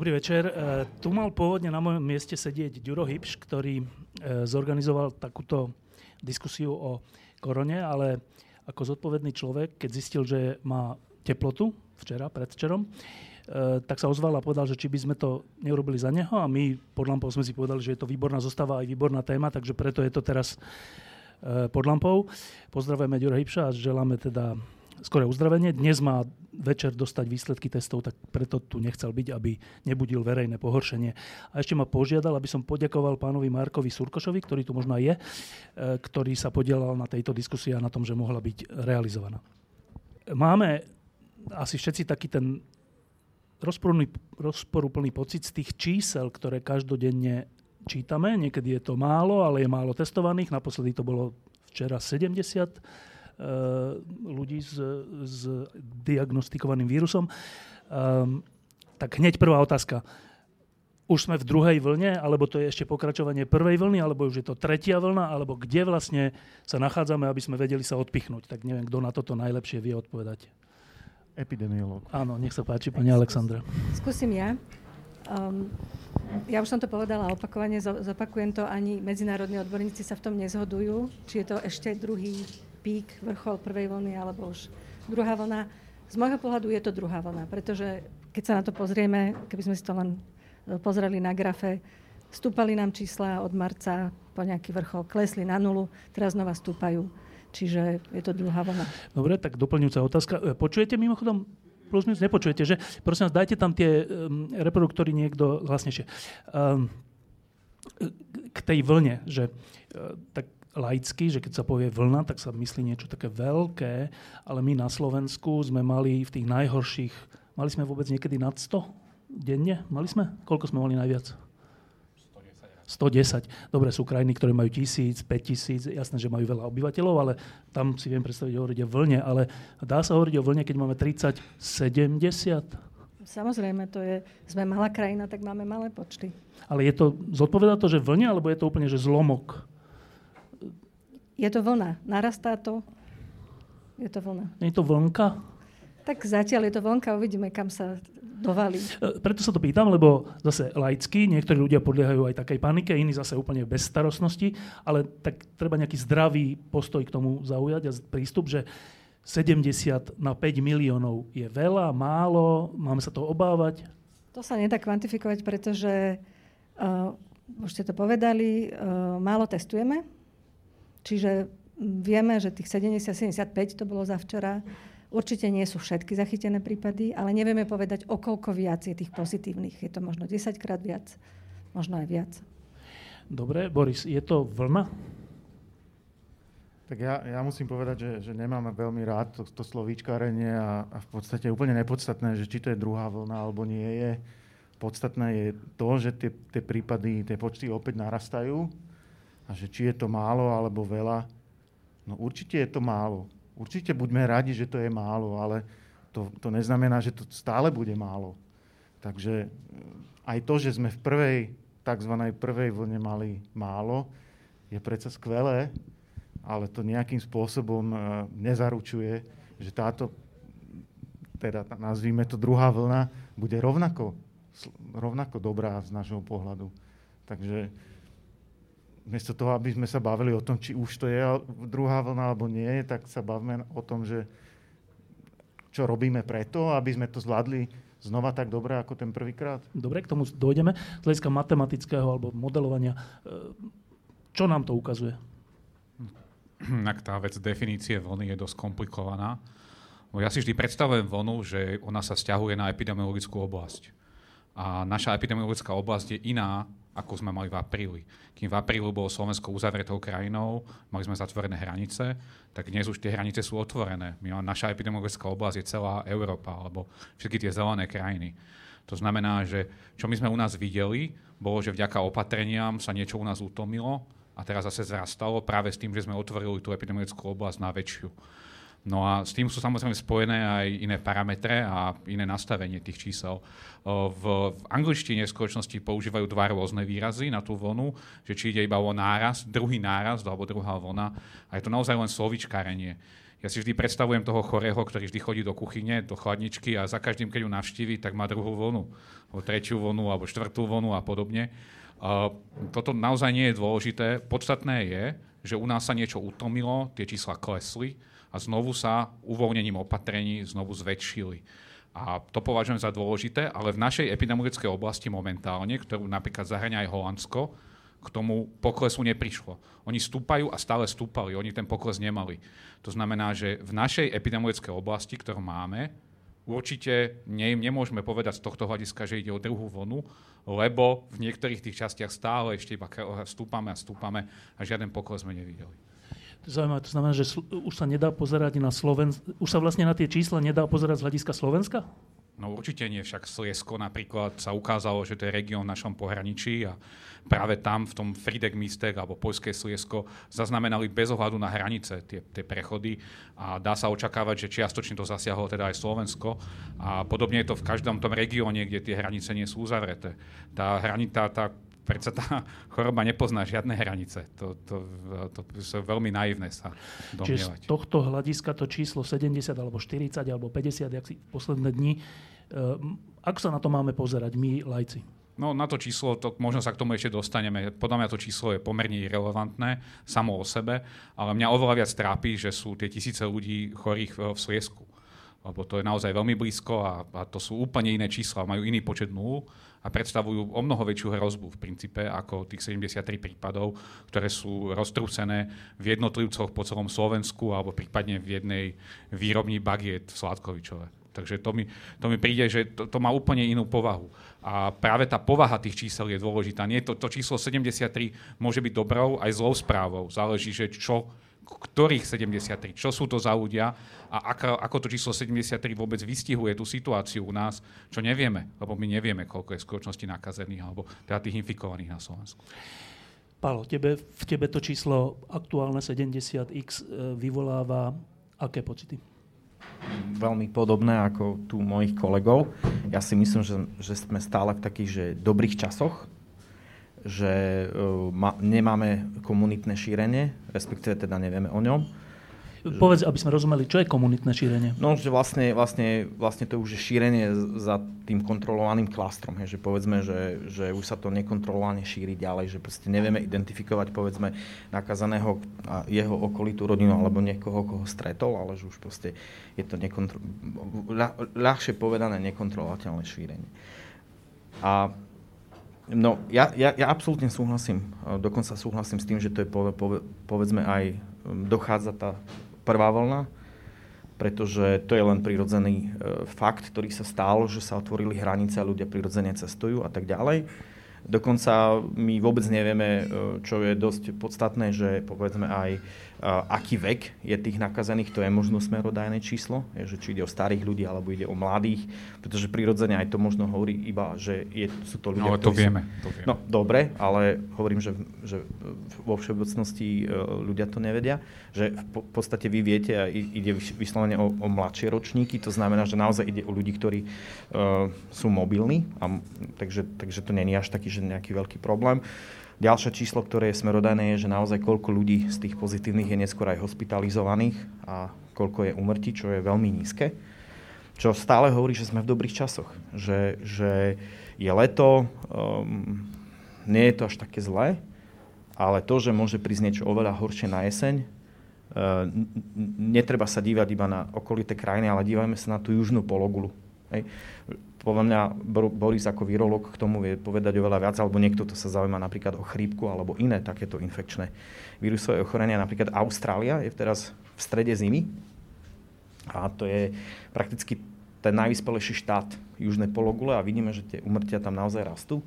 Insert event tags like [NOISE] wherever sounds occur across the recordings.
Dobrý večer. E, tu mal pôvodne na mojom mieste sedieť Ďuro Hybš, ktorý e, zorganizoval takúto diskusiu o korone, ale ako zodpovedný človek, keď zistil, že má teplotu včera, predvčerom, e, tak sa ozval a povedal, že či by sme to neurobili za neho a my pod lampou sme si povedali, že je to výborná zostava aj výborná téma, takže preto je to teraz pod lampou. Pozdravujeme Ďura Hybša a želáme teda skoré uzdravenie. Dnes má večer dostať výsledky testov, tak preto tu nechcel byť, aby nebudil verejné pohoršenie. A ešte ma požiadal, aby som poďakoval pánovi Markovi Surkošovi, ktorý tu možno je, e, ktorý sa podielal na tejto diskusii a na tom, že mohla byť realizovaná. Máme asi všetci taký ten rozporúplný pocit z tých čísel, ktoré každodenne čítame. Niekedy je to málo, ale je málo testovaných. Naposledy to bolo včera 70 Eh, ľudí s, s diagnostikovaným vírusom. Um, tak hneď prvá otázka. Už sme v druhej vlne, alebo to je ešte pokračovanie prvej vlny, alebo už je to tretia vlna, alebo kde vlastne sa nachádzame, aby sme vedeli sa odpichnúť. Tak neviem, kto na toto najlepšie vie odpovedať. Epidemiolog. Áno, nech sa páči, pani Alexandra. Skúsim ja. Um, ja už som to povedala opakovane, zopakujem to, ani medzinárodní odborníci sa v tom nezhodujú, či je to ešte druhý pík, vrchol prvej vlny alebo už druhá vlna. Z môjho pohľadu je to druhá vlna, pretože keď sa na to pozrieme, keby sme si to len e, pozreli na grafe, stúpali nám čísla od marca po nejaký vrchol, klesli na nulu, teraz znova stúpajú. Čiže je to druhá vlna. Dobre, tak doplňujúca otázka. E, počujete mimochodom plus minus nepočujete, že? Prosím vás, dajte tam tie um, reproduktory niekto hlasnejšie. Um, k tej vlne, že uh, tak laicky, že keď sa povie vlna, tak sa myslí niečo také veľké, ale my na Slovensku sme mali v tých najhorších, mali sme vôbec niekedy nad 100 denne? Mali sme? Koľko sme mali najviac? 110. Dobre, sú krajiny, ktoré majú tisíc, 5000, jasné, že majú veľa obyvateľov, ale tam si viem predstaviť hovoriť o vlne, ale dá sa hovoriť o vlne, keď máme 30, 70? Samozrejme, to je, sme malá krajina, tak máme malé počty. Ale je to, zodpovedá to, že vlne, alebo je to úplne, že zlomok? Je to vlna. Narastá to. Je to vlna. Je to vlnka? Tak zatiaľ je to vlnka, uvidíme, kam sa dovalí. E, preto sa to pýtam, lebo zase laicky, niektorí ľudia podliehajú aj takej panike, iní zase úplne bez starostnosti, ale tak treba nejaký zdravý postoj k tomu zaujať a prístup, že 70 na 5 miliónov je veľa, málo, máme sa to obávať? To sa nedá kvantifikovať, pretože uh, už ste to povedali, uh, málo testujeme, Čiže vieme, že tých 70-75 to bolo za včera. Určite nie sú všetky zachytené prípady, ale nevieme povedať, o koľko viac je tých pozitívnych. Je to možno 10 krát viac, možno aj viac. Dobre, Boris, je to vlna? Tak ja, ja musím povedať, že, že nemám veľmi rád to, to slovíčkarenie a, a v podstate je úplne nepodstatné, že či to je druhá vlna alebo nie je. Podstatné je to, že tie, tie prípady, tie počty opäť narastajú a že či je to málo alebo veľa, no určite je to málo. Určite buďme radi, že to je málo, ale to, to neznamená, že to stále bude málo. Takže eh, aj to, že sme v prvej, tzv. prvej vlne mali málo, je predsa skvelé, ale to nejakým spôsobom eh, nezaručuje, že táto, teda nazvíme to druhá vlna, bude rovnako, rovnako dobrá z nášho pohľadu. Takže miesto toho, aby sme sa bavili o tom, či už to je druhá vlna alebo nie, tak sa bavíme o tom, že čo robíme preto, aby sme to zvládli znova tak dobre ako ten prvýkrát. Dobre, k tomu dojdeme. Z hľadiska matematického alebo modelovania, e, čo nám to ukazuje? Tak tá vec definície vlny je dosť komplikovaná. Ja si vždy predstavujem vlnu, že ona sa stiahuje na epidemiologickú oblasť. A naša epidemiologická oblasť je iná, ako sme mali v apríli. Kým v apríli bolo Slovensko uzavretou krajinou, mali sme zatvorené hranice, tak dnes už tie hranice sú otvorené. Naša epidemiologická oblasť je celá Európa, alebo všetky tie zelené krajiny. To znamená, že čo my sme u nás videli, bolo, že vďaka opatreniam sa niečo u nás utomilo a teraz zase zrastalo práve s tým, že sme otvorili tú epidemiologickú oblasť na väčšiu. No a s tým sú samozrejme spojené aj iné parametre a iné nastavenie tých čísel. V, v angličtine skutočnosti používajú dva rôzne výrazy na tú vlnu, že či ide iba o náraz, druhý náraz alebo druhá vlna. A je to naozaj len slovičkárenie. Ja si vždy predstavujem toho chorého, ktorý vždy chodí do kuchyne, do chladničky a za každým, keď ju navštívi, tak má druhú vlnu, alebo tretiu vlnu, alebo štvrtú vlnu a podobne. Toto naozaj nie je dôležité. Podstatné je, že u nás sa niečo utomilo, tie čísla klesli a znovu sa uvoľnením opatrení znovu zväčšili. A to považujem za dôležité, ale v našej epidemiologickej oblasti momentálne, ktorú napríklad zahrania aj Holandsko, k tomu poklesu neprišlo. Oni stúpajú a stále stúpali, oni ten pokles nemali. To znamená, že v našej epidemiologickej oblasti, ktorú máme, určite ne, nemôžeme povedať z tohto hľadiska, že ide o druhú vlnu, lebo v niektorých tých častiach stále ešte iba stúpame a stúpame a žiaden pokles sme nevideli. Zaujímavé, to znamená, že už sa nedá pozerať na Slovensko, už sa vlastne na tie čísla nedá pozerať z hľadiska Slovenska? No určite nie, však Sliesko napríklad sa ukázalo, že to je región v našom pohraničí a práve tam v tom Fridek Mistek alebo Poľské Sliesko zaznamenali bez ohľadu na hranice tie, tie prechody a dá sa očakávať, že čiastočne to zasiahlo teda aj Slovensko a podobne je to v každom tom regióne, kde tie hranice nie sú uzavreté. Tá hranita, tá predsa tá [LAUGHS] choroba nepozná žiadne hranice. To, to, to, to je veľmi naivné sa domnievať. Čiže z tohto hľadiska to číslo 70 alebo 40 alebo 50, jak si posledné dni Ehm, ako sa na to máme pozerať my, lajci? No na to číslo, to, možno sa k tomu ešte dostaneme. Podľa mňa to číslo je pomerne irrelevantné samo o sebe, ale mňa oveľa viac trápi, že sú tie tisíce ľudí chorých v, v Sliesku. Lebo to je naozaj veľmi blízko a, a to sú úplne iné čísla, majú iný počet nul a predstavujú o mnoho väčšiu hrozbu v princípe ako tých 73 prípadov, ktoré sú roztrúsené v jednotlivcoch po celom Slovensku alebo prípadne v jednej výrobni bagiet v Sládkovičove. Takže to mi, to mi príde, že to, to má úplne inú povahu. A práve tá povaha tých čísel je dôležitá. Nie, to, to číslo 73 môže byť dobrou aj zlou správou. Záleží, že čo, ktorých 73, čo sú to za ľudia a ako, ako to číslo 73 vôbec vystihuje tú situáciu u nás, čo nevieme, lebo my nevieme, koľko je v skutočnosti nakazených alebo teda tých infikovaných na Slovensku. Pálo, tebe, v tebe to číslo aktuálne 70x e, vyvoláva aké pocity? veľmi podobné ako tu mojich kolegov. Ja si myslím, že, že sme stále v takých že dobrých časoch, že uh, ma, nemáme komunitné šírenie, respektíve teda nevieme o ňom Povedz, aby sme rozumeli, čo je komunitné šírenie? No, že vlastne, vlastne, vlastne to už je šírenie za tým kontrolovaným klastrom. Hej, že povedzme, že, že už sa to nekontrolovane šíri ďalej, že proste nevieme identifikovať povedzme nakazaného a jeho okolitú rodinu alebo niekoho, koho stretol, ale že už proste je to nekontro- ľah, ľahšie povedané nekontrolovateľné šírenie. A No, ja, ja, ja absolútne súhlasím, dokonca súhlasím s tým, že to je povedzme aj, dochádza tá prvá vlna, pretože to je len prirodzený e, fakt, ktorý sa stal, že sa otvorili hranice a ľudia prirodzene cestujú a tak ďalej. Dokonca my vôbec nevieme, e, čo je dosť podstatné, že povedzme aj aký vek je tých nakazených, to je možno smerodajné číslo, je, že či ide o starých ľudí alebo ide o mladých, pretože prirodzene aj to možno hovorí iba, že je, sú to ľudia, no, ale to vieme, to vieme. No dobre, ale hovorím, že, že vo všeobecnosti e, ľudia to nevedia, že v podstate vy viete a ide vyslovene o, o mladšie ročníky, to znamená, že naozaj ide o ľudí, ktorí uh, sú mobilní, a, takže, takže to není až taký, že nejaký veľký problém. Ďalšie číslo, ktoré je smerodajné, je, že naozaj koľko ľudí z tých pozitívnych je neskôr aj hospitalizovaných a koľko je umrtí, čo je veľmi nízke. Čo stále hovorí, že sme v dobrých časoch. Že, že je leto, um, nie je to až také zlé, ale to, že môže prísť niečo oveľa horšie na jeseň, uh, netreba sa dívať iba na okolité krajiny, ale dívajme sa na tú južnú pologulu. Hej podľa mňa Boris ako virológ k tomu vie povedať oveľa viac, alebo niekto to sa zaujíma napríklad o chrípku alebo iné takéto infekčné vírusové ochorenia. Napríklad Austrália je teraz v strede zimy a to je prakticky ten najvyspelejší štát južnej pologule a vidíme, že tie umrtia tam naozaj rastú,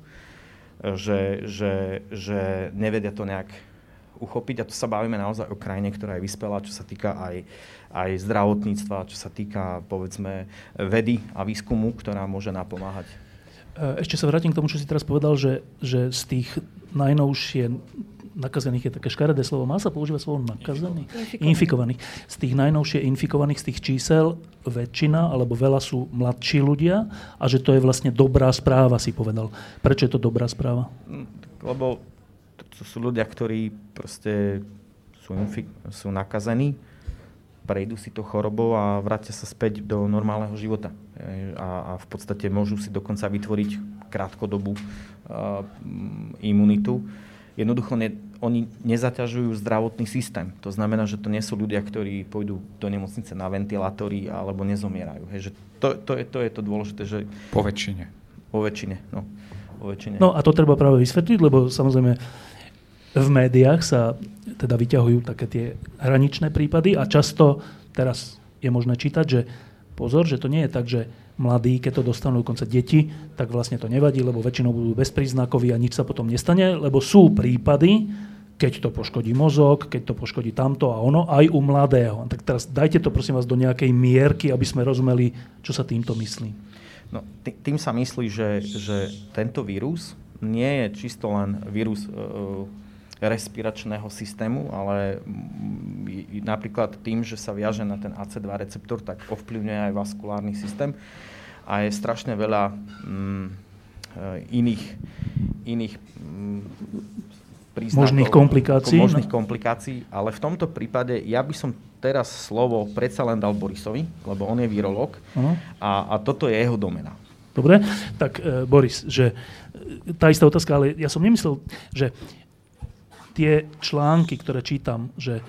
že, že, že nevedia to nejak uchopiť a tu sa bavíme naozaj o krajine, ktorá je vyspelá, čo sa týka aj, aj zdravotníctva, čo sa týka povedzme vedy a výskumu, ktorá môže napomáhať. E, ešte sa vrátim k tomu, čo si teraz povedal, že, že z tých najnovšie nakazených je také škaredé slovo. Má sa používať slovo nakazených? Infikovaných. infikovaných. Z tých najnovšie infikovaných, z tých čísel, väčšina alebo veľa sú mladší ľudia a že to je vlastne dobrá správa, si povedal. Prečo je to dobrá správa? Mm, lebo to sú ľudia, ktorí proste sú, infik- sú nakazení, prejdú si to chorobou a vrátia sa späť do normálneho života. A, a v podstate môžu si dokonca vytvoriť krátkodobú uh, imunitu jednoducho ne, oni nezaťažujú zdravotný systém. To znamená, že to nie sú ľudia, ktorí pôjdu do nemocnice na ventilátory alebo nezomierajú. Hej, že to, to, je, to je to dôležité. Že... Po väčšine. Po väčšine, no. Po väčšine. No a to treba práve vysvetliť, lebo samozrejme v médiách sa teda vyťahujú také tie hraničné prípady a často teraz je možné čítať, že pozor, že to nie je tak, že mladí, keď to dostanú dokonca deti, tak vlastne to nevadí, lebo väčšinou budú bezpríznakoví a nič sa potom nestane, lebo sú prípady, keď to poškodí mozog, keď to poškodí tamto a ono, aj u mladého. Tak teraz dajte to prosím vás do nejakej mierky, aby sme rozumeli, čo sa týmto myslí. No, tým sa myslí, že, že tento vírus nie je čisto len vírus uh, respiračného systému, ale napríklad tým, že sa viaže na ten AC2 receptor, tak ovplyvňuje aj vaskulárny systém a je strašne veľa mm, eh, iných, iných mm, príznakov, možných komplikácií. Možných komplikácií, ale v tomto prípade ja by som teraz slovo predsa len dal Borisovi, lebo on je virológ uh-huh. a, a toto je jeho domena. Dobre, tak e, Boris, že eh, tá istá otázka, ale ja som nemyslel, že tie články, ktoré čítam, že e,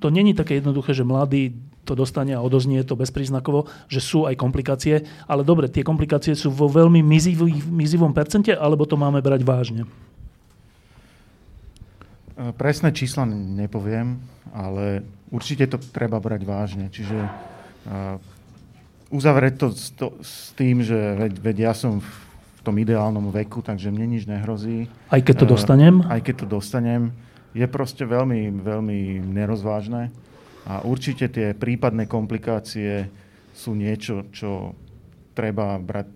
to není také jednoduché, že mladý to dostane a odoznie to bezpríznakovo, že sú aj komplikácie, ale dobre, tie komplikácie sú vo veľmi mizivý, mizivom percente, alebo to máme brať vážne? E, presné čísla nepoviem, ale určite to treba brať vážne. Čiže uh, uzavrieť to s, tým, že veď, veď ja som tom ideálnom veku, takže mne nič nehrozí. Aj keď to dostanem? Aj keď to dostanem. Je proste veľmi, veľmi nerozvážne. A určite tie prípadné komplikácie sú niečo, čo treba brať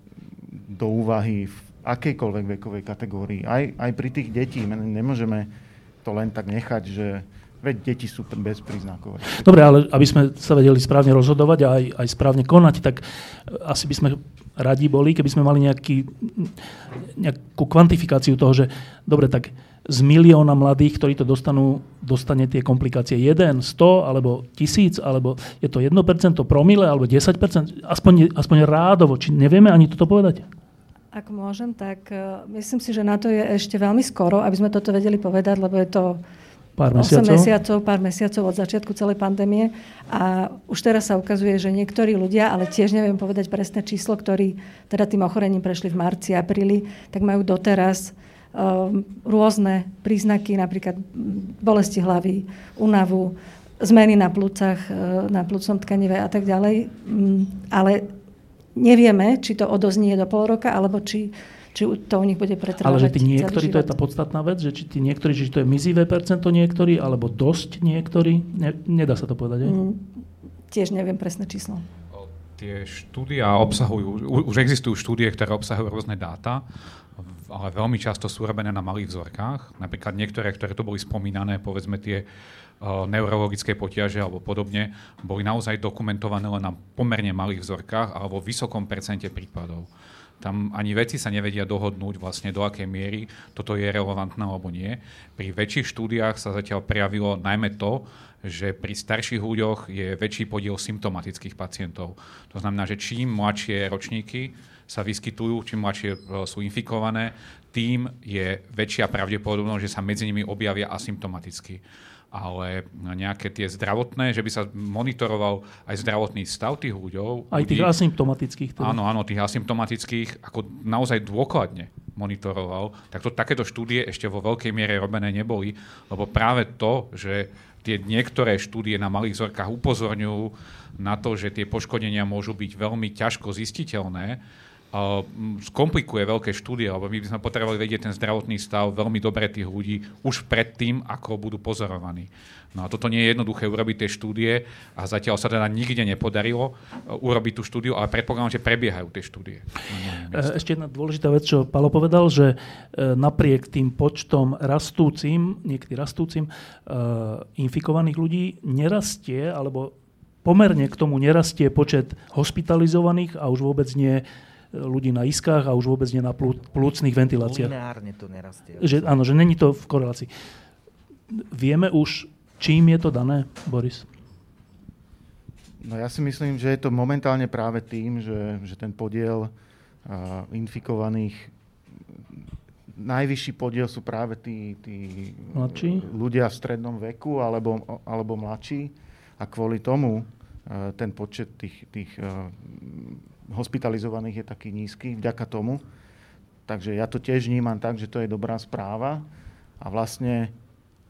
do úvahy v akejkoľvek vekovej kategórii. Aj, aj pri tých detí. Nemôžeme to len tak nechať, že veď deti sú bezpríznakové. Dobre, ale aby sme sa vedeli správne rozhodovať a aj, aj správne konať, tak asi by sme radi boli, keby sme mali nejaký, nejakú kvantifikáciu toho, že dobre, tak z milióna mladých, ktorí to dostanú, dostane tie komplikácie 1, 100 alebo 1000, alebo je to 1%, promile, alebo 10%, aspoň, aspoň rádovo. Či nevieme ani toto povedať? Ak môžem, tak uh, myslím si, že na to je ešte veľmi skoro, aby sme toto vedeli povedať, lebo je to pár mesiacov. 8 mesiacov, pár mesiacov od začiatku celej pandémie. A už teraz sa ukazuje, že niektorí ľudia, ale tiež neviem povedať presné číslo, ktorí teda tým ochorením prešli v marci, apríli, tak majú doteraz um, rôzne príznaky, napríklad bolesti hlavy, únavu, zmeny na plúcach, uh, na plúcnom tkanive a tak ďalej. Um, ale nevieme, či to odoznie do pol roka, alebo či či to u nich bude pretrvávať Ale že tí niektorí, to je tá podstatná vec, že či tí niektorí, že to je mizivé percento niektorí, alebo dosť niektorí, ne, nedá sa to povedať, Mm, tiež neviem presné číslo. Tie štúdia obsahujú, už existujú štúdie, ktoré obsahujú rôzne dáta, ale veľmi často sú robené na malých vzorkách. Napríklad niektoré, ktoré tu boli spomínané, povedzme tie uh, neurologické potiaže alebo podobne, boli naozaj dokumentované len na pomerne malých vzorkách alebo vysokom percente prípadov. Tam ani veci sa nevedia dohodnúť vlastne do akej miery toto je relevantné alebo nie. Pri väčších štúdiách sa zatiaľ prejavilo najmä to, že pri starších ľuďoch je väčší podiel symptomatických pacientov. To znamená, že čím mladšie ročníky sa vyskytujú, čím mladšie e, sú infikované, tým je väčšia pravdepodobnosť, že sa medzi nimi objavia asymptomaticky ale nejaké tie zdravotné, že by sa monitoroval aj zdravotný stav tých ľuďov. Aj tých ľudí, asymptomatických. Teda. Áno, áno, tých asymptomatických, ako naozaj dôkladne monitoroval, tak to, takéto štúdie ešte vo veľkej miere robené neboli, lebo práve to, že tie niektoré štúdie na malých vzorkách upozorňujú na to, že tie poškodenia môžu byť veľmi ťažko zistiteľné, skomplikuje veľké štúdie, lebo my by sme potrebovali vedieť ten zdravotný stav veľmi dobre tých ľudí už predtým, ako budú pozorovaní. No a toto nie je jednoduché urobiť tie štúdie a zatiaľ sa teda nikde nepodarilo e, urobiť tú štúdiu, ale predpokladám, že prebiehajú tie štúdie. E, ešte jedna dôležitá vec, čo Palo povedal, že e, napriek tým počtom rastúcim, niekedy rastúcim, infikovaných ľudí nerastie, alebo pomerne k tomu nerastie počet hospitalizovaných a už vôbec nie ľudí na iskách a už vôbec nie na plúcnych ventiláciách. Lineárne to nerastie. Že, áno, že není to v korelácii. Vieme už, čím je to dané, Boris? No ja si myslím, že je to momentálne práve tým, že, že ten podiel uh, infikovaných, najvyšší podiel sú práve tí, tí ľudia v strednom veku alebo, alebo mladší a kvôli tomu uh, ten počet tých, tých uh, hospitalizovaných je taký nízky vďaka tomu. Takže ja to tiež vnímam tak, že to je dobrá správa. A vlastne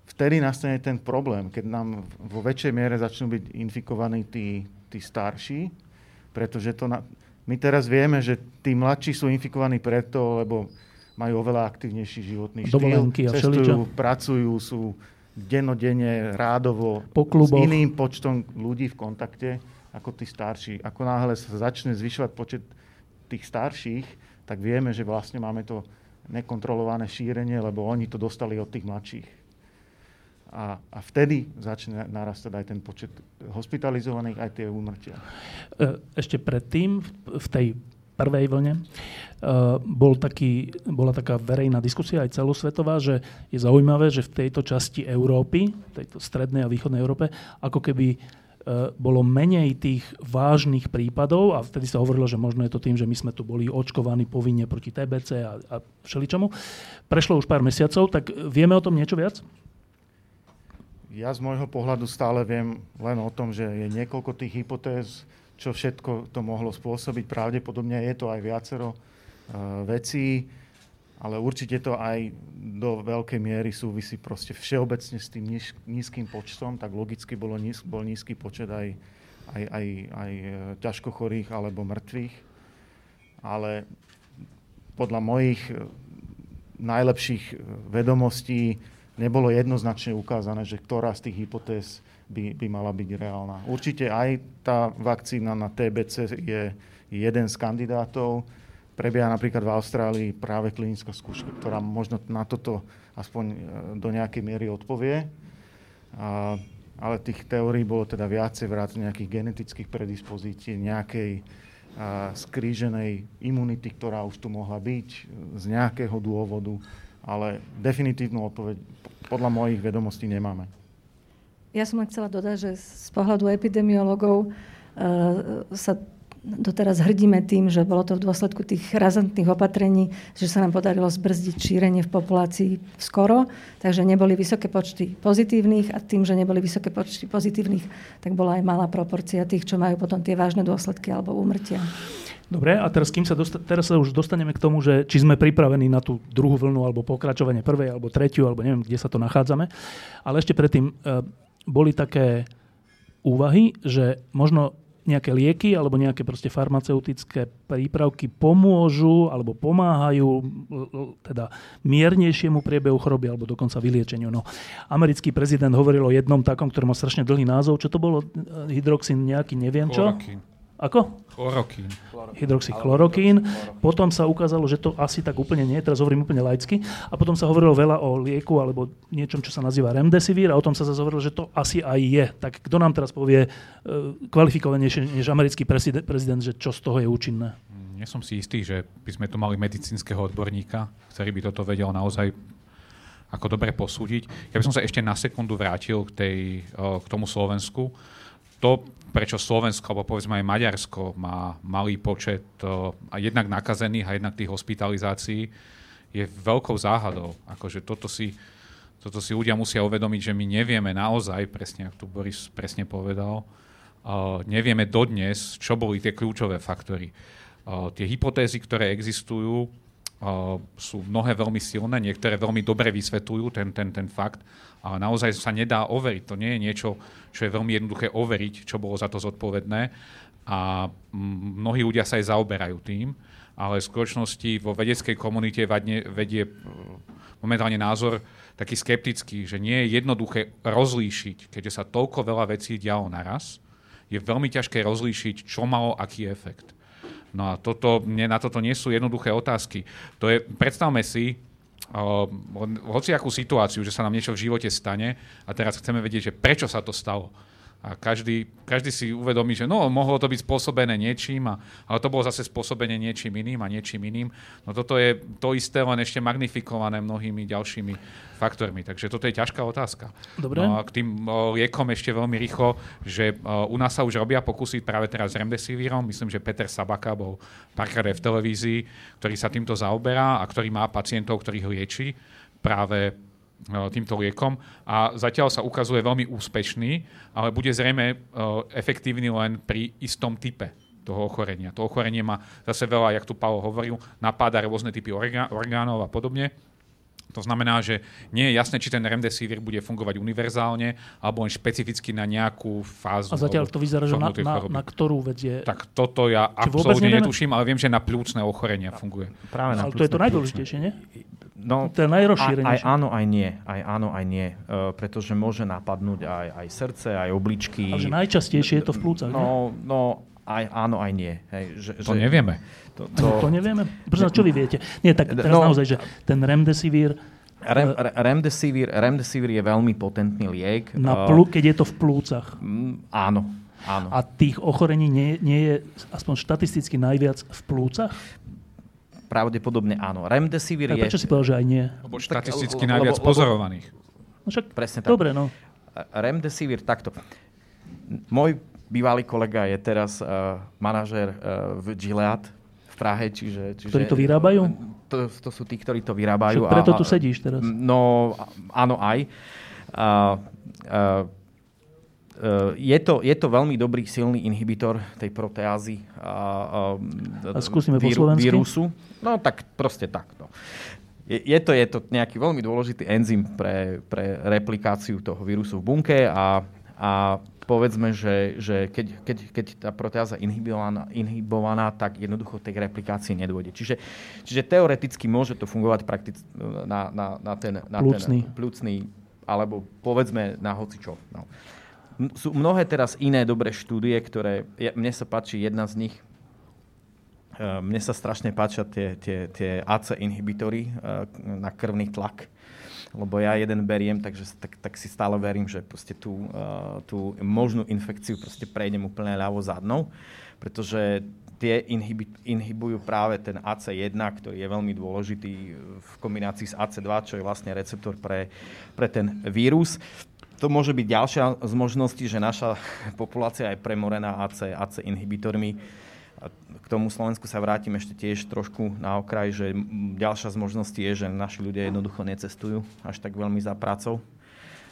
vtedy nastane ten problém, keď nám vo väčšej miere začnú byť infikovaní tí, tí starší, pretože to na, my teraz vieme, že tí mladší sú infikovaní preto, lebo majú oveľa aktívnejší životný štýl, cestujú, pracujú, sú denodenne, rádovo po s iným počtom ľudí v kontakte ako tí starší. Ako náhle sa začne zvyšovať počet tých starších, tak vieme, že vlastne máme to nekontrolované šírenie, lebo oni to dostali od tých mladších. A, a vtedy začne narastať aj ten počet hospitalizovaných, aj tie úmrtia. E, ešte predtým, v tej prvej vlne, e, bol taký, bola taká verejná diskusia aj celosvetová, že je zaujímavé, že v tejto časti Európy, tejto strednej a východnej Európe, ako keby bolo menej tých vážnych prípadov a vtedy sa hovorilo, že možno je to tým, že my sme tu boli očkovaní povinne proti TBC a, a všeličomu. Prešlo už pár mesiacov, tak vieme o tom niečo viac? Ja z môjho pohľadu stále viem len o tom, že je niekoľko tých hypotéz, čo všetko to mohlo spôsobiť. Pravdepodobne je to aj viacero uh, vecí ale určite to aj do veľkej miery súvisí proste všeobecne s tým níž, nízkym počtom, tak logicky bolo níz, bol nízky počet aj, aj, aj, aj e, ťažko chorých alebo mŕtvych. Ale podľa mojich e, najlepších e, vedomostí nebolo jednoznačne ukázané, že ktorá z tých hypotéz by, by mala byť reálna. Určite aj tá vakcína na TBC je jeden z kandidátov, Prebieha napríklad v Austrálii práve klinická skúška, ktorá možno na toto aspoň e, do nejakej miery odpovie. A, ale tých teórií bolo teda viacej vrát nejakých genetických predispozícií, nejakej a, skríženej imunity, ktorá už tu mohla byť e, z nejakého dôvodu, ale definitívnu odpoveď podľa mojich vedomostí nemáme. Ja som len chcela dodať, že z pohľadu epidemiologov uh, sa doteraz hrdíme tým, že bolo to v dôsledku tých razantných opatrení, že sa nám podarilo zbrzdiť šírenie v populácii skoro, takže neboli vysoké počty pozitívnych a tým, že neboli vysoké počty pozitívnych, tak bola aj malá proporcia tých, čo majú potom tie vážne dôsledky alebo úmrtia. Dobre, a teraz, kým sa dosta- teraz sa už dostaneme k tomu, že či sme pripravení na tú druhú vlnu, alebo pokračovanie prvej, alebo tretiu, alebo neviem, kde sa to nachádzame. Ale ešte predtým e, boli také úvahy, že možno nejaké lieky alebo nejaké proste farmaceutické prípravky pomôžu alebo pomáhajú teda miernejšiemu priebehu choroby alebo dokonca vyliečeniu. No, americký prezident hovoril o jednom takom, ktorý má strašne dlhý názov. Čo to bolo? Hydroxin nejaký, neviem čo. Chloroquín. Ako? Chlorokín. Hydroxychlorokín. Potom sa ukázalo, že to asi tak úplne nie, teraz hovorím úplne laicky. A potom sa hovorilo veľa o lieku alebo niečom, čo sa nazýva remdesivir a o tom sa zase hovorilo, že to asi aj je. Tak kto nám teraz povie uh, kvalifikovanejšie než americký prezident, prezident, že čo z toho je účinné? Nie som si istý, že by sme tu mali medicínskeho odborníka, ktorý by toto vedel naozaj ako dobre posúdiť. Ja by som sa ešte na sekundu vrátil k, tej, k tomu Slovensku. To prečo Slovensko, alebo povedzme aj Maďarsko má malý počet uh, jednak nakazených a jednak tých hospitalizácií, je veľkou záhadou. Akože toto si, toto si ľudia musia uvedomiť, že my nevieme naozaj, presne ako tu Boris presne povedal, uh, nevieme dodnes, čo boli tie kľúčové faktory. Uh, tie hypotézy, ktoré existujú, sú mnohé veľmi silné, niektoré veľmi dobre vysvetľujú ten, ten, ten fakt, ale naozaj sa nedá overiť. To nie je niečo, čo je veľmi jednoduché overiť, čo bolo za to zodpovedné a mnohí ľudia sa aj zaoberajú tým, ale v skutočnosti vo vedeckej komunite vedie, vedie momentálne názor taký skeptický, že nie je jednoduché rozlíšiť, keďže sa toľko veľa vecí dialo naraz, je veľmi ťažké rozlíšiť, čo malo aký efekt. No a toto, na toto nie sú jednoduché otázky. To je, predstavme si, uh, hociakú situáciu, že sa nám niečo v živote stane a teraz chceme vedieť, že prečo sa to stalo. A každý, každý si uvedomí, že no, mohlo to byť spôsobené niečím, a, ale to bolo zase spôsobené niečím iným a niečím iným. No toto je to isté, len ešte magnifikované mnohými ďalšími faktormi. Takže toto je ťažká otázka. Dobre. No a k tým o, liekom ešte veľmi rýchlo, že o, u nás sa už robia pokusy práve teraz s Remdesivírom. Myslím, že Peter Sabaka bol párkrát v televízii, ktorý sa týmto zaoberá a ktorý má pacientov, ktorých lieči práve týmto liekom a zatiaľ sa ukazuje veľmi úspešný, ale bude zrejme efektívny len pri istom type toho ochorenia. To ochorenie má zase veľa, jak tu Paolo hovoril, napáda rôzne typy orgánov a podobne. To znamená, že nie je jasné, či ten remdesivir bude fungovať univerzálne alebo len špecificky na nejakú fázu. A zatiaľ to vyzerá, že na, na, na ktorú vec je... Tak toto ja absolútne netuším, ale viem, že na plúcne ochorenia funguje. Práve na ale to je to najdôležitejšie, nie? No, to je najrozšírenejšie. Aj, aj áno, aj nie. Aj áno, aj nie. Uh, pretože môže napadnúť aj, aj srdce, aj obličky. Ale že najčastejšie je to v plúcach, No, no aj áno, aj nie. Hej, že, to že, nevieme. To, to... to nevieme? Prečo, čo vy viete? Nie, tak teraz no, naozaj, že ten remdesivir Rem, remdesivir, remdesivir je veľmi potentný liek. Na plú, keď je to v plúcach. Mm, áno, áno. A tých ochorení nie, nie je aspoň štatisticky najviac v plúcach? Pravdepodobne áno. Remdesivir je... Prečo si povedal, že aj nie? Lebo štatisticky tak, najviac lebo, pozorovaných. No však, Presne tak. Dobre, no. Remdesivir, takto. Môj bývalý kolega je teraz uh, manažer uh, v Gilead v Prahe, čiže... čiže ktorí to vyrábajú? To, to sú tí, ktorí to vyrábajú. Však preto a, tu sedíš teraz. No, áno aj. Uh, uh, je to, je to veľmi dobrý, silný inhibitor tej proteázy a, a, a skúsime víru, po vírusu. No tak proste takto. Je, je, to, je to nejaký veľmi dôležitý enzym pre, pre replikáciu toho vírusu v bunke a, a povedzme, že, že keď, keď, keď tá proteáza inhibovaná, inhibovaná, tak jednoducho tej replikácii nedôjde. Čiže, čiže teoreticky môže to fungovať prakticky na, na, na ten, na plúcný. ten plúcný, alebo povedzme na hocičo. No sú mnohé teraz iné dobré štúdie, ktoré, ja, mne sa páči jedna z nich, uh, mne sa strašne páčia tie, tie, tie AC inhibitory uh, na krvný tlak, lebo ja jeden beriem, takže tak, tak si stále verím, že proste tú, uh, tú možnú infekciu proste prejdem úplne ľavo zadnou, pretože tie inhibi, inhibujú práve ten AC1, ktorý je veľmi dôležitý v kombinácii s AC2, čo je vlastne receptor pre, pre ten vírus to môže byť ďalšia z možností, že naša [LAUGHS] populácia je premorená AC, AC inhibitormi. K tomu Slovensku sa vrátim ešte tiež trošku na okraj, že ďalšia z možností je, že naši ľudia jednoducho necestujú až tak veľmi za prácou.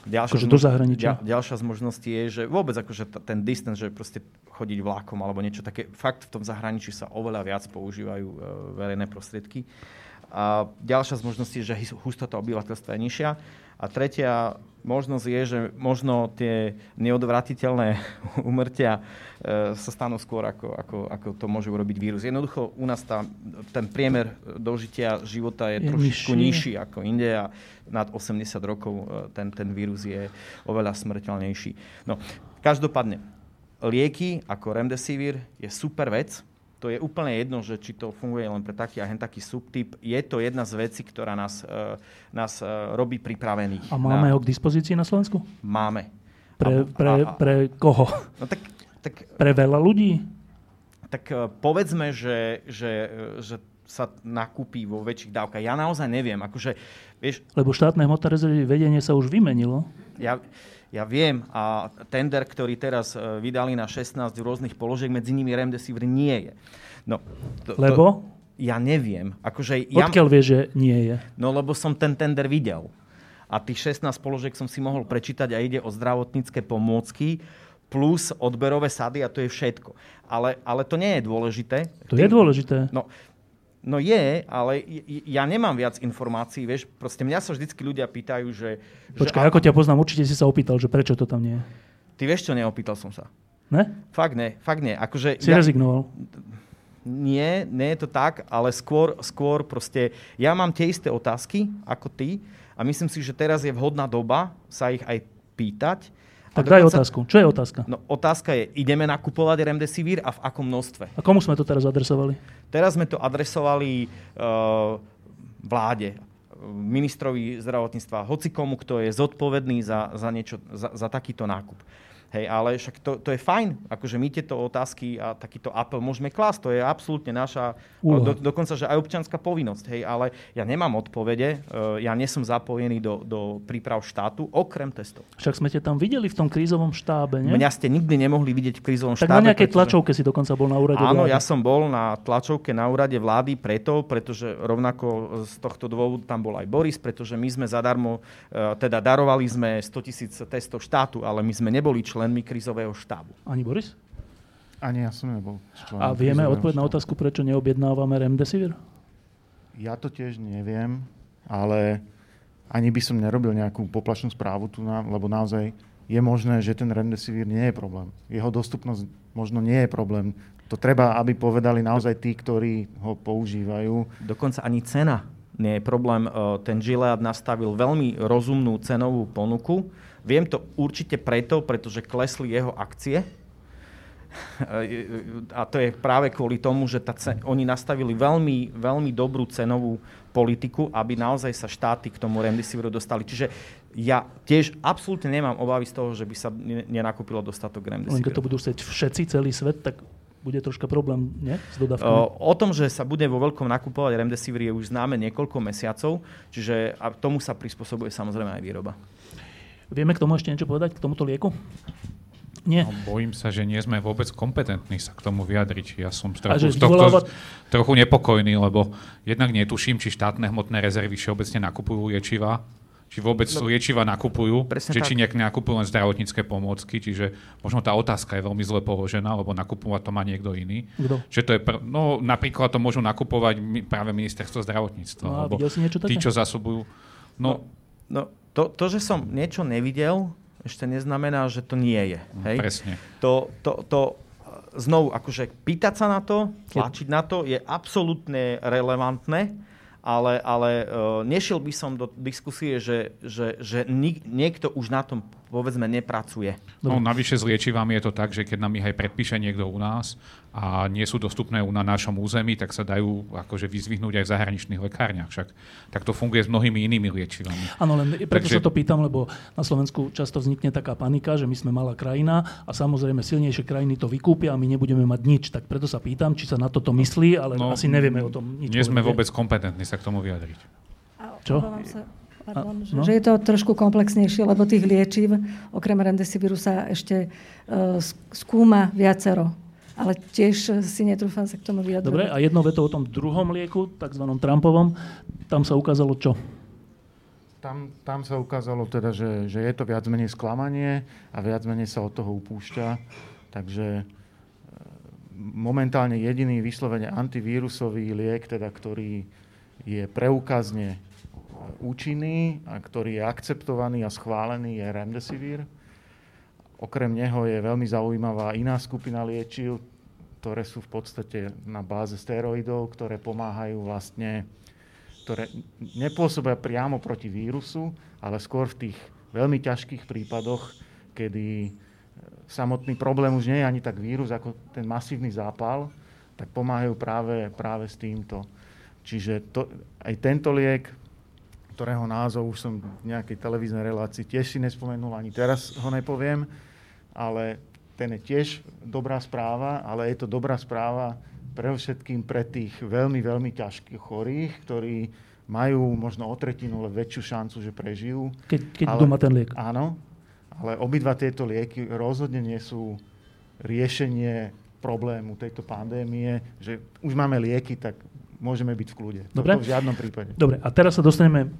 Ďalšia, akože do zahraničia. Ďal, ďalšia z možností je, že vôbec akože t- ten distance, že proste chodiť vlákom alebo niečo také, fakt v tom zahraničí sa oveľa viac používajú e, verejné prostriedky. A ďalšia z možností je, že hustota obyvateľstva je nižšia. A tretia možnosť je, že možno tie neodvratiteľné [LAUGHS] umrtia e, sa stanú skôr, ako, ako, ako to môže urobiť vírus. Jednoducho u nás tá, ten priemer dožitia života je, je trošičku nižší. nižší ako inde a nad 80 rokov e, ten, ten vírus je oveľa smrteľnejší. No, každopádne, lieky ako Remdesivir je super vec, to je úplne jedno, že či to funguje len pre taký a hen taký subtyp. Je to jedna z vecí, ktorá nás, uh, nás uh, robí pripravených. A máme na... ho k dispozícii na Slovensku? Máme. Pre, pre, a, a, pre koho? No tak, tak, pre veľa ľudí? Tak uh, povedzme, že, že, že sa nakúpi vo väčších dávkach. Ja naozaj neviem. Akože, vieš, Lebo štátne hmotné rezervy vedenie sa už vymenilo. Ja, ja viem a tender, ktorý teraz e, vydali na 16 rôznych položiek, medzi nimi Remdesivir nie je. No, to, lebo? To, ja neviem. Akože ja, Odkiaľ vie, že nie je? No lebo som ten tender videl. A tých 16 položiek som si mohol prečítať a ide o zdravotnícke pomôcky plus odberové sady a to je všetko. Ale, ale to nie je dôležité. To Tým, je dôležité. No, No je, ale ja nemám viac informácií, vieš, proste mňa sa vždycky ľudia pýtajú, že... Počkaj, že, ako ťa poznám, určite si sa opýtal, že prečo to tam nie je. Ty vieš čo, neopýtal som sa. Ne? Fakt ne, fakt nie. Akože si ja, rezignoval? Nie, nie je to tak, ale skôr, skôr proste, ja mám tie isté otázky ako ty a myslím si, že teraz je vhodná doba sa ich aj pýtať tak daj otázku. Čo je otázka? No, otázka je, ideme nakupovať Remdesivir a v akom množstve? A komu sme to teraz adresovali? Teraz sme to adresovali uh, vláde, ministrovi zdravotníctva, hocikomu, kto je zodpovedný za, za, niečo, za, za takýto nákup. Hej, ale však to, to je fajn, akože my tieto otázky a takýto apel môžeme klásť, to je absolútne naša, do, dokonca, že aj občianská povinnosť, hej, ale ja nemám odpovede, uh, ja nie som zapojený do, do príprav štátu, okrem testov. Však sme te tam videli v tom krízovom štábe, nie? Mňa ste nikdy nemohli vidieť v krízovom tak štábe. Tak na nejakej pretože... tlačovke si dokonca bol na úrade Áno, vlády. ja som bol na tlačovke na úrade vlády preto, pretože rovnako z tohto dôvodu tam bol aj Boris, pretože my sme zadarmo, uh, teda darovali sme 100 tisíc testov štátu, ale my sme neboli člen členmi krizového štábu. Ani Boris? Ani ja som nebol. A vieme odpovedť na otázku, prečo neobjednávame Remdesivir? Ja to tiež neviem, ale ani by som nerobil nejakú poplašnú správu tu, na, lebo naozaj je možné, že ten Remdesivir nie je problém. Jeho dostupnosť možno nie je problém. To treba, aby povedali naozaj tí, ktorí ho používajú. Dokonca ani cena nie je problém. Ten Gilead nastavil veľmi rozumnú cenovú ponuku Viem to určite preto, pretože klesli jeho akcie. [LAUGHS] A to je práve kvôli tomu, že tá cen- oni nastavili veľmi, veľmi dobrú cenovú politiku, aby naozaj sa štáty k tomu remdesiviru dostali. Čiže ja tiež absolútne nemám obavy z toho, že by sa nenakúpilo dostatok remdesiviru. Len keď to budú chcieť všetci, celý svet, tak bude troška problém, nie? S dodávkami. O, o tom, že sa bude vo veľkom nakupovať remdesivir je už známe niekoľko mesiacov, čiže a tomu sa prispôsobuje samozrejme aj výroba. Vieme k tomu ešte niečo povedať, k tomuto lieku? Nie. No, bojím sa, že nie sme vôbec kompetentní sa k tomu vyjadriť. Ja som trochu, z tohto trochu nepokojný, lebo jednak netuším, či štátne hmotné rezervy všeobecne nakupujú liečiva, či vôbec no, liečiva nakupujú, či, či nejak nakupujú len zdravotnícke pomôcky, čiže možno tá otázka je veľmi zle položená, lebo nakupovať to má niekto iný. Kto? Že to je pr- no, napríklad to môžu nakupovať práve ministerstvo zdravotníctva. No, alebo si niečo také? tí, čo zasobujú. No, no, no to, to, že som niečo nevidel, ešte neznamená, že to nie je. Hej? Presne. To, to, to, znovu, akože pýtať sa na to, tlačiť na to je absolútne relevantné, ale, ale uh, nešiel by som do diskusie, že, že, že niekto už na tom povedzme nepracuje. No, navyše s liečivami je to tak, že keď nám ich aj predpíše niekto u nás, a nie sú dostupné na našom území, tak sa dajú akože vyzvihnúť aj v zahraničných lekárniach. Však tak to funguje s mnohými inými liečivami. Áno, len preto Takže... sa to pýtam, lebo na Slovensku často vznikne taká panika, že my sme malá krajina a samozrejme silnejšie krajiny to vykúpia a my nebudeme mať nič. Tak preto sa pýtam, či sa na toto myslí, ale no, asi nevieme o tom nič. Nie sme vôbec kompetentní sa k tomu vyjadriť. Čo? Sa, pardon, a, no? že je to trošku komplexnejšie, lebo tých liečiv, okrem remdesiviru sa ešte uh, skúma viacero ale tiež si netrúfam sa k tomu vyjadrovať. Dobre, a jedno veto o tom druhom lieku, tzv. Trumpovom, tam sa ukázalo čo? Tam, tam sa ukázalo teda, že, že je to viac menej sklamanie a viac menej sa od toho upúšťa. Takže e, momentálne jediný vyslovene antivírusový liek, teda, ktorý je preukazne účinný a ktorý je akceptovaný a schválený, je Remdesivir. Okrem neho je veľmi zaujímavá iná skupina liečiv, ktoré sú v podstate na báze steroidov, ktoré pomáhajú vlastne, ktoré nepôsobia priamo proti vírusu, ale skôr v tých veľmi ťažkých prípadoch, kedy samotný problém už nie je ani tak vírus, ako ten masívny zápal, tak pomáhajú práve, práve s týmto. Čiže to, aj tento liek, ktorého názov už som v nejakej televíznej relácii tiež si nespomenul, ani teraz ho nepoviem, ale ten je tiež dobrá správa, ale je to dobrá správa pre všetkým pre tých veľmi, veľmi ťažkých chorých, ktorí majú možno o tretinu väčšiu šancu, že prežijú. Keď, keď ale, doma ten liek. Áno, ale obidva tieto lieky rozhodne nie sú riešenie problému tejto pandémie, že už máme lieky, tak môžeme byť v kľude. Dobre. Toto v žiadnom prípade. Dobre, a teraz sa dostaneme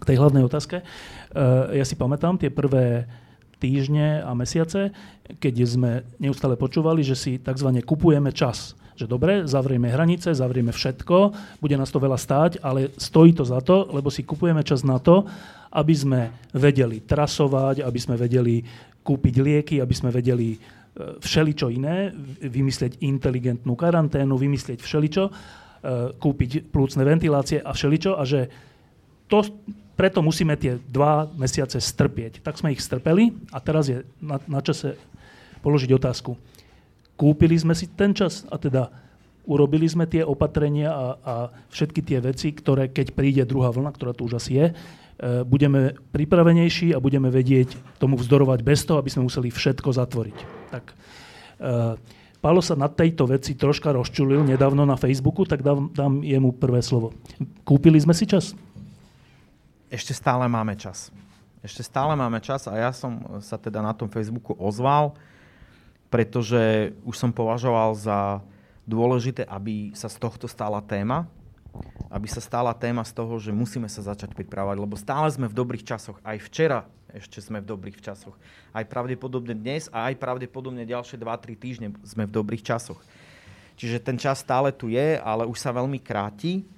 k tej hlavnej otázke. Uh, ja si pamätám tie prvé týždne a mesiace, keď sme neustále počúvali, že si tzv. kupujeme čas. že dobre, zavrieme hranice, zavrieme všetko, bude nás to veľa stáť, ale stojí to za to, lebo si kupujeme čas na to, aby sme vedeli trasovať, aby sme vedeli kúpiť lieky, aby sme vedeli e, všeličo iné, vymyslieť inteligentnú karanténu, vymyslieť všeličo, kúpiť plúcne ventilácie a všeličo a že to, preto musíme tie dva mesiace strpieť. Tak sme ich strpeli a teraz je na, na čase položiť otázku. Kúpili sme si ten čas a teda urobili sme tie opatrenia a, a všetky tie veci, ktoré keď príde druhá vlna, ktorá tu už asi je, E, budeme pripravenejší a budeme vedieť tomu vzdorovať bez toho, aby sme museli všetko zatvoriť. Tak, e, Pálo sa na tejto veci troška rozčulil nedávno na Facebooku, tak dám, dám jemu prvé slovo. Kúpili sme si čas? Ešte stále máme čas. Ešte stále máme čas a ja som sa teda na tom Facebooku ozval, pretože už som považoval za dôležité, aby sa z tohto stala téma, aby sa stala téma z toho, že musíme sa začať pripravovať, lebo stále sme v dobrých časoch. Aj včera ešte sme v dobrých časoch. Aj pravdepodobne dnes a aj pravdepodobne ďalšie 2-3 týždne sme v dobrých časoch. Čiže ten čas stále tu je, ale už sa veľmi kráti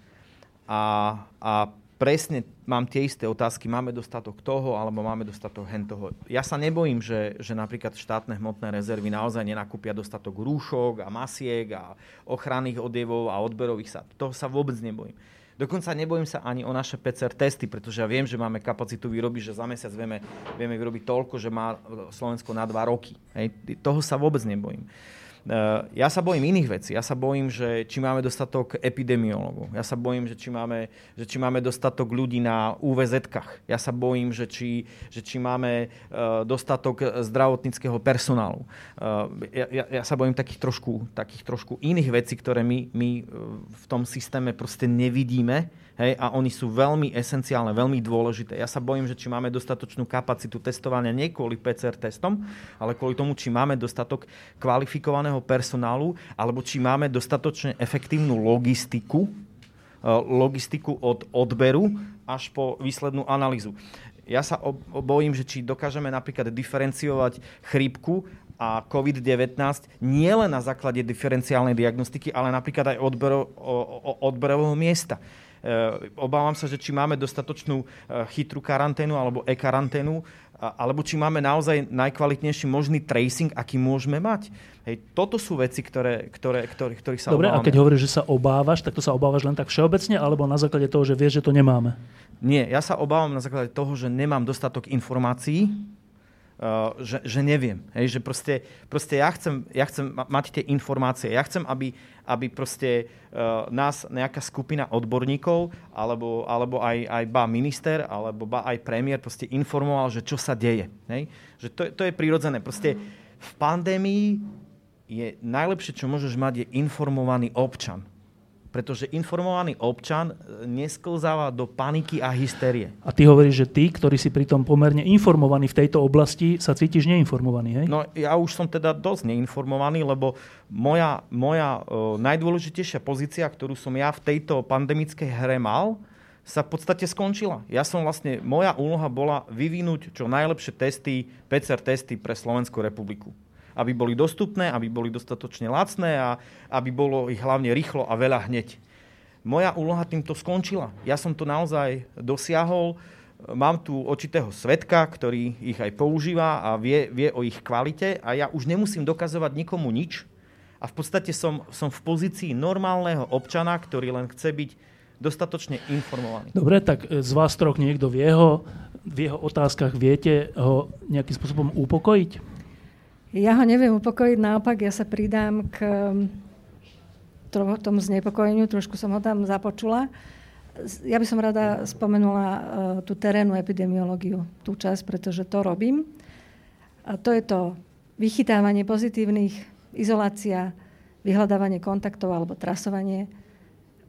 a, a presne mám tie isté otázky. Máme dostatok toho, alebo máme dostatok hen toho. Ja sa nebojím, že, že napríklad štátne hmotné rezervy naozaj nenakúpia dostatok rúšok a masiek a ochranných odievov a odberových sa. Toho sa vôbec nebojím. Dokonca nebojím sa ani o naše PCR testy, pretože ja viem, že máme kapacitu vyrobiť, že za mesiac vieme, vieme vyrobiť toľko, že má Slovensko na dva roky. Hej. Toho sa vôbec nebojím. Eh, ja sa bojím iných vecí. Ja sa bojím, že či máme dostatok epidemiologov. Ja sa bojím, že či máme, že či máme dostatok ľudí na UVZ-kách. Ja sa bojím, že či, že či máme eh, dostatok zdravotníckého personálu. Eh, ja, ja, ja sa bojím takých trošku, takých trošku iných vecí, ktoré my, my v tom systéme proste nevidíme Hej, a oni sú veľmi esenciálne, veľmi dôležité. Ja sa bojím, že či máme dostatočnú kapacitu testovania nie kvôli PCR testom, ale kvôli tomu, či máme dostatok kvalifikovaného personálu, alebo či máme dostatočne efektívnu logistiku, e, logistiku od odberu až po výslednú analýzu. Ja sa bojím, že či dokážeme napríklad diferenciovať chrípku a COVID-19 nie len na základe diferenciálnej diagnostiky, ale napríklad aj odbero, odberového miesta. Eh, obávam sa, že či máme dostatočnú eh, chytrú karanténu alebo e-karanténu, alebo či máme naozaj najkvalitnejší možný tracing, aký môžeme mať. Hej, toto sú veci, ktoré, ktoré, ktoré, ktorých sa Dobre, obávame. a keď hovoríš, že sa obávaš, tak to sa obávaš len tak všeobecne, alebo na základe toho, že vieš, že to nemáme? Nie, ja sa obávam na základe toho, že nemám dostatok informácií, Uh, že, že neviem. Hej, že proste, proste ja, chcem, ja chcem mať tie informácie. Ja chcem, aby, aby proste uh, nás nejaká skupina odborníkov alebo, alebo aj, aj ba minister alebo ba aj premiér proste informoval, že čo sa deje. Hej? Že to, to je prirodzené. Proste v pandémii je najlepšie, čo môžeš mať, je informovaný občan pretože informovaný občan e, nesklzáva do paniky a hysterie. A ty hovoríš, že ty, ktorý si pritom pomerne informovaný v tejto oblasti, sa cítiš neinformovaný, hej? No ja už som teda dosť neinformovaný, lebo moja, moja uh, najdôležitejšia pozícia, ktorú som ja v tejto pandemickej hre mal, sa v podstate skončila. Ja som vlastne, moja úloha bola vyvinúť čo najlepšie testy, PCR testy pre Slovenskú republiku aby boli dostupné, aby boli dostatočne lacné a aby bolo ich hlavne rýchlo a veľa hneď. Moja úloha týmto skončila. Ja som to naozaj dosiahol. Mám tu očitého svetka, ktorý ich aj používa a vie, vie o ich kvalite a ja už nemusím dokazovať nikomu nič. A v podstate som, som v pozícii normálneho občana, ktorý len chce byť dostatočne informovaný. Dobre, tak z vás troch niekto v jeho, v jeho otázkach viete ho nejakým spôsobom upokojiť? Ja ho neviem upokojiť, naopak ja sa pridám k um, tomu znepokojeniu, trošku som ho tam započula. Ja by som rada spomenula uh, tú terénnu epidemiológiu, tú časť, pretože to robím. A to je to vychytávanie pozitívnych, izolácia, vyhľadávanie kontaktov alebo trasovanie,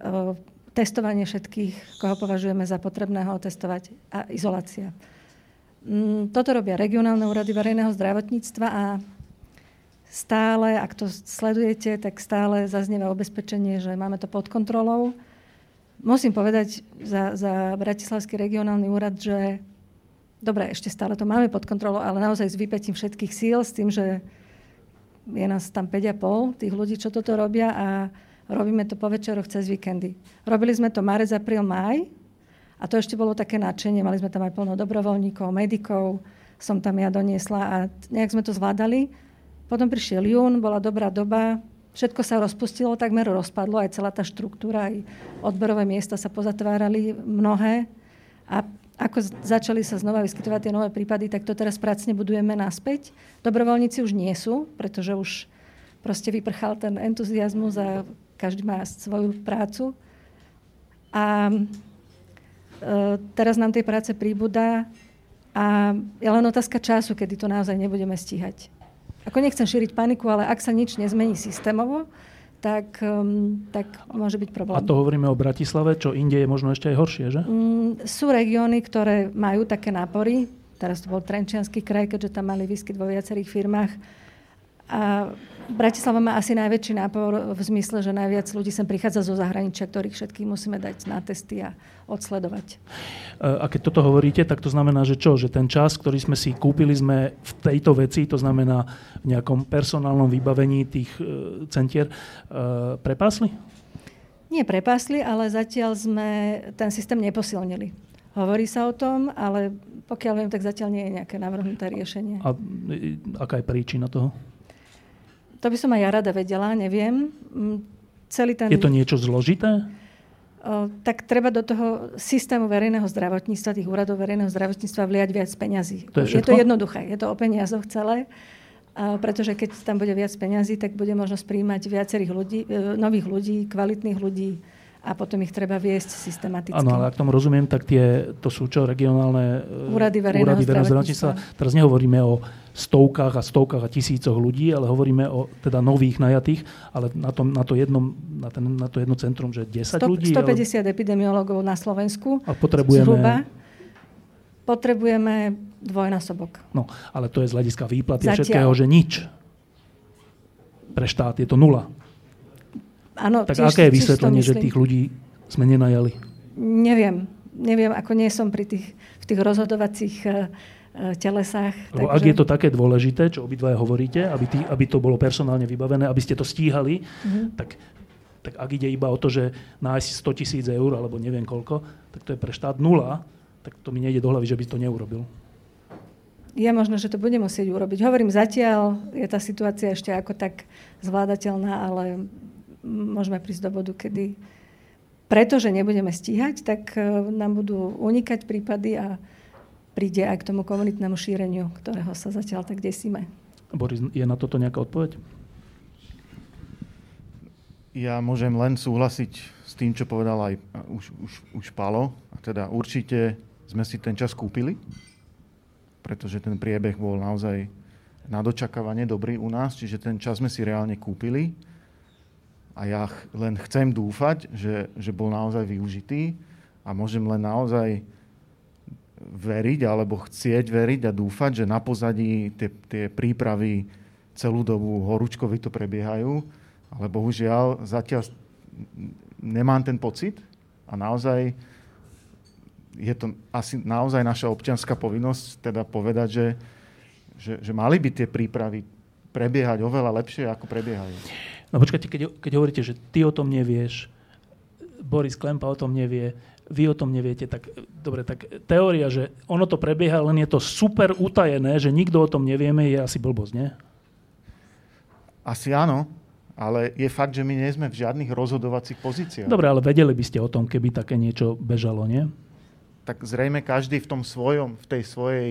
uh, testovanie všetkých, koho považujeme za potrebného testovať a izolácia. Mm, toto robia regionálne úrady verejného zdravotníctva a stále, ak to sledujete, tak stále zaznieva ubezpečenie, že máme to pod kontrolou. Musím povedať za, za Bratislavský regionálny úrad, že dobre, ešte stále to máme pod kontrolou, ale naozaj s vypetím všetkých síl, s tým, že je nás tam 5,5 tých ľudí, čo toto robia a robíme to po večeroch cez víkendy. Robili sme to marec, apríl, maj a to ešte bolo také nadšenie. Mali sme tam aj plno dobrovoľníkov, medikov, som tam ja doniesla a nejak sme to zvládali. Potom prišiel jún, bola dobrá doba, všetko sa rozpustilo, takmer rozpadlo, aj celá tá štruktúra, aj odberové miesta sa pozatvárali mnohé. A ako začali sa znova vyskytovať tie nové prípady, tak to teraz pracne budujeme naspäť. Dobrovoľníci už nie sú, pretože už proste vyprchal ten entuziasmus a každý má svoju prácu. A teraz nám tej práce príbuda a je len otázka času, kedy to naozaj nebudeme stíhať. Ako nechcem šíriť paniku, ale ak sa nič nezmení systémovo, tak, um, tak môže byť problém. A to hovoríme o Bratislave, čo inde je možno ešte aj horšie, že? Mm, sú regióny, ktoré majú také nápory. Teraz to bol Trenčianský kraj, keďže tam mali výskyt vo viacerých firmách. A Bratislava má asi najväčší nápor v zmysle, že najviac ľudí sem prichádza zo zahraničia, ktorých všetkých musíme dať na testy a odsledovať. A keď toto hovoríte, tak to znamená, že čo? Že ten čas, ktorý sme si kúpili, sme v tejto veci, to znamená v nejakom personálnom vybavení tých e, centier, e, prepásli? Nie prepásli, ale zatiaľ sme ten systém neposilnili. Hovorí sa o tom, ale pokiaľ viem, tak zatiaľ nie je nejaké navrhnuté riešenie. A e, aká je príčina toho? To by som aj ja rada vedela, neviem. Mm, celý ten... Je to niečo zložité? Tak treba do toho systému verejného zdravotníctva, tých úradov verejného zdravotníctva vliať viac peňazí. To je, je to jednoduché, je to o peniazoch celé. Pretože keď tam bude viac peňazí, tak bude možnosť príjmať viacerých ľudí, e, nových ľudí, kvalitných ľudí, a potom ich treba viesť systematicky. Áno, ale ak tomu rozumiem, tak tie, to sú čo, regionálne e, úrady verejného, úrady verejného zdravotníctva. Teraz nehovoríme o stovkách a stovkách a tisícoch ľudí, ale hovoríme o teda nových najatých, ale na, tom, na, to, jednom, na, ten, na to jedno centrum, že 10 100, ľudí. 150 ale... epidemiologov na Slovensku. A potrebujeme... Zhruba. Potrebujeme dvojnásobok. No, ale to je z hľadiska výplaty a všetkého, že nič. Pre štát je to nula. Áno, tak tiež, aké je vysvetlenie, že tých ľudí sme nenajali? Neviem. Neviem, ako nie som pri tých, v tých rozhodovacích uh, telesách. Lebo takže... ak je to také dôležité, čo obidvaja hovoríte, aby, tý, aby to bolo personálne vybavené, aby ste to stíhali, mm-hmm. tak, tak ak ide iba o to, že nájsť 100 tisíc eur, alebo neviem koľko, tak to je pre štát nula, tak to mi nejde do hlavy, že by to neurobil. Je možné, že to bude musieť urobiť. Hovorím, zatiaľ je tá situácia ešte ako tak zvládateľná, ale môžeme prísť do bodu, kedy pretože nebudeme stíhať, tak e, nám budú unikať prípady a príde aj k tomu komunitnému šíreniu, ktorého sa zatiaľ tak desíme. Boris, je na toto nejaká odpoveď? Ja môžem len súhlasiť s tým, čo povedal aj už, už, už Palo. A teda určite sme si ten čas kúpili, pretože ten priebeh bol naozaj na dočakávanie dobrý u nás, čiže ten čas sme si reálne kúpili a ja len chcem dúfať, že, že bol naozaj využitý a môžem len naozaj veriť alebo chcieť veriť a dúfať, že na pozadí tie, tie prípravy celú dobu horúčkovito prebiehajú, ale bohužiaľ zatiaľ nemám ten pocit a naozaj je to asi naozaj naša občianská povinnosť teda povedať, že, že, že mali by tie prípravy prebiehať oveľa lepšie, ako prebiehajú. No počkajte, keď, keď hovoríte, že ty o tom nevieš, Boris Klempa o tom nevie, vy o tom neviete, tak dobre, tak teória, že ono to prebieha, len je to super utajené, že nikto o tom nevieme, je asi blbosť, nie? Asi áno, ale je fakt, že my nie sme v žiadnych rozhodovacích pozíciách. Dobre, ale vedeli by ste o tom, keby také niečo bežalo, nie? Tak zrejme každý v tom svojom, v tej svojej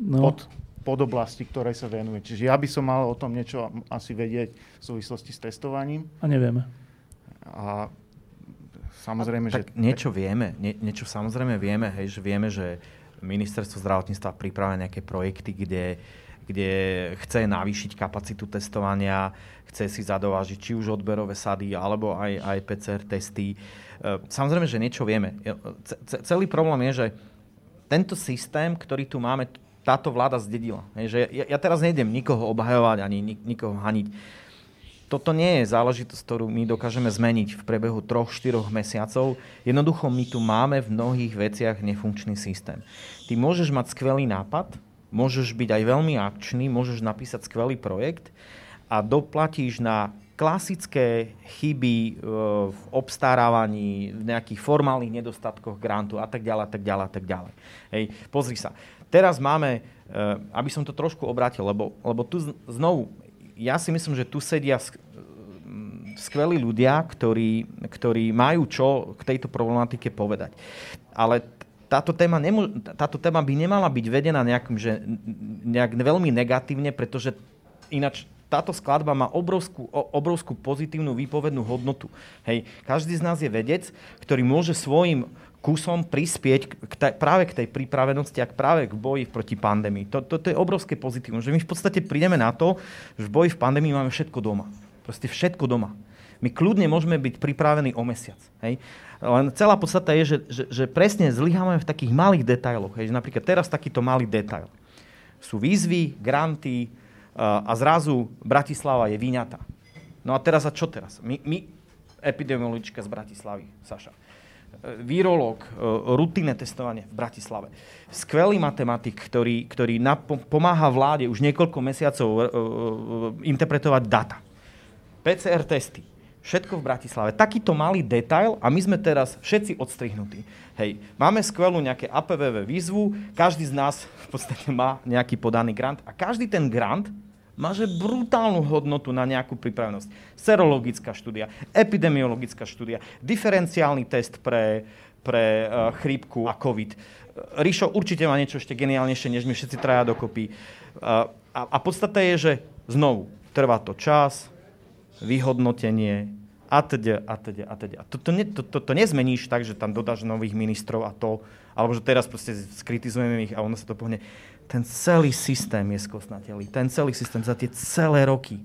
no. pod, podoblasti, ktorej sa venuje. Čiže ja by som mal o tom niečo asi vedieť v súvislosti s testovaním. A nevieme. A samozrejme, a, že... Tak niečo vieme, nie, niečo samozrejme vieme, hej, že vieme, že ministerstvo zdravotníctva pripravuje nejaké projekty, kde, kde chce navýšiť kapacitu testovania, chce si zadovážiť či už odberové sady, alebo aj, aj PCR testy. E, samozrejme, že niečo vieme. Celý problém je, že tento systém, ktorý tu máme, táto vláda zdedila. že ja, ja teraz nejdem nikoho obhajovať ani nik, nikoho haniť. Toto nie je záležitosť, ktorú my dokážeme zmeniť v priebehu 3-4 mesiacov. Jednoducho my tu máme v mnohých veciach nefunkčný systém. Ty môžeš mať skvelý nápad, môžeš byť aj veľmi akčný, môžeš napísať skvelý projekt, a doplatíš na klasické chyby e, v obstarávaní, v nejakých formálnych nedostatkoch grantu a tak ďalej, a tak ďalej, a tak ďalej. Hej, pozri sa. Teraz máme, e, aby som to trošku obrátil, lebo, lebo tu znovu, ja si myslím, že tu sedia skvelí ľudia, ktorí, ktorí majú čo k tejto problematike povedať. Ale táto téma, nemô- táto téma by nemala byť vedená nejakým, že, nejak veľmi negatívne, pretože ináč táto skladba má obrovskú, obrovskú pozitívnu výpovednú hodnotu. Hej, každý z nás je vedec, ktorý môže svojim kusom prispieť k taj, práve k tej pripravenosti a práve k boji proti pandémii. To, to, to je obrovské pozitívum, že my v podstate prídeme na to, že v boji v pandémii máme všetko doma. Proste všetko doma. My kľudne môžeme byť pripravení o mesiac. Hej? Len celá podstata je, že, že, že presne zlyhávame v takých malých detailoch. Hej? Napríklad teraz takýto malý detail. Sú výzvy, granty, a zrazu Bratislava je vyňatá. No a teraz a čo teraz? My, my epidemiologička z Bratislavy, Saša. Vírolog, e, rutinné testovanie v Bratislave. Skvelý matematik, ktorý, ktorý pomáha vláde už niekoľko mesiacov uh, interpretovať data. PCR testy. Všetko v Bratislave. Takýto malý detail a my sme teraz všetci odstrihnutí. Hej, máme skvelú nejaké APVV výzvu, každý z nás v podstate má nejaký podaný grant a každý ten grant má že brutálnu hodnotu na nejakú pripravenosť. Serologická štúdia, epidemiologická štúdia, diferenciálny test pre, pre uh, chrípku a COVID. Ríšo určite má niečo ešte geniálnejšie, než my všetci traja dokopy. Uh, a, a podstata je, že znovu, trvá to čas, vyhodnotenie, a teda, a teda, a teda. To, to, to, to, to nezmeníš tak, že tam dodáš nových ministrov a to, alebo že teraz proste skritizujeme ich a ono sa to pohne. Ten celý systém je skosnatelý. Ten celý systém za tie celé roky.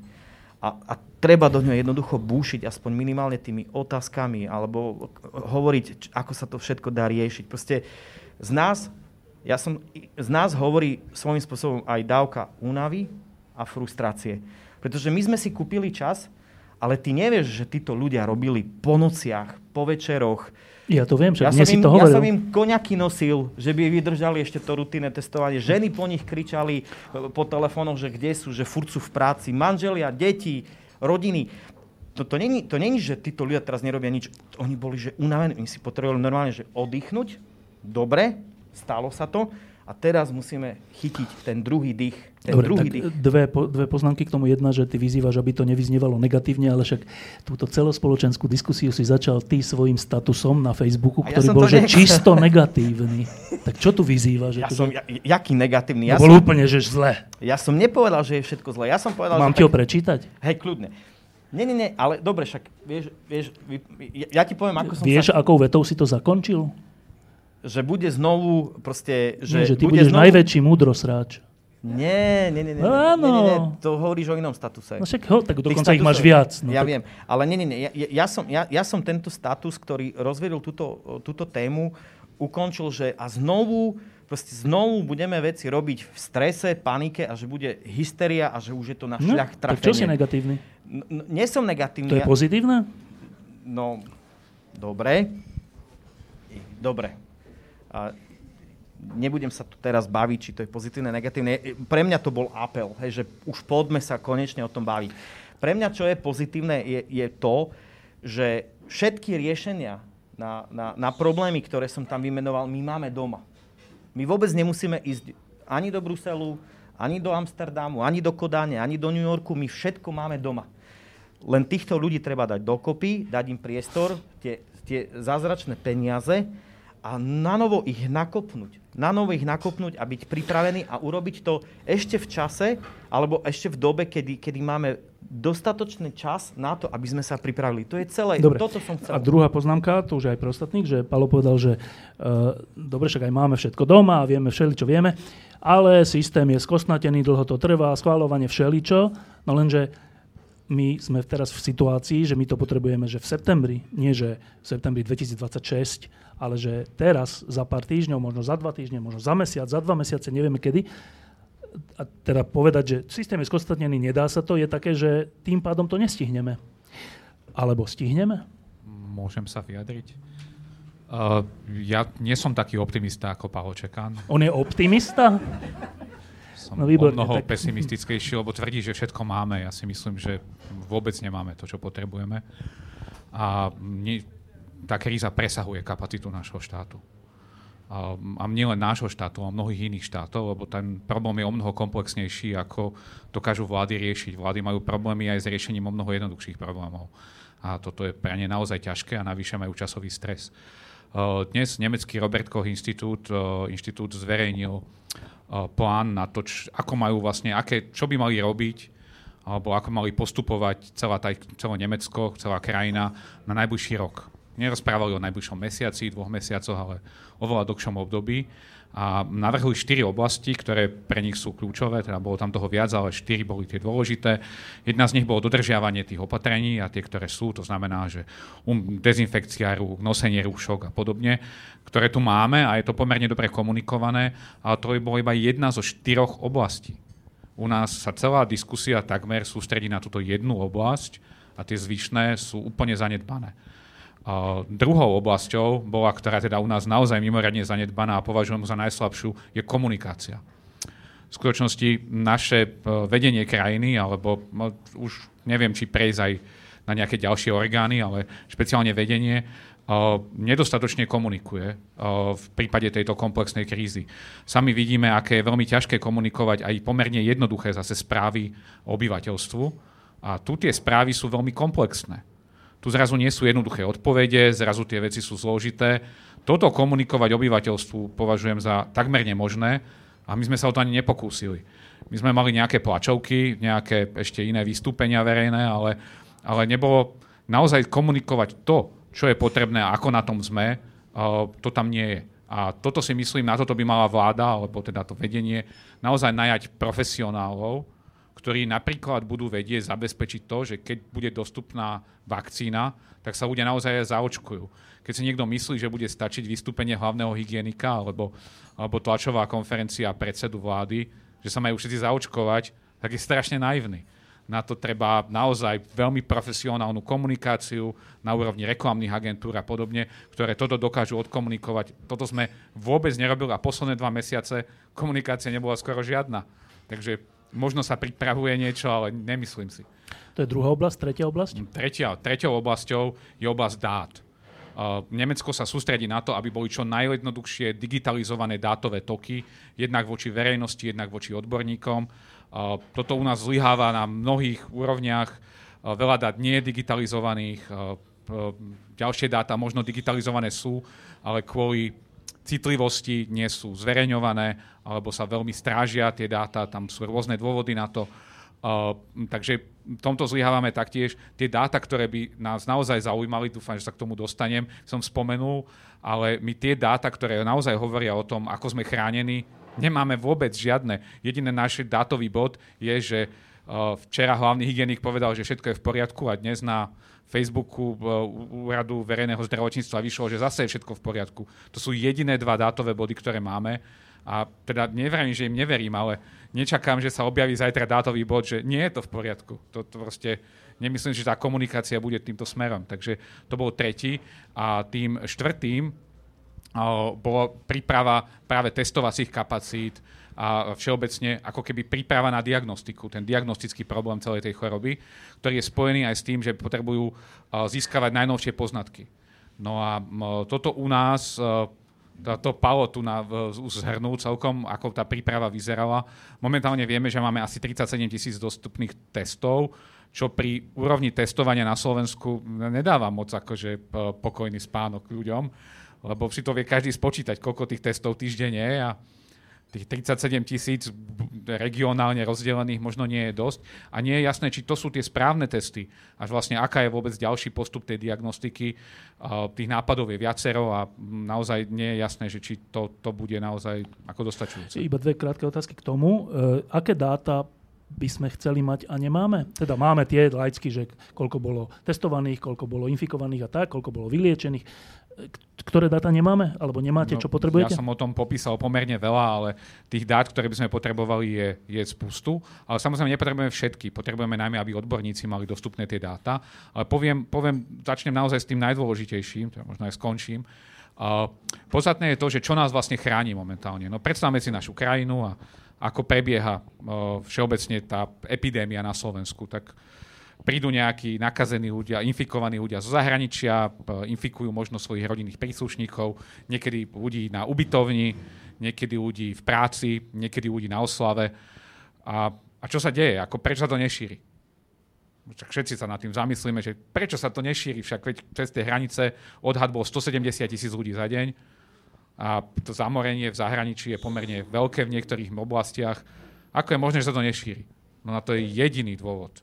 A, a treba do ňoho jednoducho búšiť aspoň minimálne tými otázkami alebo hovoriť, ako sa to všetko dá riešiť. Proste z nás, ja som, z nás hovorí svojím spôsobom aj dávka únavy a frustrácie. Pretože my sme si kúpili čas, ale ty nevieš, že títo ľudia robili po nociach, po večeroch. Ja to viem, že ja som im, to hovoril. Ja som im koňaky nosil, že by vydržali ešte to rutinné testovanie. Ženy po nich kričali e, po telefónoch, že kde sú, že furt sú v práci. Manželia, deti, rodiny. To, to, není, to není, že títo ľudia teraz nerobia nič. Oni boli že unavení, oni si potrebovali normálne že oddychnúť. Dobre, stalo sa to a teraz musíme chytiť ten druhý dých. Ten Dobre, druhý tak dých. Dve, dve poznámky k tomu. Jedna, že ty vyzývaš, aby to nevyznievalo negatívne, ale však túto celospoločenskú diskusiu si začal ty svojim statusom na Facebooku, A ja ktorý som bol že čisto negatívny. Tak čo tu vyzývaš? Ja Že som, ja, jaký negatívny? Ja to bol som, úplne, že zle. ja som nepovedal, že je všetko zlé. Ja som povedal, Mám že ti ho prečítať? Hej, kľudne. Nie, nie, nie, ale dobre, však vieš, vieš ja, ja ti poviem, ako som Vieš, sa... akou vetou si to zakončil? Že bude znovu, proste... Že Nie, že ty bude budeš znovu... najväčší múdrosráč. Nie, nie, nie, nie, No nie, áno. nie, nie, nie, to hovoríš o inom statuse. No však ho, tak Tých dokonca ich máš viac. No, ja tak, viem, ale nie, nie, nie. Ja, ja, som, ja, ja som tento status, ktorý rozvedol túto, túto tému, ukončil, že a znovu, proste znovu budeme veci robiť v strese, panike a že bude hysteria a že už je to na no, šľach tak čo si trafenie. negatívny? N- n- nie som negatívny. To je pozitívne? No, dobre. Dobre. A nebudem sa tu teraz baviť, či to je pozitívne, negatívne. Pre mňa to bol apel, hej, že už poďme sa konečne o tom baviť. Pre mňa, čo je pozitívne, je, je to, že všetky riešenia na, na, na problémy, ktoré som tam vymenoval, my máme doma. My vôbec nemusíme ísť ani do Bruselu, ani do Amsterdamu, ani do Kodáne, ani do New Yorku. My všetko máme doma. Len týchto ľudí treba dať dokopy, dať im priestor, tie, tie zázračné peniaze a nanovo ich nakopnúť. Nanovo ich nakopnúť a byť pripravený a urobiť to ešte v čase, alebo ešte v dobe, kedy, kedy máme dostatočný čas na to, aby sme sa pripravili. To je celé. Dobre. Toto som chcel. A druhá poznámka, to už aj pre ostatných, že Palo povedal, že uh, dobre, však aj máme všetko doma a vieme všeli, čo vieme, ale systém je skosnatený, dlho to trvá, schváľovanie všeličo, no lenže my sme teraz v situácii, že my to potrebujeme, že v septembri, nie že v septembri 2026, ale že teraz, za pár týždňov, možno za dva týždne, možno za mesiac, za dva mesiace, nevieme kedy, a teda povedať, že systém je skostnatený, nedá sa to, je také, že tým pádom to nestihneme. Alebo stihneme? Môžem sa vyjadriť? Uh, ja nie som taký optimista ako Pavel Čekan. On je optimista? Som no, výborné, mnoho tak... pesimistickejší, lebo tvrdí, že všetko máme. Ja si myslím, že vôbec nemáme to, čo potrebujeme. A nie, tá kríza presahuje kapacitu nášho štátu. A, a nie len nášho štátu, ale mnohých iných štátov, lebo ten problém je o mnoho komplexnejší, ako dokážu vlády riešiť. Vlády majú problémy aj s riešením o mnoho jednoduchších problémov. A toto je pre ne naozaj ťažké a navyše majú časový stres. Dnes nemecký Robert Koch inštitút, inštitút zverejnil plán na to, č, ako majú vlastne, aké, čo by mali robiť, alebo ako mali postupovať celá taj, celé Nemecko, celá krajina na najbližší rok. Nerozprávali o najbližšom mesiaci, dvoch mesiacoch, ale oveľa dlhšom období a navrhli štyri oblasti, ktoré pre nich sú kľúčové, teda bolo tam toho viac, ale štyri boli tie dôležité. Jedna z nich bolo dodržiavanie tých opatrení a tie, ktoré sú, to znamená, že um, dezinfekcia rúk, nosenie rúšok a podobne, ktoré tu máme a je to pomerne dobre komunikované, ale to by bola iba jedna zo štyroch oblastí. U nás sa celá diskusia takmer sústredí na túto jednu oblasť a tie zvyšné sú úplne zanedbané. Uh, druhou oblasťou bola, ktorá teda u nás naozaj mimoriadne zanedbaná a považujem za najslabšiu, je komunikácia. V skutočnosti naše uh, vedenie krajiny, alebo no, už neviem, či prejsť aj na nejaké ďalšie orgány, ale špeciálne vedenie, uh, nedostatočne komunikuje v prípade tejto komplexnej krízy. Sami vidíme, aké je veľmi ťažké komunikovať aj pomerne jednoduché zase správy obyvateľstvu. A tu tie správy sú veľmi komplexné tu zrazu nie sú jednoduché odpovede, zrazu tie veci sú zložité. Toto komunikovať obyvateľstvu považujem za takmer nemožné a my sme sa o to ani nepokúsili. My sme mali nejaké plačovky, nejaké ešte iné vystúpenia verejné, ale, ale nebolo naozaj komunikovať to, čo je potrebné a ako na tom sme, to tam nie je. A toto si myslím, na toto by mala vláda, alebo teda to vedenie, naozaj najať profesionálov, ktorí napríklad budú vedieť zabezpečiť to, že keď bude dostupná vakcína, tak sa ľudia naozaj aj zaočkujú. Keď si niekto myslí, že bude stačiť vystúpenie hlavného hygienika alebo, alebo tlačová konferencia predsedu vlády, že sa majú všetci zaočkovať, tak je strašne naivný. Na to treba naozaj veľmi profesionálnu komunikáciu na úrovni reklamných agentúr a podobne, ktoré toto dokážu odkomunikovať. Toto sme vôbec nerobili a posledné dva mesiace komunikácia nebola skoro žiadna. Takže možno sa pripravuje niečo, ale nemyslím si. To je druhá oblasť, tretia oblasť? Tretia, tretiou oblasťou je oblasť dát. Uh, Nemecko sa sústredí na to, aby boli čo najjednoduchšie digitalizované dátové toky, jednak voči verejnosti, jednak voči odborníkom. Uh, toto u nás zlyháva na mnohých úrovniach. Uh, veľa dát nie je digitalizovaných, ďalšie dáta možno digitalizované sú, ale kvôli citlivosti nie sú zverejňované alebo sa veľmi strážia tie dáta, tam sú rôzne dôvody na to. Takže v tomto zlyhávame taktiež. Tie dáta, ktoré by nás naozaj zaujímali, dúfam, že sa k tomu dostanem, som spomenul, ale my tie dáta, ktoré naozaj hovoria o tom, ako sme chránení, nemáme vôbec žiadne. Jediný náš dátový bod je, že včera hlavný hygienik povedal, že všetko je v poriadku a dnes na Facebooku úradu verejného zdravotníctva vyšlo, že zase je všetko v poriadku. To sú jediné dva dátové body, ktoré máme. A teda neverím, že im neverím, ale nečakám, že sa objaví zajtra dátový bod, že nie je to v poriadku. To, to proste, nemyslím, že tá komunikácia bude týmto smerom. Takže to bol tretí. A tým štvrtým bola príprava práve testovacích kapacít, a všeobecne ako keby príprava na diagnostiku, ten diagnostický problém celej tej choroby, ktorý je spojený aj s tým, že potrebujú získavať najnovšie poznatky. No a toto u nás to Palo tu na, zhrnul celkom, ako tá príprava vyzerala. Momentálne vieme, že máme asi 37 tisíc dostupných testov, čo pri úrovni testovania na Slovensku nedáva moc akože pokojný spánok ľuďom, lebo si to vie každý spočítať, koľko tých testov týždenne je a tých 37 tisíc regionálne rozdelených možno nie je dosť a nie je jasné, či to sú tie správne testy, až vlastne aká je vôbec ďalší postup tej diagnostiky. Tých nápadov je viacero a naozaj nie je jasné, že či to, to bude naozaj ako dostačujúce. Iba dve krátke otázky k tomu. E, aké dáta by sme chceli mať a nemáme? Teda máme tie laicky, že koľko bolo testovaných, koľko bolo infikovaných a tak, koľko bolo vyliečených ktoré dáta nemáme? Alebo nemáte, no, čo potrebujete? Ja som o tom popísal pomerne veľa, ale tých dát, ktoré by sme potrebovali, je, je spustu. Ale samozrejme nepotrebujeme všetky. Potrebujeme najmä, aby odborníci mali dostupné tie dáta. Ale poviem, poviem začnem naozaj s tým najdôležitejším, teda možno aj skončím. Uh, podstatné je to, že čo nás vlastne chráni momentálne. No predstavme si našu krajinu a ako prebieha všeobecne tá epidémia na Slovensku, tak prídu nejakí nakazení ľudia, infikovaní ľudia zo zahraničia, infikujú možno svojich rodinných príslušníkov, niekedy ľudí na ubytovni, niekedy ľudí v práci, niekedy ľudí na oslave. A, a čo sa deje? Ako, prečo sa to nešíri? Však všetci sa nad tým zamyslíme, že prečo sa to nešíri, však veď cez tie hranice odhad bol 170 tisíc ľudí za deň a to zamorenie v zahraničí je pomerne veľké v niektorých oblastiach. Ako je možné, že sa to nešíri? No na to je jediný dôvod.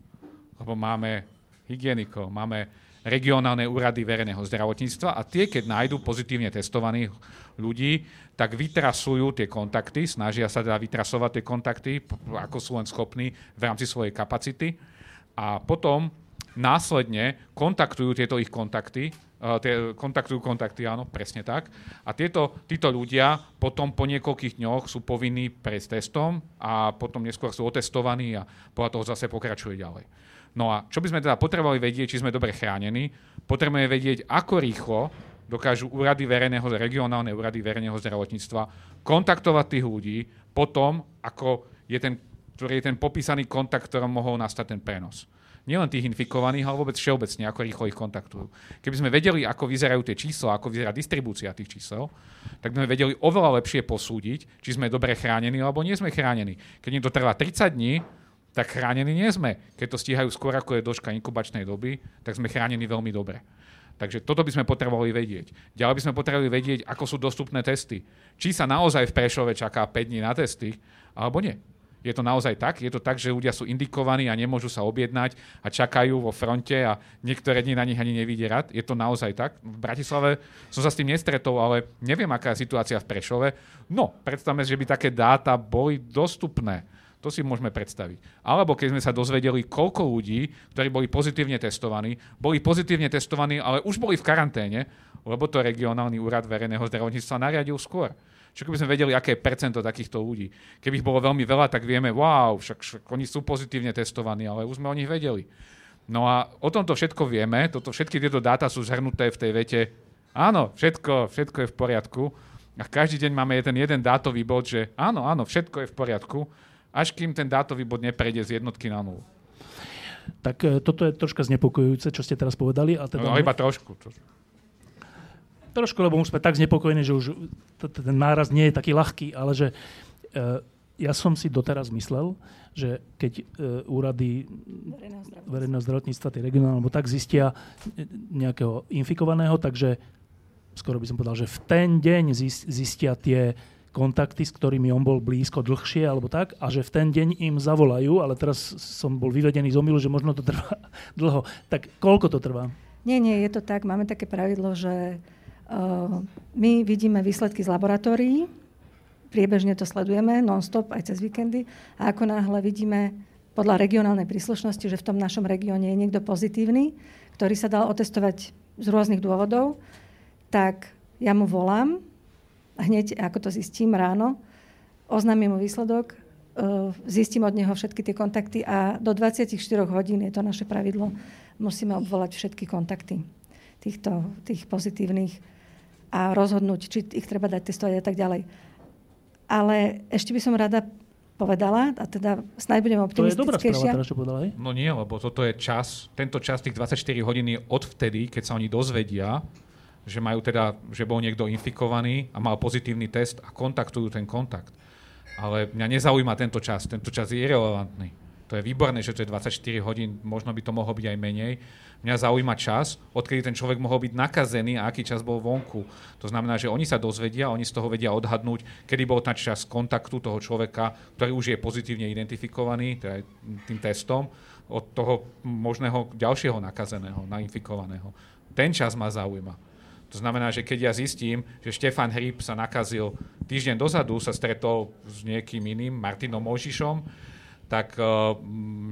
Lebo máme hygienikov, máme regionálne úrady verejného zdravotníctva a tie, keď nájdú pozitívne testovaných ľudí, tak vytrasujú tie kontakty, snažia sa teda vytrasovať tie kontakty, ako sú len schopní v rámci svojej kapacity a potom následne kontaktujú tieto ich kontakty, uh, tie, kontaktujú kontakty, áno, presne tak. A tieto, títo ľudia potom po niekoľkých dňoch sú povinní prejsť testom a potom neskôr sú otestovaní a podľa toho zase pokračuje ďalej. No a čo by sme teda potrebovali vedieť, či sme dobre chránení, potrebujeme vedieť, ako rýchlo dokážu úrady verejného, regionálne úrady verejného zdravotníctva kontaktovať tých ľudí potom, ako je ten ktorý je ten popísaný kontakt, ktorom mohol nastať ten prenos. Nielen tých infikovaných, ale vôbec všeobecne, ako rýchlo ich kontaktujú. Keby sme vedeli, ako vyzerajú tie čísla, ako vyzerá distribúcia tých čísel, tak by sme vedeli oveľa lepšie posúdiť, či sme dobre chránení alebo nie sme chránení. Keď niekto trvá 30 dní, tak chránení nie sme. Keď to stíhajú skôr, ako je doška inkubačnej doby, tak sme chránení veľmi dobre. Takže toto by sme potrebovali vedieť. Ďalej by sme potrebovali vedieť, ako sú dostupné testy. Či sa naozaj v Prešove čaká 5 dní na testy, alebo nie. Je to naozaj tak? Je to tak, že ľudia sú indikovaní a nemôžu sa objednať a čakajú vo fronte a niektoré dni na nich ani nevidie rad? Je to naozaj tak? V Bratislave som sa s tým nestretol, ale neviem, aká je situácia v Prešove. No, predstavme, že by také dáta boli dostupné. To si môžeme predstaviť. Alebo keď sme sa dozvedeli, koľko ľudí, ktorí boli pozitívne testovaní, boli pozitívne testovaní, ale už boli v karanténe, lebo to regionálny úrad verejného zdravotníctva nariadil skôr. Čo keby sme vedeli, aké je percento takýchto ľudí. Keby ich bolo veľmi veľa, tak vieme, wow, však, však oni sú pozitívne testovaní, ale už sme o nich vedeli. No a o tomto všetko vieme, toto, všetky tieto dáta sú zhrnuté v tej vete, áno, všetko, všetko je v poriadku. A každý deň máme ten jeden dátový bod, že áno, áno, všetko je v poriadku, až kým ten dátový bod neprejde z jednotky na nulu. Tak e, toto je troška znepokojujúce, čo ste teraz povedali. A teda no, iba trošku. Trošku, lebo už sme tak znepokojení, že už ten náraz nie je taký ľahký, ale že e, ja som si doteraz myslel, že keď e, úrady verejného zdravotníctva, tie regionálne, alebo tak zistia nejakého infikovaného, takže skoro by som povedal, že v ten deň zistia tie kontakty, s ktorými on bol blízko dlhšie alebo tak, a že v ten deň im zavolajú, ale teraz som bol vyvedený z omilu, že možno to trvá [LAUGHS] dlho. Tak koľko to trvá? Nie, nie, je to tak. Máme také pravidlo, že my vidíme výsledky z laboratórií, priebežne to sledujeme non-stop aj cez víkendy a ako náhle vidíme podľa regionálnej príslušnosti, že v tom našom regióne je niekto pozitívny, ktorý sa dal otestovať z rôznych dôvodov, tak ja mu volám, hneď ako to zistím ráno, oznámim mu výsledok, zistím od neho všetky tie kontakty a do 24 hodín je to naše pravidlo, musíme obvolať všetky kontakty týchto, tých pozitívnych a rozhodnúť, či ich treba dať testovať a tak ďalej. Ale ešte by som rada povedala, a teda snáď budem optimistickejšia. To je dobrá správa, teraz, čo povedala, No nie, lebo toto je čas, tento čas tých 24 hodín je odvtedy, keď sa oni dozvedia, že majú teda, že bol niekto infikovaný a mal pozitívny test a kontaktujú ten kontakt. Ale mňa nezaujíma tento čas, tento čas je irrelevantný. To je výborné, že to je 24 hodín, možno by to mohlo byť aj menej, Mňa zaujíma čas, odkedy ten človek mohol byť nakazený a aký čas bol vonku. To znamená, že oni sa dozvedia, oni z toho vedia odhadnúť, kedy bol ten čas kontaktu toho človeka, ktorý už je pozitívne identifikovaný teda tým testom, od toho možného ďalšieho nakazeného, nainfikovaného. Ten čas ma zaujíma. To znamená, že keď ja zistím, že Štefan Hríb sa nakazil týždeň dozadu, sa stretol s niekým iným, Martinom Možišom, tak uh,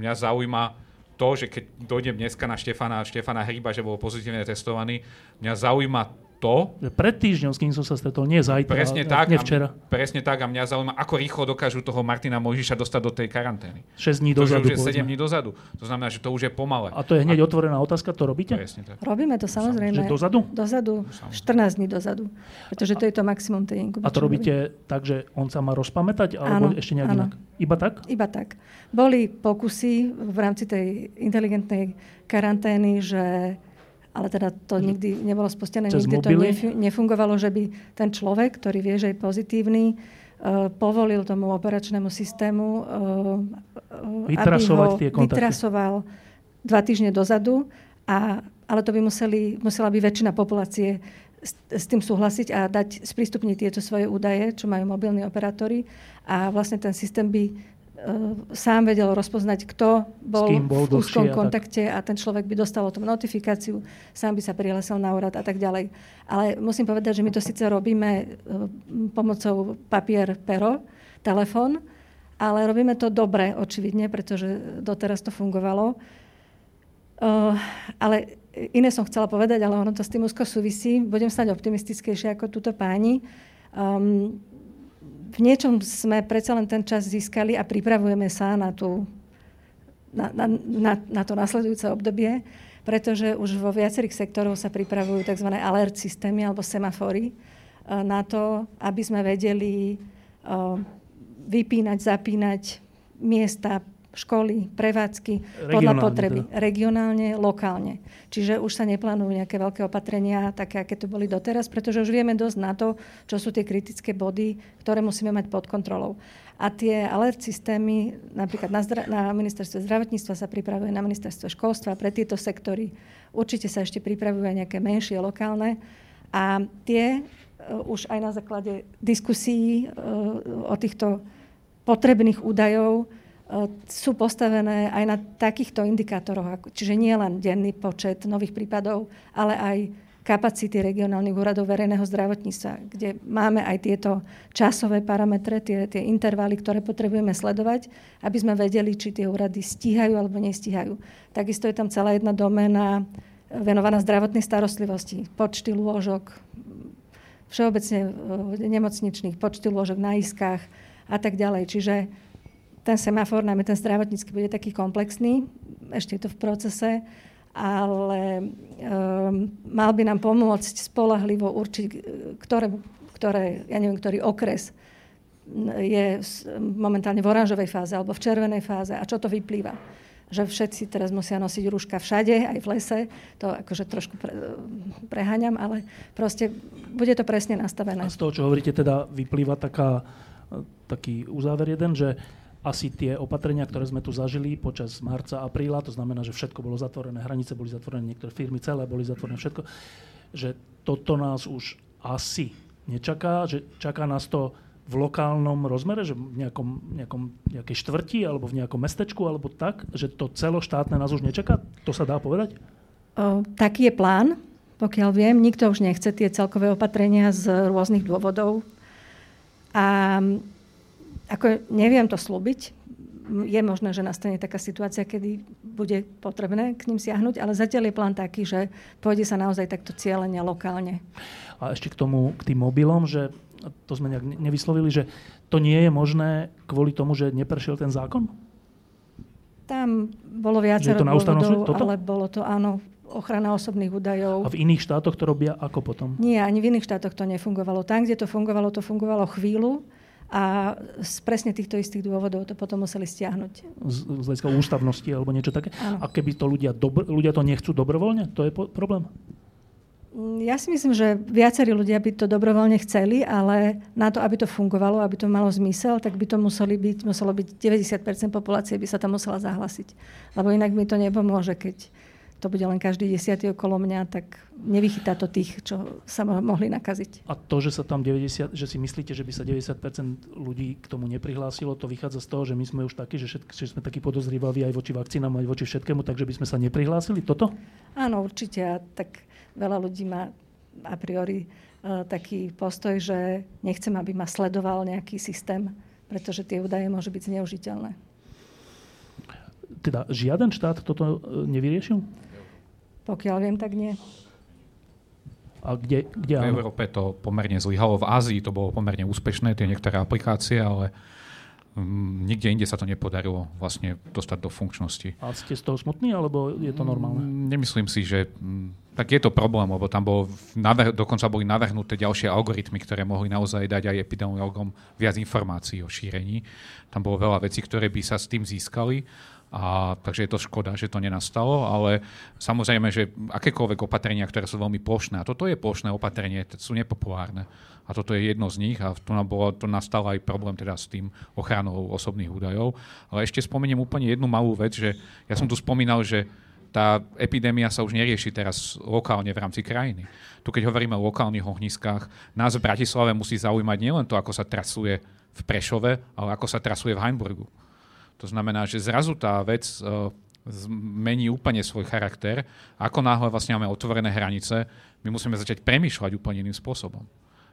mňa zaujíma, to, že keď dojdem dneska na Štefana, Štefana Hríba, že bol pozitívne testovaný, mňa zaujíma to... Pred týždňom, s kým som sa stretol, nie zajtra, presne tak, nie včera. A, presne tak a mňa zaujíma, ako rýchlo dokážu toho Martina Mojžiša dostať do tej karantény. 6 dní dozadu. To už je 7 dní dozadu. To znamená, že to už je pomalé. A to je hneď a... otvorená otázka, to robíte? Presne tak. Robíme to samozrejme. Že dozadu? Dozadu, 14 dní dozadu. Pretože to je to maximum tej inkubačnej A to robíte tak, že on sa má rozpamätať, alebo áno, ešte nejak áno. inak? Iba tak? Iba tak. Boli pokusy v rámci tej inteligentnej karantény, že ale teda to nikdy nebolo spustené, Cez nikdy mobily? to nefungovalo, že by ten človek, ktorý vie, že je pozitívny, uh, povolil tomu operačnému systému, uh, Vytrasovať aby ho tie kontakty. vytrasoval dva týždne dozadu, a, ale to by museli, musela by väčšina populácie s, s tým súhlasiť a dať, sprístupniť tieto svoje údaje, čo majú mobilní operátori a vlastne ten systém by sám vedel rozpoznať, kto bol, bol v úzkom kontakte a ten človek by dostal o tom notifikáciu, sám by sa prihlásil na úrad a tak ďalej. Ale musím povedať, že my to síce robíme uh, pomocou papier, pero, telefón, ale robíme to dobre, očividne, pretože doteraz to fungovalo. Uh, ale iné som chcela povedať, ale ono to s tým úzko súvisí. Budem snáď optimistickejšia ako túto páni. Um, v niečom sme predsa len ten čas získali a pripravujeme sa na, tú, na, na, na, na to nasledujúce obdobie, pretože už vo viacerých sektoroch sa pripravujú tzv. alert systémy alebo semafory uh, na to, aby sme vedeli uh, vypínať, zapínať miesta, školy, prevádzky podľa potreby. Teda. Regionálne, lokálne. Čiže už sa neplánujú nejaké veľké opatrenia, také, aké tu boli doteraz, pretože už vieme dosť na to, čo sú tie kritické body, ktoré musíme mať pod kontrolou. A tie alert systémy, napríklad na, zdra- na ministerstve zdravotníctva sa pripravuje, na ministerstve školstva, pre tieto sektory určite sa ešte pripravujú aj nejaké menšie, lokálne. A tie uh, už aj na základe diskusí uh, o týchto potrebných údajov E, sú postavené aj na takýchto indikátoroch, čiže nie len denný počet nových prípadov, ale aj kapacity regionálnych úradov verejného zdravotníctva, kde máme aj tieto časové parametre, tie, tie intervaly, ktoré potrebujeme sledovať, aby sme vedeli, či tie úrady stíhajú alebo nestíhajú. Takisto je tam celá jedna doména venovaná zdravotnej starostlivosti, počty lôžok, všeobecne e, nemocničných, počty lôžok na iskách a tak ďalej. Čiže ten semafor, najmä ten zdravotnícky, bude taký komplexný, ešte je to v procese, ale um, mal by nám pomôcť spolahlivo určiť, ktoré, ktoré, ja neviem, ktorý okres je momentálne v oranžovej fáze alebo v červenej fáze a čo to vyplýva. Že všetci teraz musia nosiť rúška všade, aj v lese. To akože trošku pre, preháňam, ale proste bude to presne nastavené. A z toho, čo hovoríte, teda vyplýva taká, taký uzáver jeden, že asi tie opatrenia, ktoré sme tu zažili počas marca, apríla, to znamená, že všetko bolo zatvorené, hranice boli zatvorené, niektoré firmy celé boli zatvorené, všetko, že toto nás už asi nečaká, že čaká nás to v lokálnom rozmere, že v nejakom, nejakom, nejakej štvrti alebo v nejakom mestečku alebo tak, že to celoštátne nás už nečaká? To sa dá povedať? O, taký je plán, pokiaľ viem. Nikto už nechce tie celkové opatrenia z rôznych dôvodov. A ako neviem to slúbiť. Je možné, že nastane taká situácia, kedy bude potrebné k ním siahnuť, ale zatiaľ je plán taký, že pôjde sa naozaj takto cieľene, lokálne. A ešte k tomu, k tým mobilom, že to sme nejak nevyslovili, že to nie je možné kvôli tomu, že neprešiel ten zákon? Tam bolo viacero dôvodov, ale bolo to áno, ochrana osobných údajov. A v iných štátoch to robia ako potom? Nie, ani v iných štátoch to nefungovalo. Tam, kde to fungovalo, to fungovalo chvíľu a z presne týchto istých dôvodov to potom museli stiahnuť. Z, z hľadiska ústavnosti alebo niečo také? Áno. A keby to ľudia, dobr, ľudia to nechcú dobrovoľne, to je po, problém? Mm, ja si myslím, že viacerí ľudia by to dobrovoľne chceli, ale na to, aby to fungovalo, aby to malo zmysel, tak by to museli byť, muselo byť 90% populácie by sa tam musela zahlasiť. Lebo inak mi to nepomôže, keď to bude len každý desiatý okolo mňa, tak nevychytá to tých, čo sa mohli nakaziť. A to, že sa tam 90, že si myslíte, že by sa 90% ľudí k tomu neprihlásilo, to vychádza z toho, že my sme už takí, že, všetk, že sme takí podozrievaví aj voči vakcínám, aj voči všetkému, takže by sme sa neprihlásili? Toto? Áno, určite. A tak veľa ľudí má a priori uh, taký postoj, že nechcem, aby ma sledoval nejaký systém, pretože tie údaje môžu byť zneužiteľné. Teda žiaden štát toto e, nevyriešil? Pokiaľ viem, tak nie. A kde, kde V? Európe to pomerne zlyhalo, v Ázii to bolo pomerne úspešné, tie niektoré aplikácie, ale mm, nikde inde sa to nepodarilo vlastne dostať do funkčnosti. A ste z toho smutní, alebo je to normálne? Mm, Nemyslím si, že mm, tak je to problém, lebo tam bolo navrh, dokonca boli navrhnuté ďalšie algoritmy, ktoré mohli naozaj dať aj epidemiologom viac informácií o šírení. Tam bolo veľa vecí, ktoré by sa s tým získali. A, takže je to škoda, že to nenastalo, ale samozrejme, že akékoľvek opatrenia, ktoré sú veľmi plošné, a toto je plošné opatrenie, sú nepopulárne. A toto je jedno z nich a tu, bolo, tu nastal aj problém teda s tým ochranou osobných údajov. Ale ešte spomeniem úplne jednu malú vec, že ja som tu spomínal, že tá epidémia sa už nerieši teraz lokálne v rámci krajiny. Tu keď hovoríme o lokálnych ohniskách, nás v Bratislave musí zaujímať nielen to, ako sa trasuje v Prešove, ale ako sa trasuje v Heimburgu. To znamená, že zrazu tá vec uh, zmení úplne svoj charakter. Ako náhle vlastne máme otvorené hranice, my musíme začať premýšľať úplne iným spôsobom.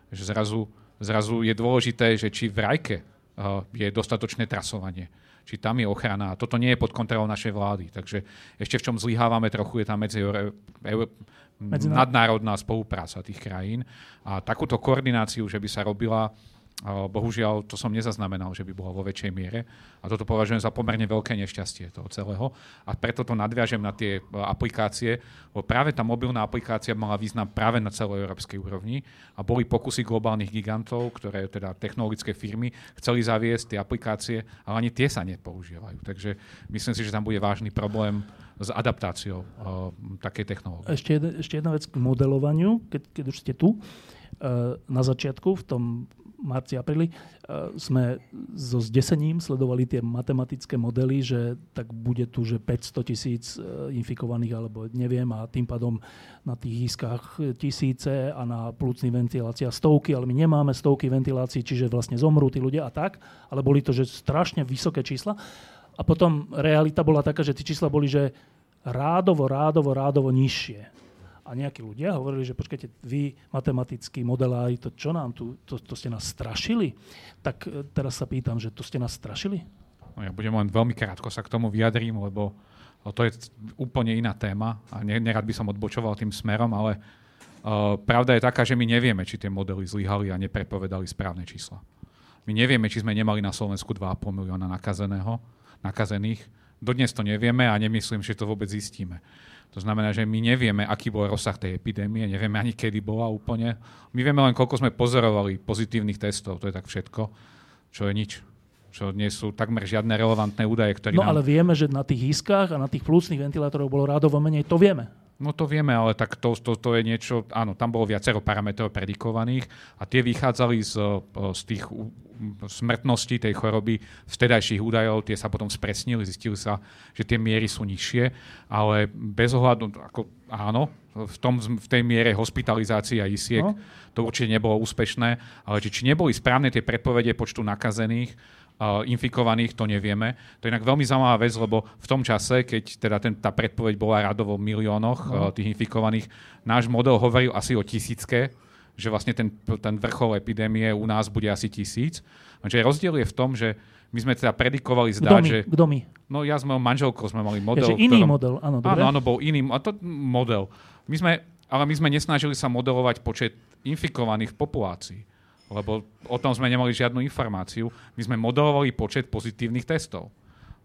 Že zrazu, zrazu je dôležité, že či v Rajke uh, je dostatočné trasovanie, či tam je ochrana. A toto nie je pod kontrolou našej vlády. Takže ešte v čom zlyhávame trochu je tam medzi nadnárodná spolupráca tých krajín. A takúto koordináciu, že by sa robila Bohužiaľ, to som nezaznamenal, že by bola vo väčšej miere. A toto považujem za pomerne veľké nešťastie toho celého. A preto to nadviažem na tie e, aplikácie, lebo práve tá mobilná aplikácia mala význam práve na celoeurópskej úrovni a boli pokusy globálnych gigantov, ktoré teda technologické firmy chceli zaviesť tie aplikácie, ale ani tie sa nepoužívajú. Takže myslím si, že tam bude vážny problém s adaptáciou uh, takej technológie. Ešte, ešte jedna vec k modelovaniu, keď, keď už ste tu. Uh, na začiatku, v tom marci, apríli, uh, sme so zdesením sledovali tie matematické modely, že tak bude tu, že 500 tisíc uh, infikovaných, alebo neviem, a tým pádom na tých iskách tisíce a na plúcnych ventiláciách stovky, ale my nemáme stovky ventilácií, čiže vlastne zomrú tí ľudia a tak, ale boli to, že strašne vysoké čísla. A potom realita bola taká, že tie čísla boli, že rádovo, rádovo, rádovo nižšie. A nejakí ľudia hovorili, že počkajte, vy matematickí modelári, to čo nám tu, to, to ste nás strašili? Tak e, teraz sa pýtam, že to ste nás strašili? No, ja budem len veľmi krátko sa k tomu vyjadrím, lebo to je úplne iná téma a nerad by som odbočoval tým smerom, ale uh, pravda je taká, že my nevieme, či tie modely zlyhali a neprepovedali správne čísla. My nevieme, či sme nemali na Slovensku 2,5 milióna nakazeného, nakazených. Dodnes to nevieme a nemyslím, že to vôbec zistíme. To znamená, že my nevieme, aký bol rozsah tej epidémie, nevieme ani kedy bola úplne. My vieme len, koľko sme pozorovali pozitívnych testov, to je tak všetko, čo je nič čo nie sú takmer žiadne relevantné údaje, ktoré No nám... ale vieme, že na tých iskách a na tých plúcnych ventilátorov bolo rádovo menej, to vieme. No to vieme, ale tak to, to, to je niečo, áno, tam bolo viacero parametrov predikovaných a tie vychádzali z, z tých smrtností tej choroby z tedajších údajov, tie sa potom spresnili, zistili sa, že tie miery sú nižšie, ale bez ohľadu, ako áno, v, tom, v tej miere hospitalizácií a isiek no. to určite nebolo úspešné, ale či, či neboli správne tie predpovede počtu nakazených, infikovaných, to nevieme. To je inak veľmi zaujímavá vec, lebo v tom čase, keď teda ten, tá predpoveď bola radovo v miliónoch no. uh, tých infikovaných, náš model hovoril asi o tisícke, že vlastne ten, ten vrchol epidémie u nás bude asi tisíc. Čiže rozdiel je v tom, že my sme teda predikovali zdá, že... Kto my? No ja s mojou manželkou sme mali model. Ja, iný ktorom, model, áno, dobre. Áno, áno, bol iný. A to model. My sme, ale my sme nesnažili sa modelovať počet infikovaných v populácii lebo o tom sme nemali žiadnu informáciu. My sme modelovali počet pozitívnych testov.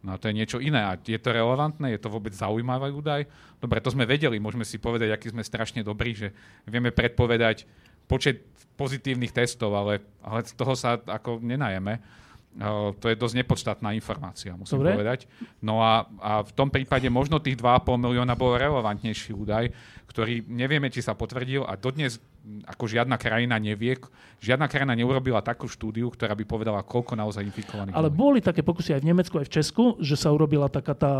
No a to je niečo iné. A je to relevantné? Je to vôbec zaujímavý údaj? Dobre, to sme vedeli. Môžeme si povedať, aký sme strašne dobrí, že vieme predpovedať počet pozitívnych testov, ale, ale z toho sa ako nenajeme. To je dosť nepodstatná informácia, musím Dobre. povedať. No a, a v tom prípade možno tých 2,5 milióna bol relevantnejší údaj, ktorý nevieme, či sa potvrdil a dodnes ako žiadna krajina nevie, žiadna krajina neurobila takú štúdiu, ktorá by povedala, koľko naozaj infikovaných Ale boli také pokusy aj v Nemecku, aj v Česku, že sa urobila taká tá...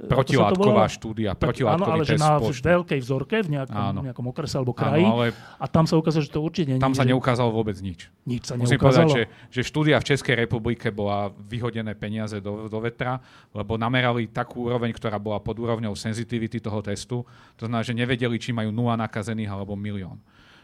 Protilátková štúdia, protilátkový áno, ale že na spoločný. veľkej vzorke v nejakom, Áno. nejakom okrese alebo kraji. Áno, ale A tam sa ukázalo, že to určite nie tam sa neukázalo vôbec nič. nič sa Musím povedať, neukázalo. že, že štúdia v Českej republike bola vyhodené peniaze do, do vetra, lebo namerali takú úroveň, ktorá bola pod úrovňou senzitivity toho testu. To znamená, že nevedeli, či majú nula nakazených alebo milión.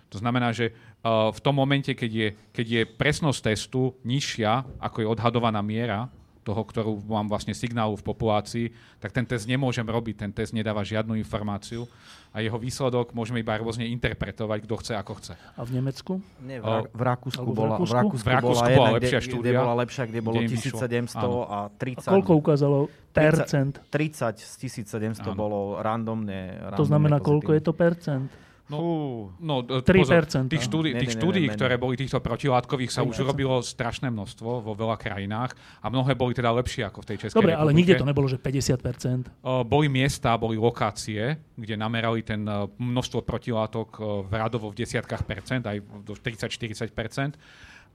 To znamená, že uh, v tom momente, keď je, keď je presnosť testu nižšia, ako je odhadovaná miera toho, ktorú mám vlastne signálu v populácii, tak ten test nemôžem robiť, ten test nedáva žiadnu informáciu a jeho výsledok môžeme iba rôzne interpretovať, kto chce, ako chce. A v Nemecku? Nie, v, Ra- v Rakúsku bola, v Rakúsku? V Rakúsku bola, bola lepšia kde, štúdia, kde bola lepšia, kde bolo kde im vyšlo. 1700 Áno. a A 30. koľko ukázalo percent? 30 z 1700 Áno. bolo randomne. To znamená, koľko je to percent? No, Fú, No, e, 3%. Tých štúdí, Ne, tých štúdí ktoré boli týchto protilátkových, sa už 3%. urobilo strašné množstvo vo veľa krajinách a mnohé boli teda lepšie ako v tej Českej Dobre, ale republike. nikde to nebolo, že 50%. Uh, boli miesta, boli lokácie, kde namerali ten uh, množstvo protilátok uh, v radovo v desiatkách percent, aj do 30-40 percent.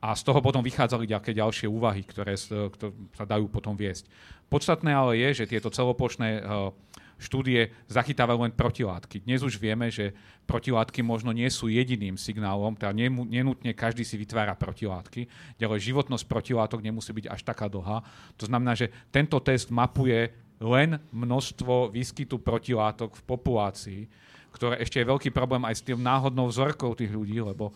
A z toho potom vychádzali nejaké ďalšie úvahy, ktoré, ktoré sa dajú potom viesť. Podstatné ale je, že tieto celoplošné uh, štúdie zachytávajú len protilátky. Dnes už vieme, že protilátky možno nie sú jediným signálom, teda nenutne každý si vytvára protilátky, ďalej životnosť protilátok nemusí byť až taká dlhá. To znamená, že tento test mapuje len množstvo výskytu protilátok v populácii, ktoré ešte je veľký problém aj s tým náhodnou vzorkou tých ľudí, lebo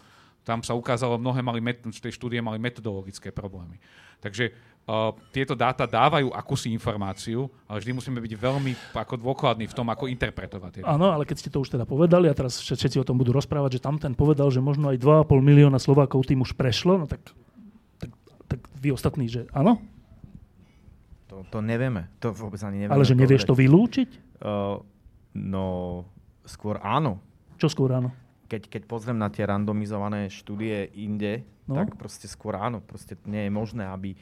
tam sa ukázalo, mnohé mali met- z tej štúdie mali metodologické problémy. Takže uh, tieto dáta dávajú akúsi informáciu, ale vždy musíme byť veľmi ako dôkladní v tom, ako interpretovať. Áno, ale keď ste to už teda povedali a teraz všet- všetci o tom budú rozprávať, že tam ten povedal, že možno aj 2,5 milióna Slovákov tým už prešlo, no tak, tak, tak vy ostatní, že áno? to, to nevieme. To vôbec ani nevieme. Ale že nevieš to vylúčiť? Uh, no, skôr áno. Čo skôr áno? Keď, keď pozriem na tie randomizované štúdie inde, No. no. tak proste skôr áno. Proste nie je možné, aby,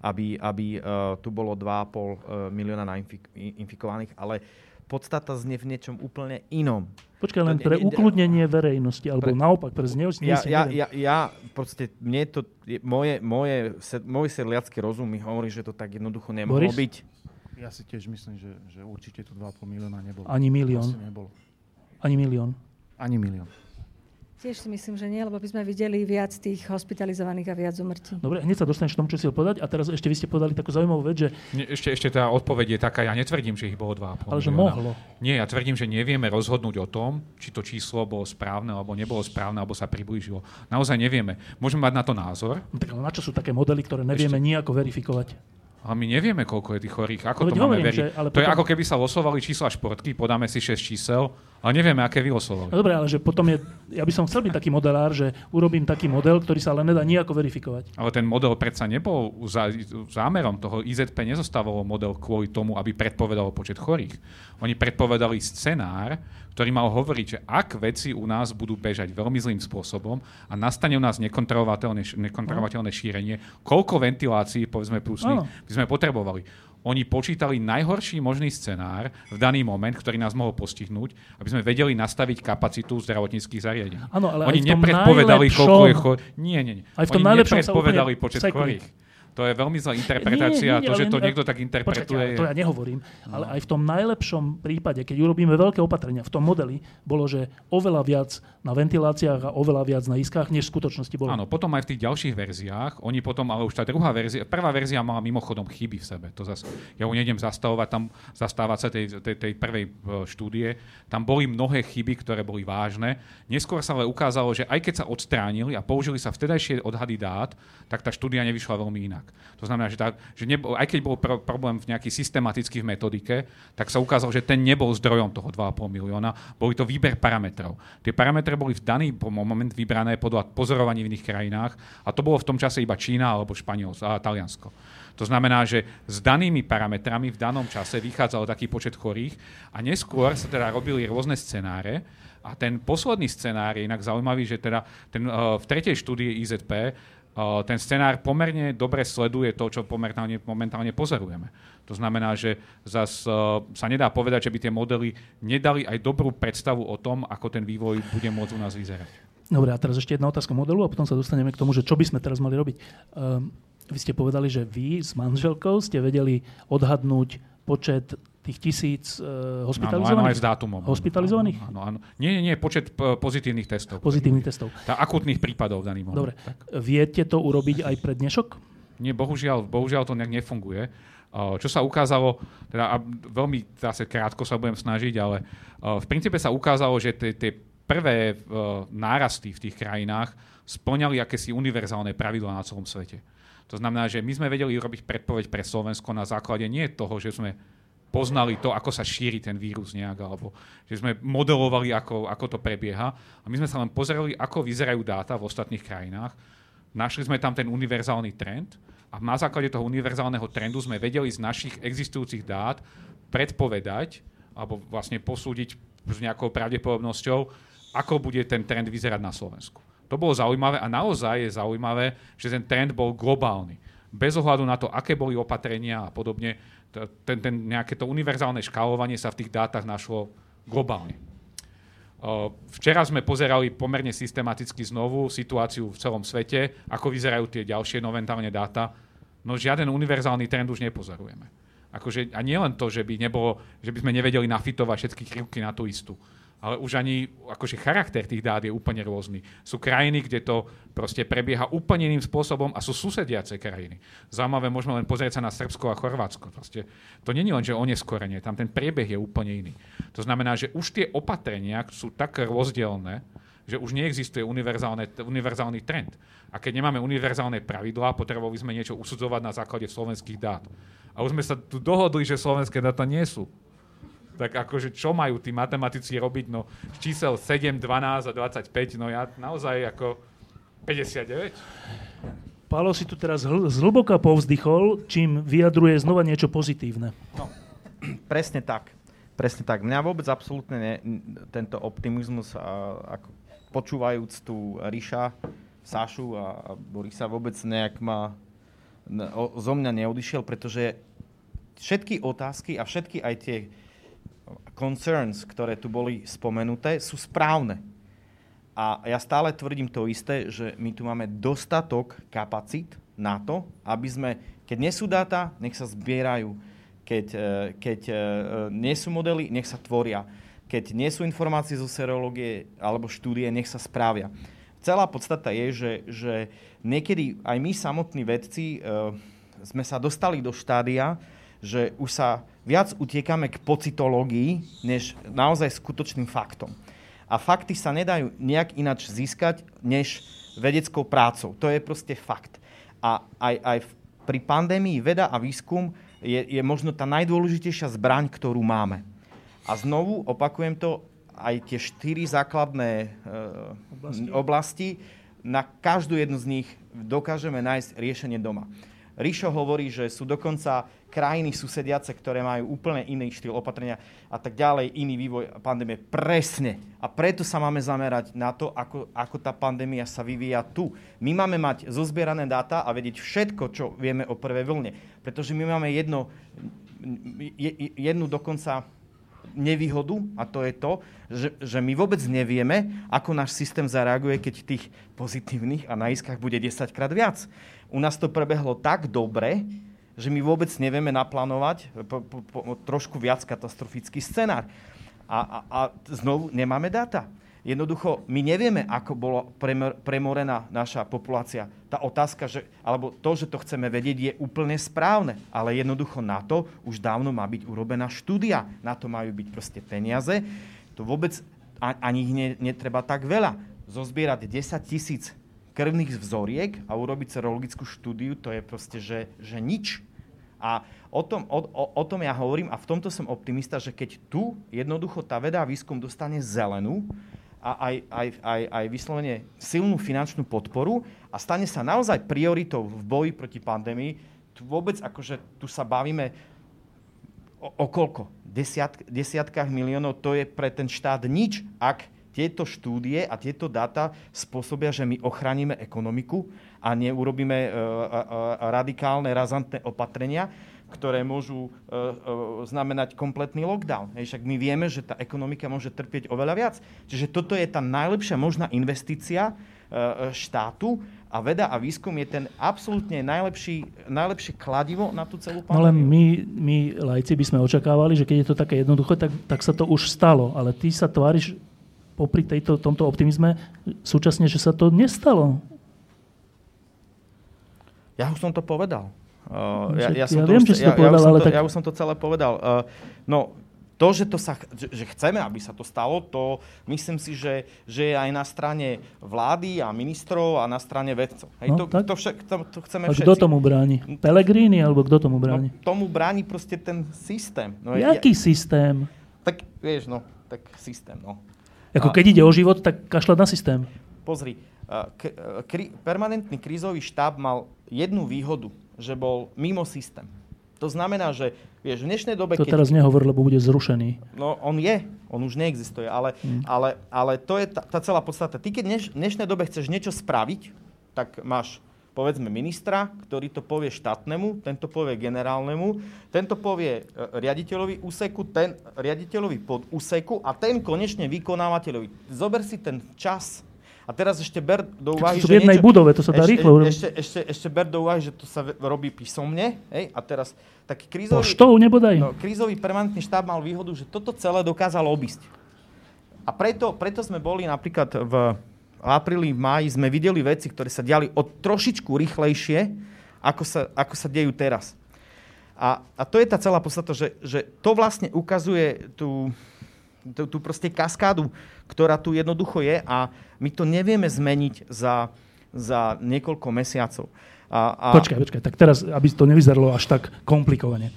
aby, aby uh, tu bolo 2,5 uh, milióna nainfik- i- infikovaných, ale podstata znie v niečom úplne inom. Počkaj, len pre ne- ukludnenie verejnosti, alebo Pre- naopak, pre zneužívanie. Ja, ja, ja, ja proste, mne to, je, moje, moje, se, môj sedliacky rozum mi hovorí, že to tak jednoducho nemohlo Boris? byť. Ja si tiež myslím, že, že určite tu 2,5 milióna nebolo. Ani milión. Proste nebolo. Ani milión. Ani milión. Tiež si myslím, že nie, lebo by sme videli viac tých hospitalizovaných a viac umrtí. Dobre, hneď sa dostaneš k tomu, čo si povedať. A teraz ešte vy ste povedali takú zaujímavú vec, že Nie, Ešte, ešte tá odpoveď je taká, ja netvrdím, že ich bolo 2,5 ale že milióna. mohlo. Nie, ja tvrdím, že nevieme rozhodnúť o tom, či to číslo bolo správne, alebo nebolo správne, alebo sa priblížilo. Naozaj nevieme. Môžeme mať na to názor, No, tak ale na čo sú také modely, ktoré nevieme nejako verifikovať? ale my nevieme, koľko je tých chorých. Ako No to máme hovorím, veriť? že- ale To je potom- ako keby sa losovali čísla športky, podáme si 6 čísel, ale nevieme, aké vylosovali. No dobre, ale že potom je, ja by som chcel byť taký modelár, že urobím taký model, ktorý sa ale nedá nejako verifikovať. Ale ten model predsa nebol za, zámerom toho IZP nezostávalo model kvôli tomu, aby predpovedalo počet chorých. Oni predpovedali scenár, ktorý mal hovoriť, že ak veci u nás budú bežať veľmi zlým spôsobom a nastane u nás nekontrolovateľné, nekontrolovateľné šírenie, koľko ventilácií, povedzme plusných, by sme potrebovali. Oni počítali najhorší možný scenár v daný moment, ktorý nás mohol postihnúť, aby sme vedeli nastaviť kapacitu zdravotníckých zariadení. Áno, ale Oni nepredpovedali, koľko je najlepšom- chorých. Nie, nie, nie. Aj v tom Oni najlepšom nepredpovedali počet chorých. To je veľmi zlá interpretácia. Nie, nie, to, že to niekto tak Počkajte, interpretuje... ale to ja nehovorím, ale aj v tom najlepšom prípade, keď urobíme veľké opatrenia, v tom modeli bolo, že oveľa viac na ventiláciách a oveľa viac na iskách, než v skutočnosti bolo. Áno, potom aj v tých ďalších verziách, oni potom, ale už tá druhá verzia, prvá verzia mala mimochodom chyby v sebe. To zas, ja ju nejdem zastavovať, tam zastávať sa tej, tej, tej prvej e, štúdie. Tam boli mnohé chyby, ktoré boli vážne. Neskôr sa ale ukázalo, že aj keď sa odstránili a použili sa vtedajšie odhady dát, tak tá štúdia nevyšla veľmi inak. To znamená, že, tá, že nebo, aj keď bol pro, problém v nejaký systematický metodike, tak sa ukázalo, že ten nebol zdrojom toho 2,5 milióna, boli to výber parametrov. Tie parametre boli v daný moment vybrané podľa pozorovaní v iných krajinách a to bolo v tom čase iba Čína alebo Španielsko a Taliansko. To znamená, že s danými parametrami v danom čase vychádzal taký počet chorých a neskôr sa teda robili rôzne scenáre a ten posledný scenár je inak zaujímavý, že teda ten, uh, v tretej štúdii IZP ten scenár pomerne dobre sleduje to, čo momentálne, momentálne pozorujeme. To znamená, že zas, sa nedá povedať, že by tie modely nedali aj dobrú predstavu o tom, ako ten vývoj bude môcť u nás vyzerať. Dobre, a teraz ešte jedna otázka modelu a potom sa dostaneme k tomu, že čo by sme teraz mali robiť. Um, vy ste povedali, že vy s manželkou ste vedeli odhadnúť počet tých tisíc uh, Áno, áno, aj hospitalizovaných? s dátumom. Hospitalizovaných? Áno, áno. Nie, nie, nie, počet p- pozitívnych testov. Pozitívnych testov. Tá akutných prípadov v daný moment. Dobre. Tak. Viete to urobiť aj pre dnešok? Nie, bohužiaľ, bohužiaľ to nejak nefunguje. Uh, Čo sa ukázalo, teda a veľmi zase krátko sa budem snažiť, ale v princípe sa ukázalo, že tie- prvé nárasty v tých krajinách splňali akési univerzálne pravidlá na celom svete. To znamená, že my sme vedeli robiť predpoveď pre Slovensko na základe nie toho, že sme poznali to, ako sa šíri ten vírus nejak, alebo že sme modelovali, ako, ako to prebieha. A my sme sa len pozerali, ako vyzerajú dáta v ostatných krajinách. Našli sme tam ten univerzálny trend a na základe toho univerzálneho trendu sme vedeli z našich existujúcich dát predpovedať, alebo vlastne posúdiť s nejakou pravdepodobnosťou, ako bude ten trend vyzerať na Slovensku. To bolo zaujímavé a naozaj je zaujímavé, že ten trend bol globálny. Bez ohľadu na to, aké boli opatrenia a podobne, ten, ten nejaké to univerzálne škálovanie sa v tých dátach našlo globálne. Včera sme pozerali pomerne systematicky znovu situáciu v celom svete, ako vyzerajú tie ďalšie noventálne dáta. No žiaden univerzálny trend už nepozorujeme. Akože, a nie len to, že by, nebolo, že by sme nevedeli nafitovať všetky krivky na tú istú ale už ani akože charakter tých dát je úplne rôzny. Sú krajiny, kde to proste prebieha úplne iným spôsobom a sú susediace krajiny. Zaujímavé, môžeme len pozrieť sa na Srbsko a Chorvátsko. Proste, to je len, že oneskorenie, tam ten priebeh je úplne iný. To znamená, že už tie opatrenia sú tak rozdielne, že už neexistuje univerzálny trend. A keď nemáme univerzálne pravidlá, potrebovali sme niečo usudzovať na základe slovenských dát. A už sme sa tu dohodli, že slovenské dáta nie sú tak akože čo majú tí matematici robiť, no čísel 7, 12 a 25, no ja naozaj ako 59. Pálo si tu teraz hl- zhlboka povzdychol, čím vyjadruje znova niečo pozitívne. No, [CLEARS THROAT] presne tak. Presne tak. Mňa vôbec absolútne ne, tento optimizmus, a, ako počúvajúc tu Ríša, Sašu a, a Borisa vôbec nejak ma o, zo mňa neodišiel, pretože všetky otázky a všetky aj tie concerns, ktoré tu boli spomenuté, sú správne. A ja stále tvrdím to isté, že my tu máme dostatok kapacít na to, aby sme, keď nie sú dáta, nech sa zbierajú. Keď, e, keď nie sú modely, nech sa tvoria. Keď nie sú informácie zo serológie alebo štúdie, nech sa správia. Celá podstata je, že, že niekedy aj my samotní vedci e, sme sa dostali do štádia, že už sa viac utiekame k pocitológii, než naozaj skutočným faktom. A fakty sa nedajú nejak inač získať, než vedeckou prácou. To je proste fakt. A aj, aj pri pandémii veda a výskum je, je možno tá najdôležitejšia zbraň, ktorú máme. A znovu opakujem to, aj tie štyri základné e, oblasti. oblasti, na každú jednu z nich dokážeme nájsť riešenie doma. Ríšo hovorí, že sú dokonca krajiny susediace, ktoré majú úplne iný štýl opatrenia a tak ďalej, iný vývoj pandémie. Presne. A preto sa máme zamerať na to, ako, ako tá pandémia sa vyvíja tu. My máme mať zozbierané dáta a vedieť všetko, čo vieme o prvej vlne. Pretože my máme jedno, jednu dokonca nevýhodu a to je to, že, že my vôbec nevieme, ako náš systém zareaguje, keď tých pozitívnych a na iskách bude 10 krát viac. U nás to prebehlo tak dobre, že my vôbec nevieme naplánovať po, po, po, trošku viac katastrofický scenár. A, a, a znovu nemáme dáta. Jednoducho, my nevieme, ako bola premorená naša populácia. Tá otázka, že, alebo to, že to chceme vedieť, je úplne správne. Ale jednoducho na to už dávno má byť urobená štúdia. Na to majú byť proste peniaze. To vôbec ani ich ne, netreba tak veľa. Zozbierať 10 tisíc krvných vzoriek a urobiť serologickú štúdiu, to je proste, že, že nič. A o tom, o, o, o tom ja hovorím a v tomto som optimista, že keď tu jednoducho tá veda a výskum dostane zelenú, a aj, aj, aj, aj vyslovene silnú finančnú podporu a stane sa naozaj prioritou v boji proti pandémii. Tu vôbec akože tu sa bavíme o, o koľko? Desiat, desiatkách miliónov, to je pre ten štát nič, ak tieto štúdie a tieto dáta spôsobia, že my ochránime ekonomiku a neurobíme uh, uh, radikálne, razantné opatrenia, ktoré môžu uh, uh, znamenať kompletný lockdown. Hej, však my vieme, že tá ekonomika môže trpieť oveľa viac. Čiže toto je tá najlepšia možná investícia uh, štátu a veda a výskum je ten absolútne najlepší, najlepšie kladivo na tú celú pandémiu. No len my, my lajci by sme očakávali, že keď je to také jednoduché, tak, tak sa to už stalo. Ale ty sa tváriš popri tejto, tomto optimizme súčasne, že sa to nestalo. Ja už som to povedal. Uh, ja, ja, som ja to viem, už, že si to ja, povedal, ja, ale to, tak... ja už som to celé povedal. Uh, no, to, že, to sa, že chceme, aby sa to stalo, to myslím si, že, že je aj na strane vlády a ministrov a na strane vedcov. Hej, No, to, tak. to, však, to, to chceme A všetci. kto tomu bráni? Pelegrini alebo kto tomu bráni? No, tomu bráni proste ten systém. No, Jaký systém? tak vieš, no, tak systém, no. Ako A- keď ide o život, tak kašľať na systém. Pozri, uh, k, uh, kri, permanentný krízový štáb mal jednu výhodu, že bol mimo systém. To znamená, že vieš, v dnešnej dobe, To keď... teraz nehovor, lebo bude zrušený. No, on je, on už neexistuje, ale, Mm. ale, ale to je tá, tá celá podstata. Ty, keď dneš, v dnešnej dobe chceš niečo spraviť, tak máš, povedzme, ministra, ktorý to povie štátnemu, tento povie generálnemu, tento povie e, riaditeľovi úseku, ten riaditeľovi pod úseku a ten konečne vykonávateľovi. Zober si ten čas. A teraz ešte ber do úvahy, to sú v jednej budove, to sa dá ešte, rýchlo urobiť. Ešte, ešte, ešte ber do úvahy, že to sa robí písomne. Hej? A teraz taký krízový... Poštou nebodaj. No, krízový permanentný štáb mal výhodu, že toto celé dokázal obísť. A preto, preto sme boli napríklad v apríli, v máji, sme videli veci, ktoré sa diali o trošičku rýchlejšie, ako sa, ako sa dejú teraz. A, a to je tá celá podstata, že, že to vlastne ukazuje tú, tú, tú proste kaskádu, ktorá tu jednoducho je a my to nevieme zmeniť za, za niekoľko mesiacov. A, a, Počkaj, počkaj, tak teraz, aby to nevyzeralo až tak komplikovane.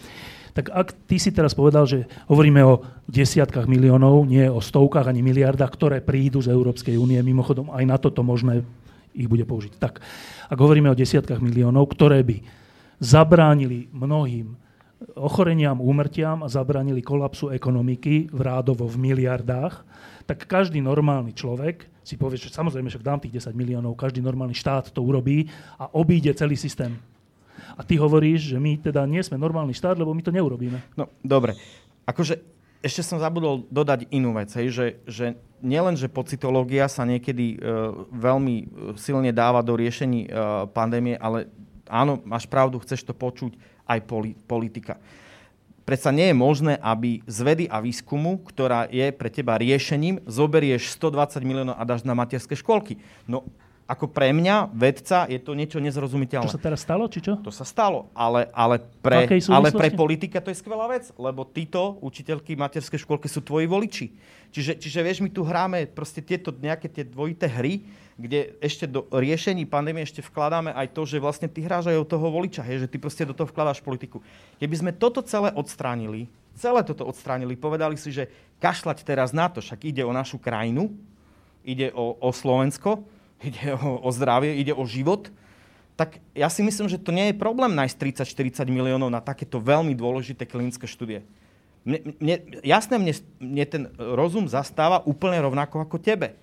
Tak ak ty si teraz povedal, že hovoríme o desiatkách miliónov, nie o stovkách ani miliardách, ktoré prídu z Európskej únie, mimochodom aj na toto možné ich bude použiť. Tak, ak hovoríme o desiatkách miliónov, ktoré by zabránili mnohým ochoreniam, úmrtiam a zabránili kolapsu ekonomiky v rádovo v miliardách, tak každý normálny človek si povie, že samozrejme, však dám tých 10 miliónov, každý normálny štát to urobí a obíde celý systém. A ty hovoríš, že my teda nie sme normálny štát, lebo my to neurobíme. No, dobre. Akože ešte som zabudol dodať inú vec, hej, že, že nielen, že pocitológia sa niekedy uh, veľmi e, silne dáva do riešení uh, pandémie, ale áno, máš pravdu, chceš to počuť aj poli- politika. Predsa nie je možné, aby z vedy a výskumu, ktorá je pre teba riešením, zoberieš 120 miliónov a dáš na materské školky. No, ako pre mňa, vedca, je to niečo nezrozumiteľné. Čo sa teraz stalo, či čo? To sa stalo, ale, ale, pre, ale pre politika to je skvelá vec, lebo títo učiteľky materskej škôlke sú tvoji voliči. Čiže, čiže vieš, my tu hráme proste tieto nejaké tie dvojité hry, kde ešte do riešení pandémie ešte vkladáme aj to, že vlastne ty hráš aj od toho voliča, hej, že ty proste do toho vkladáš politiku. Keby sme toto celé odstránili, celé toto odstránili, povedali si, že kašľať teraz na to, však ide o našu krajinu, ide o, o Slovensko, ide o, o zdravie, ide o život, tak ja si myslím, že to nie je problém nájsť 30-40 miliónov na takéto veľmi dôležité klinické štúdie. Mne, mne, jasné, mne, mne ten rozum zastáva úplne rovnako ako tebe.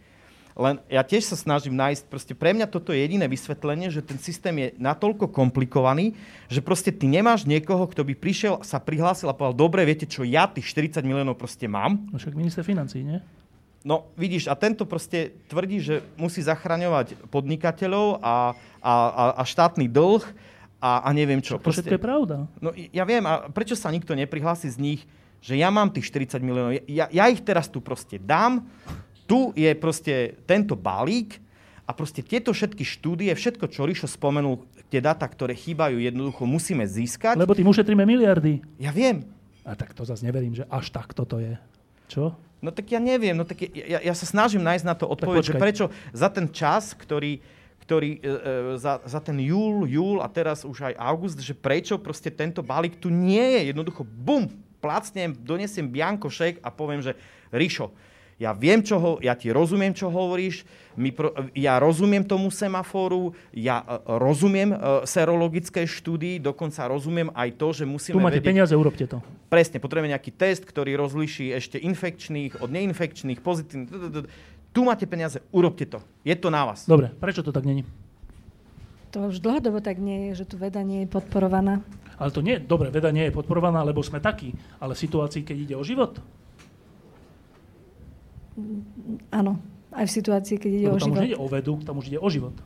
Len ja tiež sa snažím nájsť, proste pre mňa toto je jediné vysvetlenie, že ten systém je natoľko komplikovaný, že proste ty nemáš niekoho, kto by prišiel, sa prihlásil a povedal, dobre, viete čo, ja tých 40 miliónov proste mám, No však minister financí, nie? No, vidíš, a tento proste tvrdí, že musí zachraňovať podnikateľov a, a, a, štátny dlh a, a neviem čo. To všetko je pravda. No, ja viem, a prečo sa nikto neprihlási z nich, že ja mám tých 40 miliónov, ja, ja ich teraz tu proste dám, tu je proste tento balík a proste tieto všetky štúdie, všetko, čo Rišo spomenul, tie dáta, ktoré chýbajú, jednoducho musíme získať. Lebo tým ušetríme miliardy. Ja viem, A tak to zase neverím, že až tak toto je. Čo? No tak ja neviem, no tak ja, ja sa snažím nájsť na to odpoveď, že prečo za ten čas, ktorý, ktorý e, e, za, za ten júl, júl a teraz už aj august, že prečo proste tento balík tu nie je. Jednoducho, bum, placnem, donesiem bianko šek a poviem, že Rišo, ja viem, čo ho, ja ti rozumiem, čo hovoríš, my pro, ja rozumiem tomu semafóru, ja e, rozumiem e, serologickej štúdii, dokonca rozumiem aj to, že musíme Tu máte vedieť... peniaze, urobte to. Presne, potrebujeme nejaký test, ktorý rozlíši ešte infekčných od neinfekčných, pozitívnych. Tu máte peniaze, urobte to. Je to na vás. Dobre, prečo to tak není? To už dlhodobo tak nie je, že tu veda nie je podporovaná. Ale to nie, dobre, veda nie je podporovaná, lebo sme takí, ale v situácii, keď ide o život, Áno, aj v situácii, keď ide lebo o tam už život. nejde o vedu, tam už ide o život.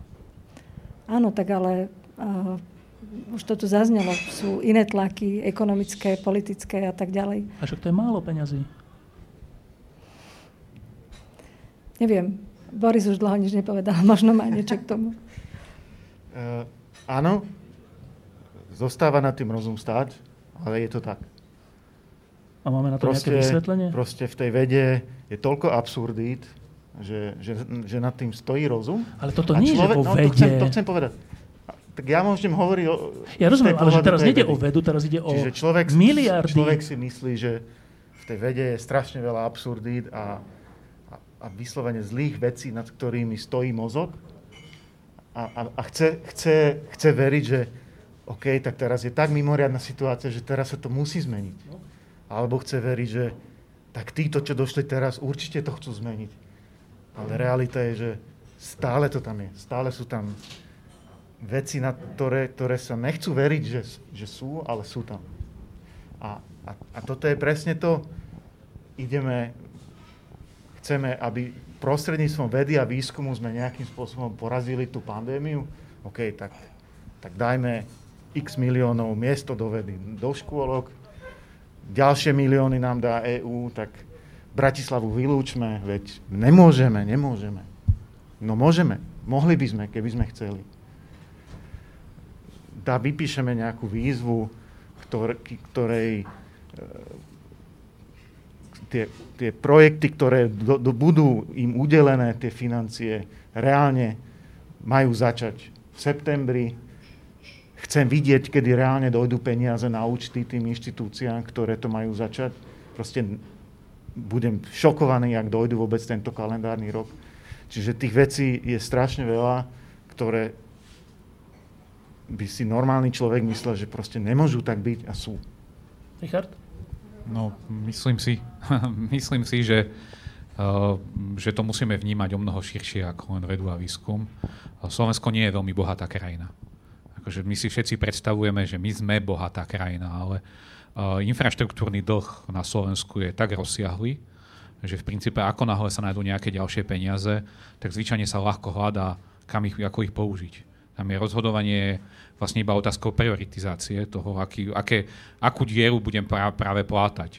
Áno, tak ale uh, už to tu zaznelo. Sú iné tlaky, ekonomické, politické a tak ďalej. A však to je málo peňazí. Neviem, Boris už dlho nič nepovedal, [LAUGHS] možno má niečo k tomu. Uh, áno, zostáva nad tým rozum stáť, ale je to tak. A máme na to proste, nejaké vysvetlenie? Proste v tej vede je toľko absurdít, že, že, že nad tým stojí rozum. Ale toto nie je, vo no, vede. To chcem, to chcem povedať. Tak ja môžem hovoriť o... Ja rozumiem, ale že teraz nejde o vedu, teraz ide o človek, miliardy. Človek si myslí, že v tej vede je strašne veľa absurdít a, a, a vyslovene zlých vecí, nad ktorými stojí mozog. A, a, a chce, chce, chce veriť, že OK, tak teraz je tak mimoriadná situácia, že teraz sa to musí zmeniť. Alebo chce veriť, že tak títo, čo došli teraz, určite to chcú zmeniť. Ale realita je, že stále to tam je. Stále sú tam veci, na ktoré, ktoré sa nechcú veriť, že, že sú, ale sú tam. A, a, a toto je presne to, ideme, chceme, aby prostredníctvom vedy a výskumu sme nejakým spôsobom porazili tú pandémiu. OK, tak, tak dajme x miliónov miesto do vedy, do škôlok, ďalšie milióny nám dá EÚ, tak Bratislavu vylúčme, veď nemôžeme, nemôžeme. No môžeme, mohli by sme, keby sme chceli. Dá, vypíšeme nejakú výzvu, ktor, ktorej e, tie, tie projekty, ktoré do, do, budú im udelené, tie financie, reálne majú začať v septembri, chcem vidieť, kedy reálne dojdú peniaze na účty tým inštitúciám, ktoré to majú začať. Proste budem šokovaný, ak dojdu vôbec tento kalendárny rok. Čiže tých vecí je strašne veľa, ktoré by si normálny človek myslel, že proste nemôžu tak byť a sú. Richard? No, myslím si, [LAUGHS] myslím si, že, uh, že to musíme vnímať o mnoho širšie ako len vedu a výskum. Slovensko nie je veľmi bohatá krajina. Akože my si všetci predstavujeme, že my sme bohatá krajina, ale uh, infraštruktúrny dlh na Slovensku je tak rozsiahly, že v princípe ako náhle sa nájdú nejaké ďalšie peniaze, tak zvyčajne sa ľahko hľadá, kam ich, ako ich použiť. Tam je rozhodovanie vlastne iba otázkou prioritizácie toho, aký, aké, akú dieru budem práve plátať.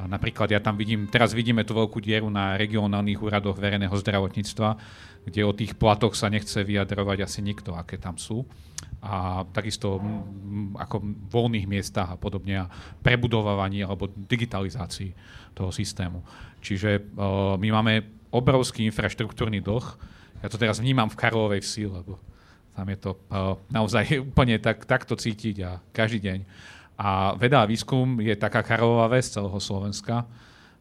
A napríklad ja tam vidím, teraz vidíme tú veľkú dieru na regionálnych úradoch verejného zdravotníctva, kde o tých platoch sa nechce vyjadrovať asi nikto, aké tam sú a takisto ako voľných miestach a podobne a prebudovávaní alebo digitalizácii toho systému. Čiže uh, my máme obrovský infraštruktúrny dlh. Ja to teraz vnímam v Karlovej vsi, lebo tam je to uh, naozaj [LAUGHS] úplne tak, takto cítiť a každý deň. A veda a výskum je taká Karlová ves celého Slovenska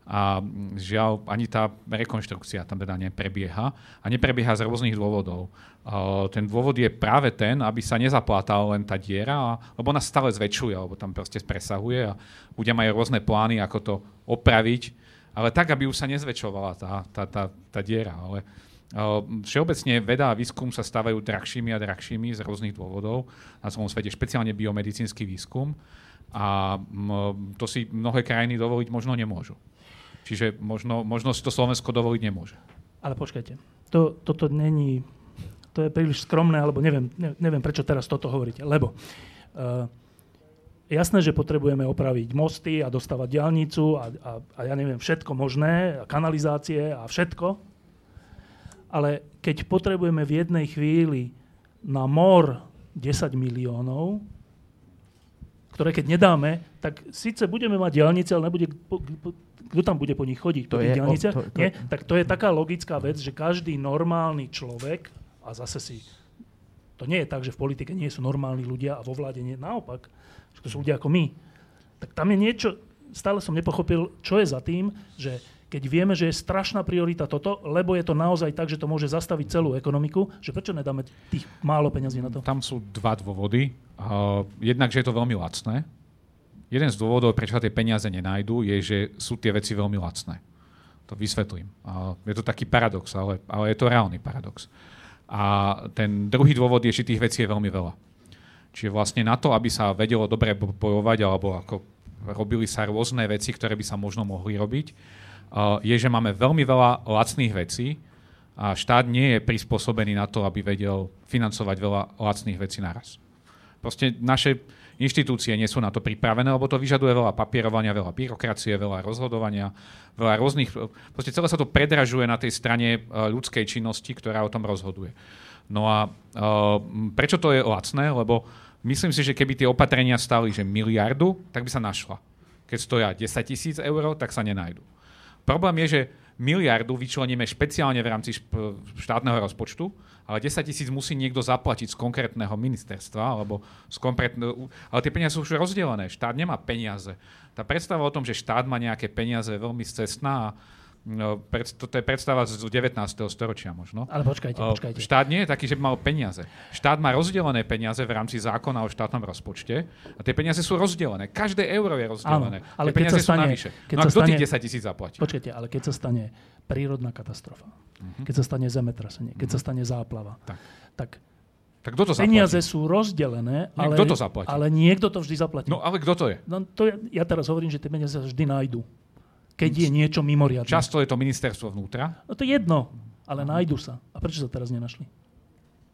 a žiaľ ani tá rekonštrukcia tam teda neprebieha a neprebieha z rôznych dôvodov. Ten dôvod je práve ten, aby sa nezaplátala len tá diera, lebo ona stále zväčšuje, alebo tam proste presahuje a ľudia majú rôzne plány, ako to opraviť, ale tak, aby už sa nezväčšovala tá, tá, tá, tá diera. Ale všeobecne veda a výskum sa stávajú drahšími a drahšími z rôznych dôvodov na celom svete, špeciálne biomedicínsky výskum a to si mnohé krajiny dovoliť možno nemôžu. Čiže možno, možno si to Slovensko dovoliť nemôže. Ale počkajte, to, toto není to je príliš skromné, alebo neviem, neviem prečo teraz toto hovoríte. Lebo uh, jasné, že potrebujeme opraviť mosty a dostávať diálnicu a, a, a ja neviem, všetko možné, a kanalizácie a všetko. Ale keď potrebujeme v jednej chvíli na mor 10 miliónov, ktoré keď nedáme, tak síce budeme mať diálnice, ale nebude, kto tam bude po nich chodiť? To po tých diálniciach? To, to, Nie? Tak to je taká logická vec, že každý normálny človek a zase si... To nie je tak, že v politike nie sú normálni ľudia a vo vláde nie. Naopak, že to sú ľudia ako my. Tak tam je niečo, stále som nepochopil, čo je za tým, že keď vieme, že je strašná priorita toto, lebo je to naozaj tak, že to môže zastaviť celú ekonomiku, že prečo nedáme tých málo peňazí na to? Tam sú dva dôvody. Uh, jednak, že je to veľmi lacné. Jeden z dôvodov, prečo tie peniaze nenájdú, je, že sú tie veci veľmi lacné. To vysvetlím. Uh, je to taký paradox, ale, ale je to reálny paradox. A ten druhý dôvod je, že tých vecí je veľmi veľa. Čiže vlastne na to, aby sa vedelo dobre bojovať, alebo ako robili sa rôzne veci, ktoré by sa možno mohli robiť, je, že máme veľmi veľa lacných vecí a štát nie je prispôsobený na to, aby vedel financovať veľa lacných vecí naraz. Proste naše inštitúcie nie sú na to pripravené, lebo to vyžaduje veľa papierovania, veľa byrokracie, veľa rozhodovania, veľa rôznych... Proste celé sa to predražuje na tej strane e, ľudskej činnosti, ktorá o tom rozhoduje. No a uh, prečo to je lacné? Lebo myslím si, že keby tie opatrenia stali že miliardu, tak by sa našla. Keď stoja 10 tisíc eur, tak sa nenajdu. Problém je, že miliardu vyčleníme špeciálne v rámci šp- štátneho rozpočtu, ale 10 tisíc musí niekto zaplatiť z konkrétneho ministerstva, alebo z konkrétne, ale tie peniaze sú už rozdelené. Štát nemá peniaze. Tá predstava o tom, že štát má nejaké peniaze, je veľmi cestná a No, to, to je predstava z 19. storočia možno. Ale počkajte, počkajte. Štát nie je taký, že by mal peniaze. Štát má rozdelené peniaze v rámci zákona o štátnom rozpočte a tie peniaze sú rozdelené. Každé euro je rozdelené. Áno, ale tie peniaze stane, sú navyše. Keď no a kto stane, tých 10 tisíc zaplatí? Počkajte, ale keď sa stane prírodná katastrofa, uh-huh. keď sa stane zemetrasenie, keď uh-huh. sa stane záplava, tak, tak tak kto to zaplatí? Peniaze sú rozdelené, ale, kto to zaplatí? ale niekto to vždy zaplatí. No ale kto to je? No, to ja, ja teraz hovorím, že tie peniaze sa vždy nájdú keď je niečo mimoriadne. Často je to ministerstvo vnútra. No to je jedno, ale nájdu sa. A prečo sa teraz nenašli?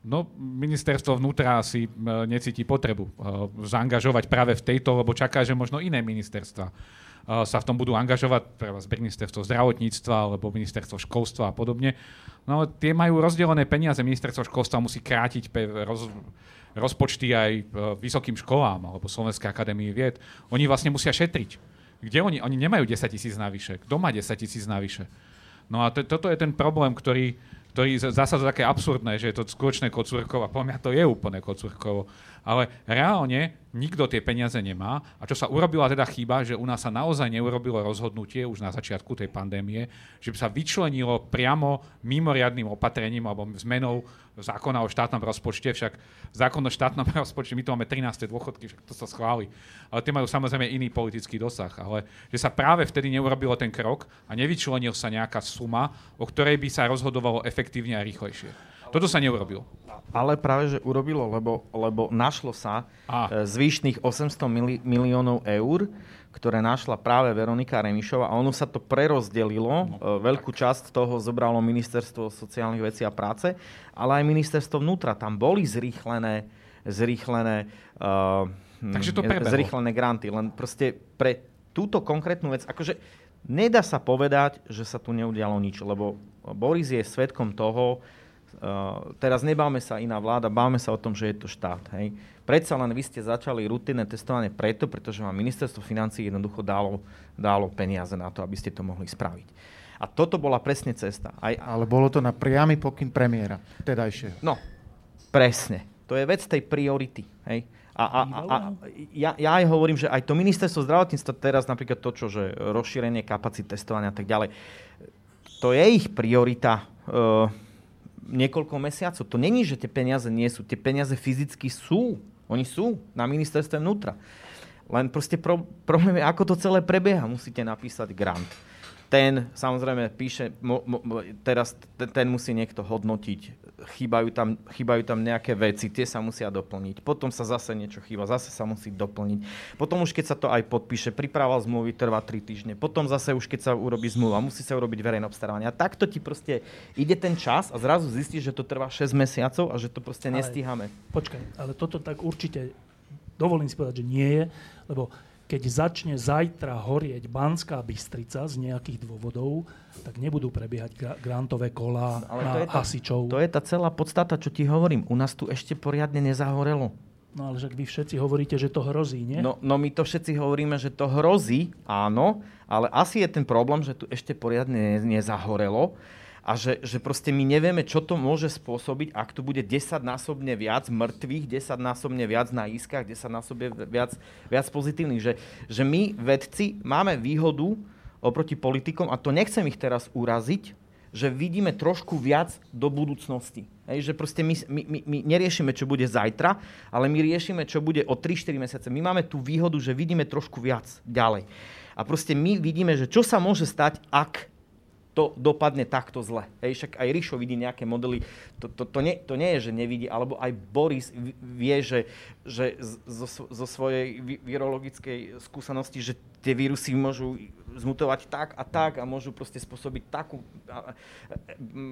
No, ministerstvo vnútra si e, necíti potrebu e, zaangažovať práve v tejto, lebo čaká, že možno iné ministerstva e, sa v tom budú angažovať, pre vás ministerstvo zdravotníctva alebo ministerstvo školstva a podobne. No tie majú rozdelené peniaze. Ministerstvo školstva musí krátiť roz, rozpočty aj vysokým školám alebo Slovenskej akadémii vied. Oni vlastne musia šetriť. Kde oni? Oni nemajú 10 tisíc navyše. Kto má 10 tisíc navyše? No a to, toto je ten problém, ktorý, ktorý zasa také absurdné, že je to skutočné kocúrkovo a podľa to je úplne kocúrkovo. Ale reálne nikto tie peniaze nemá. A čo sa urobila teda chyba, že u nás sa naozaj neurobilo rozhodnutie už na začiatku tej pandémie, že by sa vyčlenilo priamo mimoriadným opatrením alebo zmenou zákona o štátnom rozpočte, však zákon o štátnom [LAUGHS] rozpočte, my tu máme 13. dôchodky, však to sa schváli. Ale tie majú samozrejme iný politický dosah. Ale že sa práve vtedy neurobilo ten krok a nevyčlenil sa nejaká suma, o ktorej by sa rozhodovalo efektívne a rýchlejšie. Toto sa neurobilo. Ale práve, že urobilo, lebo, lebo našlo sa a. E, zvyšných 800 mili, miliónov eur, ktoré našla práve Veronika Remišová a ono sa to prerozdelilo. No, e, Veľkú tak. časť toho zobralo Ministerstvo sociálnych vecí a práce, ale aj Ministerstvo vnútra. Tam boli zrýchlené, zrýchlené, uh, Takže to zrýchlené granty. Len proste pre túto konkrétnu vec, akože nedá sa povedať, že sa tu neudialo nič, lebo Boris je svetkom toho, teraz nebáme sa iná vláda, báme sa o tom, že je to štát. Hej. Predsa len vy ste začali rutinné testovanie preto, pretože vám ministerstvo financí jednoducho dalo, dalo peniaze na to, aby ste to mohli spraviť. A toto bola presne cesta. Aj, Ale bolo to na priamy pokyn premiéra, tedajšieho. No, presne. To je vec tej priority. Hej. A, a, a, a ja, ja aj hovorím, že aj to ministerstvo zdravotníctva teraz napríklad to, čo, že rozšírenie kapacít testovania a tak ďalej, to je ich priorita. Uh, niekoľko mesiacov. To není, že tie peniaze nie sú. Tie peniaze fyzicky sú. Oni sú na ministerstve vnútra. Len proste pro, problém je, ako to celé prebieha. Musíte napísať grant ten samozrejme píše, mo, mo, teraz ten musí niekto hodnotiť, chýbajú tam, chýbajú tam nejaké veci, tie sa musia doplniť, potom sa zase niečo chýba, zase sa musí doplniť. Potom už keď sa to aj podpíše, príprava zmluvy trvá 3 týždne, potom zase už keď sa urobí zmluva, musí sa urobiť verejné obstarávanie. A takto ti proste ide ten čas a zrazu zistíš, že to trvá 6 mesiacov a že to proste nestíhame. Počkaj, ale toto tak určite, dovolím si povedať, že nie je, lebo keď začne zajtra horieť Banská Bystrica z nejakých dôvodov, tak nebudú prebiehať grantové kola Ale na to je tá, hasičov. To je tá celá podstata, čo ti hovorím. U nás tu ešte poriadne nezahorelo. No ale však vy všetci hovoríte, že to hrozí, nie? No, no my to všetci hovoríme, že to hrozí, áno, ale asi je ten problém, že tu ešte poriadne nezahorelo a že, že proste my nevieme, čo to môže spôsobiť, ak tu bude 10-násobne viac mŕtvych, 10-násobne viac na iskách, 10-násobne viac, viac pozitívnych. Že, že my, vedci, máme výhodu oproti politikom, a to nechcem ich teraz uraziť, že vidíme trošku viac do budúcnosti. Hej, že proste my, my, my, my neriešime, čo bude zajtra, ale my riešime, čo bude o 3-4 mesiace. My máme tú výhodu, že vidíme trošku viac ďalej. A proste my vidíme, že čo sa môže stať, ak to dopadne takto zle. Hej, však aj Rišo vidí nejaké modely, to, to, to, nie, to nie je, že nevidí, alebo aj Boris vie, že, že zo, zo svojej virologickej skúsenosti, že tie vírusy môžu zmutovať tak a tak a môžu proste spôsobiť takú...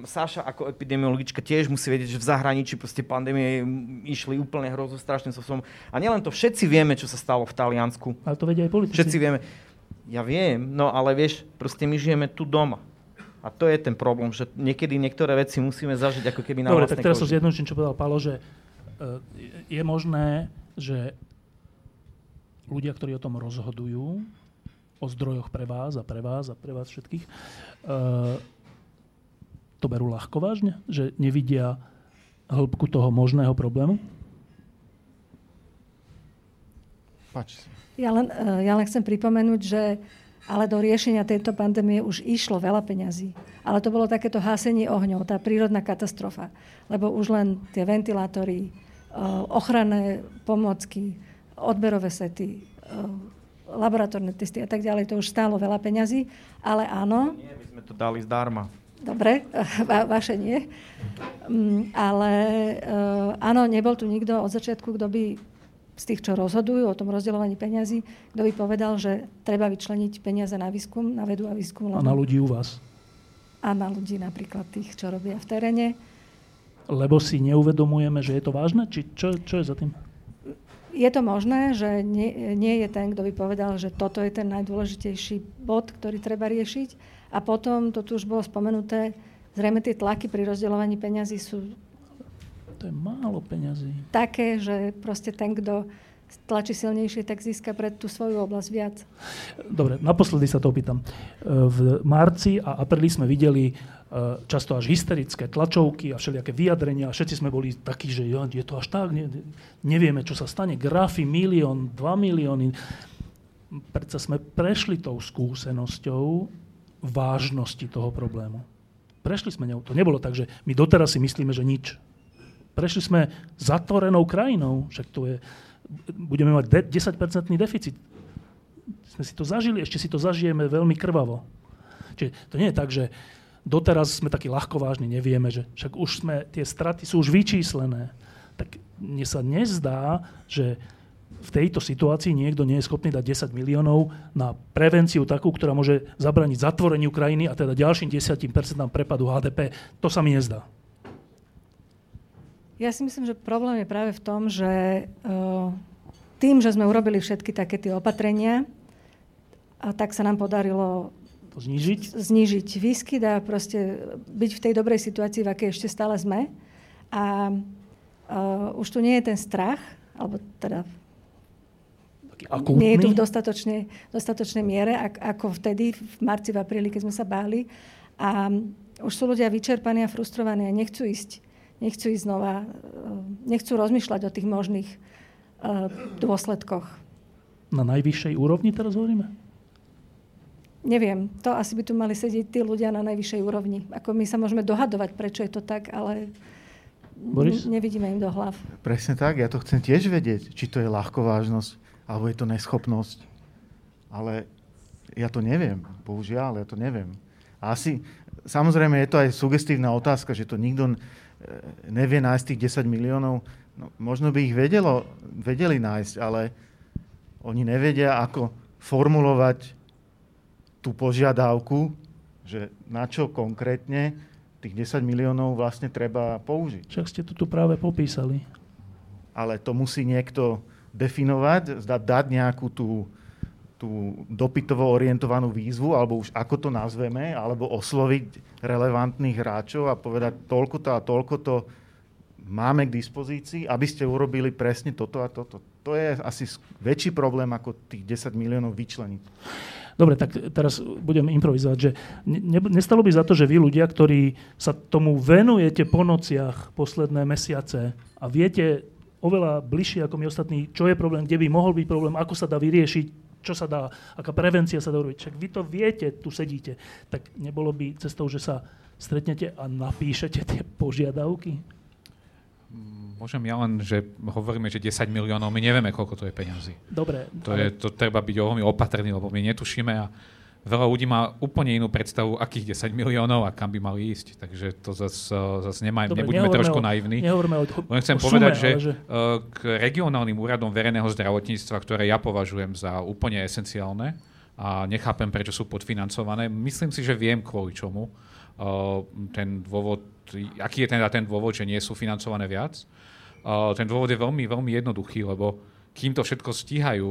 Sáša ako epidemiologička tiež musí vedieť, že v zahraničí proste pandémie išli úplne hrozostrašným spôsobom. A nielen to, všetci vieme, čo sa stalo v Taliansku. Ale to vedia aj politici. Všetci vieme. Ja viem, no ale vieš, proste my žijeme tu doma a to je ten problém, že niekedy niektoré veci musíme zažiť ako keby na Dobre, tak teraz som zjednoduším, čo povedal Palo, že e, je možné, že ľudia, ktorí o tom rozhodujú, o zdrojoch pre vás a pre vás a pre vás všetkých, to berú ľahko vážne? Že nevidia hĺbku toho možného problému? Páči Ja len, ja len chcem pripomenúť, že ale do riešenia tejto pandémie už išlo veľa peňazí. Ale to bolo takéto hásenie ohňov, tá prírodná katastrofa. Lebo už len tie ventilátory, eh, ochranné pomocky, odberové sety, eh, laboratórne testy a tak ďalej, to už stálo veľa peňazí. Ale áno... Nie, my sme to dali zdarma. Dobre, [LAUGHS] va- vaše nie. Mm, ale uh, áno, nebol tu nikto od začiatku, kto by z tých, čo rozhodujú o tom rozdeľovaní peňazí, kto by povedal, že treba vyčleniť peniaze na výskum, na vedu a výskum. A na ľudí u vás. A na ľudí napríklad tých, čo robia v teréne. Lebo si neuvedomujeme, že je to vážne? Či čo, čo je za tým? Je to možné, že nie, nie je ten, kto by povedal, že toto je ten najdôležitejší bod, ktorý treba riešiť. A potom, to tu už bolo spomenuté, zrejme tie tlaky pri rozdeľovaní peňazí sú to je málo peňazí. Také, že proste ten, kto tlačí silnejšie, tak získa pre tú svoju oblasť viac. Dobre, naposledy sa to opýtam. V marci a apríli sme videli e, často až hysterické tlačovky a všelijaké vyjadrenia. Všetci sme boli takí, že je to až tak, ne, nevieme, čo sa stane. Grafy, milión, dva milióny. Predsa sme prešli tou skúsenosťou vážnosti toho problému. Prešli sme ňou. To nebolo tak, že my doteraz si myslíme, že nič prešli sme zatvorenou krajinou, však to je, budeme mať 10-percentný deficit. Sme si to zažili, ešte si to zažijeme veľmi krvavo. Čiže to nie je tak, že doteraz sme takí ľahkovážni, nevieme, že však už sme, tie straty sú už vyčíslené. Tak mne sa nezdá, že v tejto situácii niekto nie je schopný dať 10 miliónov na prevenciu takú, ktorá môže zabraniť zatvoreniu krajiny a teda ďalším 10% prepadu HDP. To sa mi nezdá. Ja si myslím, že problém je práve v tom, že uh, tým, že sme urobili všetky také tie opatrenia, a tak sa nám podarilo znížiť, znížiť výskyt a proste byť v tej dobrej situácii, v akej ešte stále sme. A uh, už tu nie je ten strach, alebo teda Akútny? nie je tu v dostatočnej, dostatočnej miere, ako vtedy, v marci, v apríli, keď sme sa báli. A už sú ľudia vyčerpaní a frustrovaní a nechcú ísť nechcú ísť znova, e, nechcú rozmýšľať o tých možných e, dôsledkoch. Na najvyššej úrovni teraz hovoríme? Neviem, to asi by tu mali sedieť tí ľudia na najvyššej úrovni. Ako my sa môžeme dohadovať, prečo je to tak, ale Boris? nevidíme im do hlav. Presne tak, ja to chcem tiež vedieť, či to je ľahkovážnosť, alebo je to neschopnosť. Ale ja to neviem, bohužiaľ, ja to neviem. A asi, samozrejme, je to aj sugestívna otázka, že to nikto nevie nájsť tých 10 miliónov. No, možno by ich vedelo, vedeli nájsť, ale oni nevedia, ako formulovať tú požiadavku, že na čo konkrétne tých 10 miliónov vlastne treba použiť. Však ste to tu práve popísali. Ale to musí niekto definovať, dať nejakú tú, tú dopytovo orientovanú výzvu, alebo už ako to nazveme, alebo osloviť relevantných hráčov a povedať toľko-to a toľko-to máme k dispozícii, aby ste urobili presne toto a toto. To je asi väčší problém, ako tých 10 miliónov vyčleniť. Dobre, tak teraz budem improvizovať, že ne, nestalo by za to, že vy ľudia, ktorí sa tomu venujete po nociach posledné mesiace a viete oveľa bližšie ako my ostatní, čo je problém, kde by mohol byť problém, ako sa dá vyriešiť, čo sa dá, aká prevencia sa dá urobiť. Však vy to viete, tu sedíte. Tak nebolo by cestou, že sa stretnete a napíšete tie požiadavky? Môžem ja len, že hovoríme, že 10 miliónov, my nevieme, koľko to je peňazí. Dobre. To, ale... je, to treba byť veľmi opatrný, lebo my netušíme a veľa ľudí má úplne inú predstavu, akých 10 miliónov a kam by mali ísť. Takže to zase zas nemá, Dobre, nebudeme trošku o, naivní. O, Len chcem o povedať, sume, že, že k regionálnym úradom verejného zdravotníctva, ktoré ja považujem za úplne esenciálne a nechápem, prečo sú podfinancované, myslím si, že viem kvôli čomu. Ten dôvod, aký je teda ten dôvod, že nie sú financované viac? Ten dôvod je veľmi, veľmi jednoduchý, lebo kým to všetko stíhajú,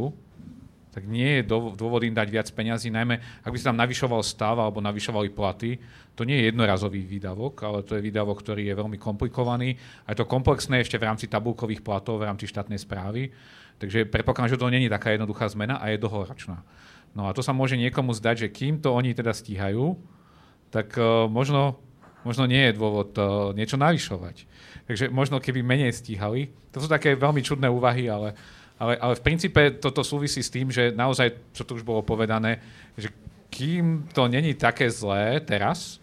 tak nie je dôvod im dať viac peňazí, najmä ak by sa tam navyšoval stav alebo navyšovali platy. To nie je jednorazový výdavok, ale to je výdavok, ktorý je veľmi komplikovaný a je to komplexné ešte v rámci tabulkových platov, v rámci štátnej správy. Takže predpokladám, že to nie je taká jednoduchá zmena a je dlhoročná. No a to sa môže niekomu zdať, že kým to oni teda stíhajú, tak uh, možno, možno nie je dôvod uh, niečo navyšovať. Takže možno keby menej stíhali. To sú také veľmi čudné úvahy, ale, ale, ale v princípe toto súvisí s tým, že naozaj, čo tu už bolo povedané, že kým to není také zlé teraz,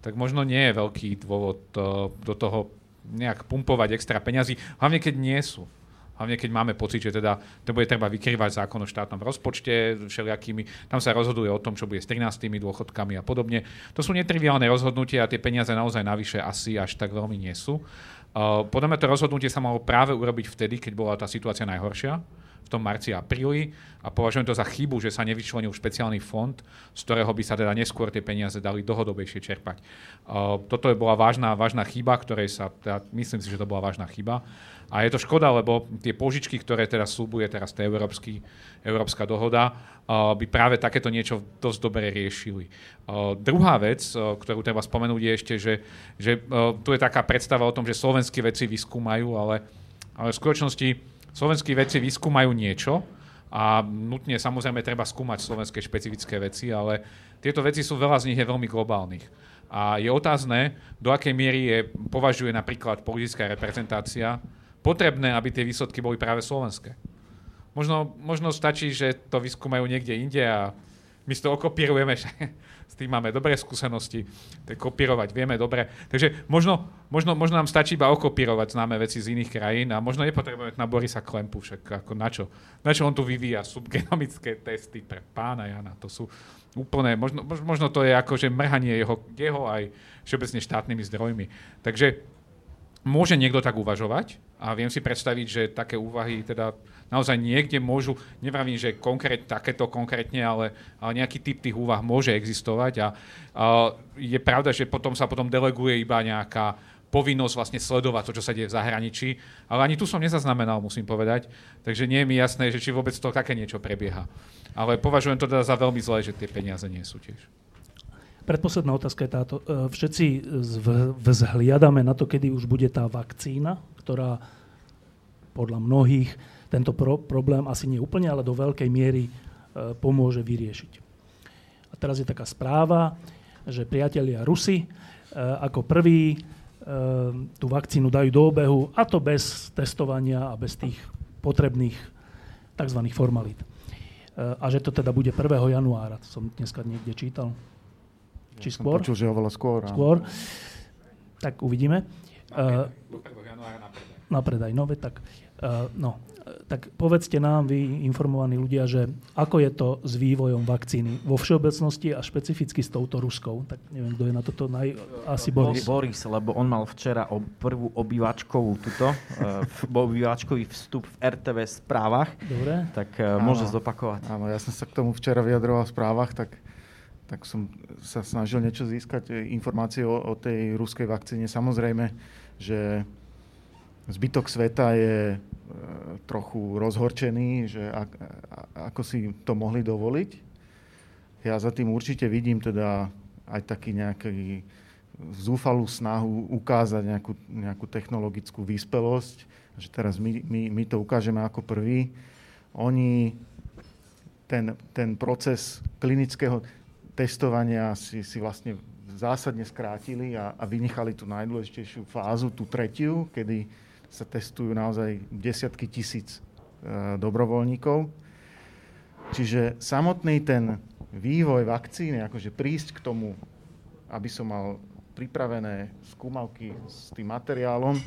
tak možno nie je veľký dôvod uh, do toho nejak pumpovať extra peňazí, hlavne keď nie sú. Hlavne keď máme pocit, že teda to bude treba vykrývať zákon o štátnom rozpočte všelijakými. Tam sa rozhoduje o tom, čo bude s 13 dôchodkami a podobne. To sú netriviálne rozhodnutia a tie peniaze naozaj navyše asi až tak veľmi nie sú. Podľa mňa to rozhodnutie sa malo práve urobiť vtedy, keď bola tá situácia najhoršia v tom marci a apríli a považujem to za chybu, že sa nevyčlenil špeciálny fond, z ktorého by sa teda neskôr tie peniaze dali dlhodobejšie čerpať. Toto je bola vážna, vážna chyba, ktorej sa, teda, myslím si, že to bola vážna chyba. A je to škoda, lebo tie požičky, ktoré teraz súbuje teraz tá európsky, európska dohoda, by práve takéto niečo dosť dobre riešili. Uh, druhá vec, ktorú treba spomenúť, je ešte, že, že tu je taká predstava o tom, že slovenskí veci vyskúmajú, ale, ale v skutočnosti slovenskí vedci vyskúmajú niečo a nutne samozrejme treba skúmať slovenské špecifické veci, ale tieto veci sú, veľa z nich je veľmi globálnych. A je otázne, do akej miery je, považuje napríklad politická reprezentácia potrebné, aby tie výsledky boli práve slovenské. Možno, možno stačí, že to vyskúmajú niekde inde a my si to okopírujeme, s tým máme dobré skúsenosti, to kopírovať vieme dobre. Takže možno, možno, možno nám stačí iba okopírovať známe veci z iných krajín a možno nepotrebujeme na Borisa Klempu, však ako na čo? Na čo on tu vyvíja subgenomické testy pre pána Jana? To sú úplne, možno, možno to je ako, že mrhanie jeho, jeho aj všeobecne štátnymi zdrojmi. Takže môže niekto tak uvažovať a viem si predstaviť, že také úvahy teda naozaj niekde môžu, nevravím, že konkrét, takéto konkrétne, ale, ale nejaký typ tých úvah môže existovať a, a je pravda, že potom sa potom deleguje iba nejaká povinnosť vlastne sledovať to, čo sa deje v zahraničí, ale ani tu som nezaznamenal, musím povedať, takže nie je mi jasné, že či vôbec to také niečo prebieha. Ale považujem to teda za veľmi zlé, že tie peniaze nie sú tiež. Predposledná otázka je táto. E, všetci vzhliadame na to, kedy už bude tá vakcína, ktorá podľa mnohých tento pro- problém asi nie úplne, ale do veľkej miery e, pomôže vyriešiť. A teraz je taká správa, že priatelia Rusy e, ako prví tú vakcínu dajú do obehu a to bez testovania a bez tých potrebných tzv. formalít. A že to teda bude 1. januára, to som dneska niekde čítal. Či ja skôr? Počul, že oveľa skôr. Skôr. Tak uvidíme. Uh, na predaj. No, tak, uh, no, tak povedzte nám, vy informovaní ľudia, že ako je to s vývojom vakcíny vo všeobecnosti a špecificky s touto ruskou. Tak neviem, kto je na toto naj... Asi Boris. Boris, lebo on mal včera o prvú obývačkovú tuto, uh, obývačkový vstup v RTV správach. Dobre. Tak uh, môže zopakovať. Áno, ja som sa k tomu včera vyjadroval v správach, tak tak som sa snažil niečo získať, e, informácie o, o tej ruskej vakcíne. Samozrejme, že zbytok sveta je e, trochu rozhorčený, že a, ako si to mohli dovoliť. Ja za tým určite vidím teda aj taký nejaký zúfalú snahu ukázať nejakú, nejakú technologickú vyspelosť, že teraz my, my, my to ukážeme ako prvý. Oni ten, ten proces klinického testovania si, si vlastne zásadne skrátili a, a vynechali tú najdôležitejšiu fázu, tú tretiu, kedy sa testujú naozaj desiatky tisíc e, dobrovoľníkov. Čiže samotný ten vývoj vakcíny, akože prísť k tomu, aby som mal pripravené skúmavky s tým materiálom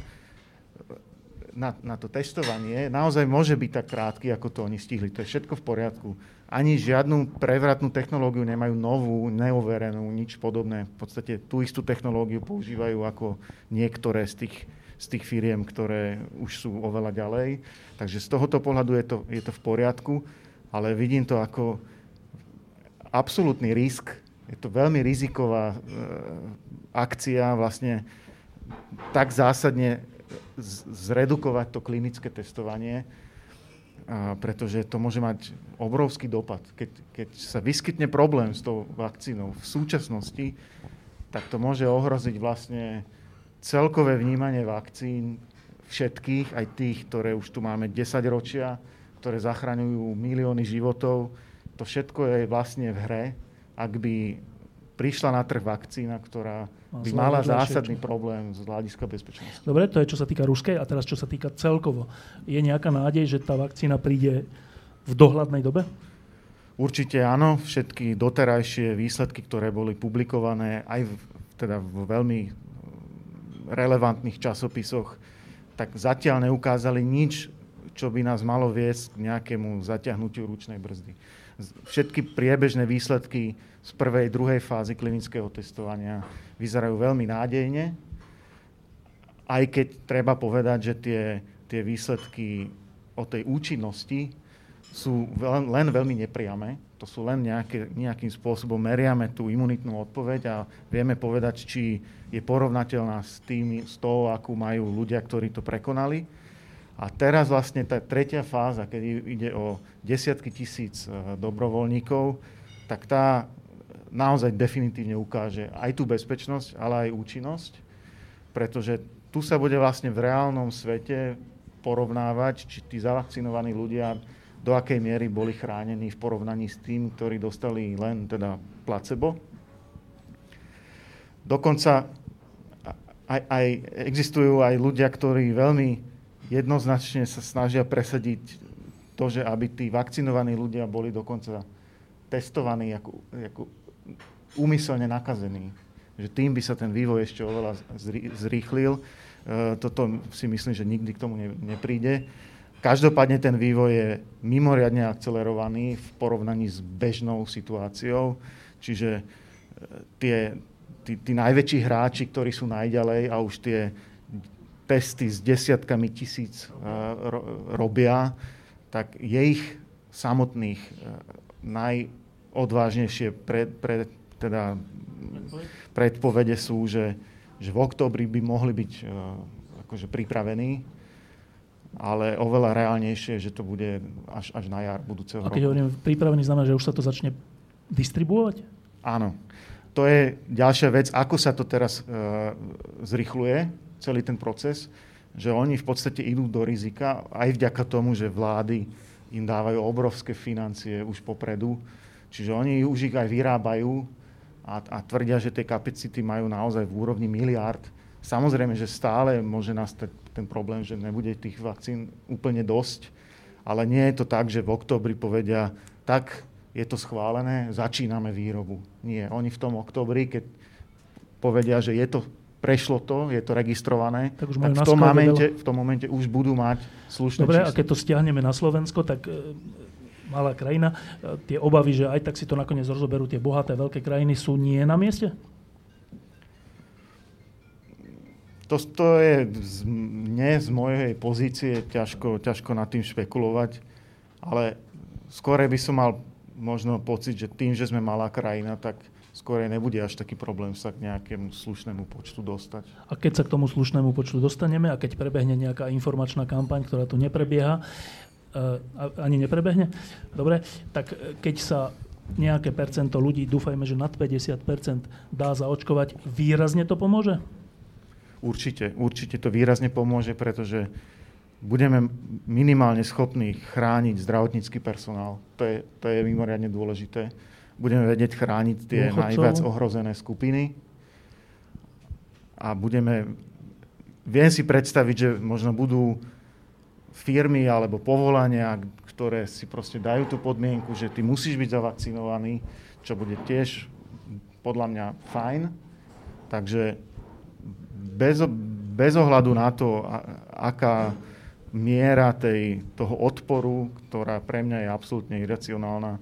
na, na to testovanie, naozaj môže byť tak krátky, ako to oni stihli. To je všetko v poriadku ani žiadnu prevratnú technológiu nemajú novú, neoverenú, nič podobné. V podstate tú istú technológiu používajú ako niektoré z tých, z tých firiem, ktoré už sú oveľa ďalej. Takže z tohoto pohľadu je to, je to v poriadku, ale vidím to ako absolútny risk. Je to veľmi riziková e, akcia vlastne tak zásadne zredukovať to klinické testovanie, a pretože to môže mať obrovský dopad. Keď, keď sa vyskytne problém s tou vakcínou v súčasnosti, tak to môže ohroziť vlastne celkové vnímanie vakcín všetkých, aj tých, ktoré už tu máme 10 ročia, ktoré zachraňujú milióny životov. to všetko je vlastne v hre, ak by prišla na trh vakcína, ktorá by mala zásadný problém z hľadiska bezpečnosti. Dobre, to je čo sa týka ruskej a teraz čo sa týka celkovo. Je nejaká nádej, že tá vakcína príde v dohľadnej dobe? Určite áno. Všetky doterajšie výsledky, ktoré boli publikované aj v, teda v veľmi relevantných časopisoch, tak zatiaľ neukázali nič, čo by nás malo viesť k nejakému zaťahnutiu ručnej brzdy. Všetky priebežné výsledky z prvej, druhej fázy klinického testovania vyzerajú veľmi nádejne, aj keď treba povedať, že tie, tie výsledky o tej účinnosti sú len, len veľmi nepriame. To sú len nejaké, nejakým spôsobom meriame tú imunitnú odpoveď a vieme povedať, či je porovnateľná s, tým, s tou, akú majú ľudia, ktorí to prekonali. A teraz vlastne tá tretia fáza, keď ide o desiatky tisíc eh, dobrovoľníkov, tak tá naozaj definitívne ukáže aj tú bezpečnosť, ale aj účinnosť, pretože tu sa bude vlastne v reálnom svete porovnávať, či tí zavakcinovaní ľudia do akej miery boli chránení v porovnaní s tým, ktorí dostali len teda placebo. Dokonca aj, aj, existujú aj ľudia, ktorí veľmi jednoznačne sa snažia presadiť to, že aby tí vakcinovaní ľudia boli dokonca testovaní ako, ako úmyselne nakazení. Že tým by sa ten vývoj ešte oveľa zrýchlil. E, toto si myslím, že nikdy k tomu nepríde. Každopádne ten vývoj je mimoriadne akcelerovaný v porovnaní s bežnou situáciou. Čiže e, tie, tí, tí najväčší hráči, ktorí sú najďalej a už tie testy s desiatkami tisíc ro, robia, tak je ich samotných uh, najodvážnejšie pre, pre, teda predpovede sú, že, že v oktobri by mohli byť uh, akože pripravení, ale oveľa reálnejšie, že to bude až, až na jar budúceho roku. A keď hovorím pripravený, znamená, že už sa to začne distribuovať? Áno. To je ďalšia vec, ako sa to teraz uh, zrychluje, celý ten proces, že oni v podstate idú do rizika aj vďaka tomu, že vlády im dávajú obrovské financie už popredu. Čiže oni už ich aj vyrábajú a, a tvrdia, že tie kapacity majú naozaj v úrovni miliárd. Samozrejme, že stále môže nastať ten problém, že nebude tých vakcín úplne dosť, ale nie je to tak, že v oktobri povedia, tak je to schválené, začíname výrobu. Nie, oni v tom oktobri, keď povedia, že je to, prešlo to, je to registrované, tak, už tak v, tom momente, v tom momente už budú mať slušné Dobre, číslo. a keď to stiahneme na Slovensko, tak e, malá krajina. E, tie obavy, že aj tak si to nakoniec rozoberú tie bohaté veľké krajiny, sú nie na mieste? To, to je z, nie z mojej pozície ťažko, ťažko nad tým špekulovať, ale skôr by som mal možno pocit, že tým, že sme malá krajina, tak skôr nebude až taký problém sa k nejakému slušnému počtu dostať. A keď sa k tomu slušnému počtu dostaneme a keď prebehne nejaká informačná kampaň, ktorá tu neprebieha, ani neprebehne. Dobre, tak keď sa nejaké percento ľudí, dúfajme, že nad 50% dá zaočkovať, výrazne to pomôže? Určite, určite to výrazne pomôže, pretože budeme minimálne schopní chrániť zdravotnícky personál. To je, to je mimoriadne dôležité. Budeme vedieť chrániť tie Dôchodcov. najviac ohrozené skupiny a budeme... Viem si predstaviť, že možno budú firmy alebo povolania, ktoré si proste dajú tú podmienku, že ty musíš byť zavakcinovaný, čo bude tiež podľa mňa fajn. Takže bez, bez ohľadu na to, aká miera tej, toho odporu, ktorá pre mňa je absolútne iracionálna, e,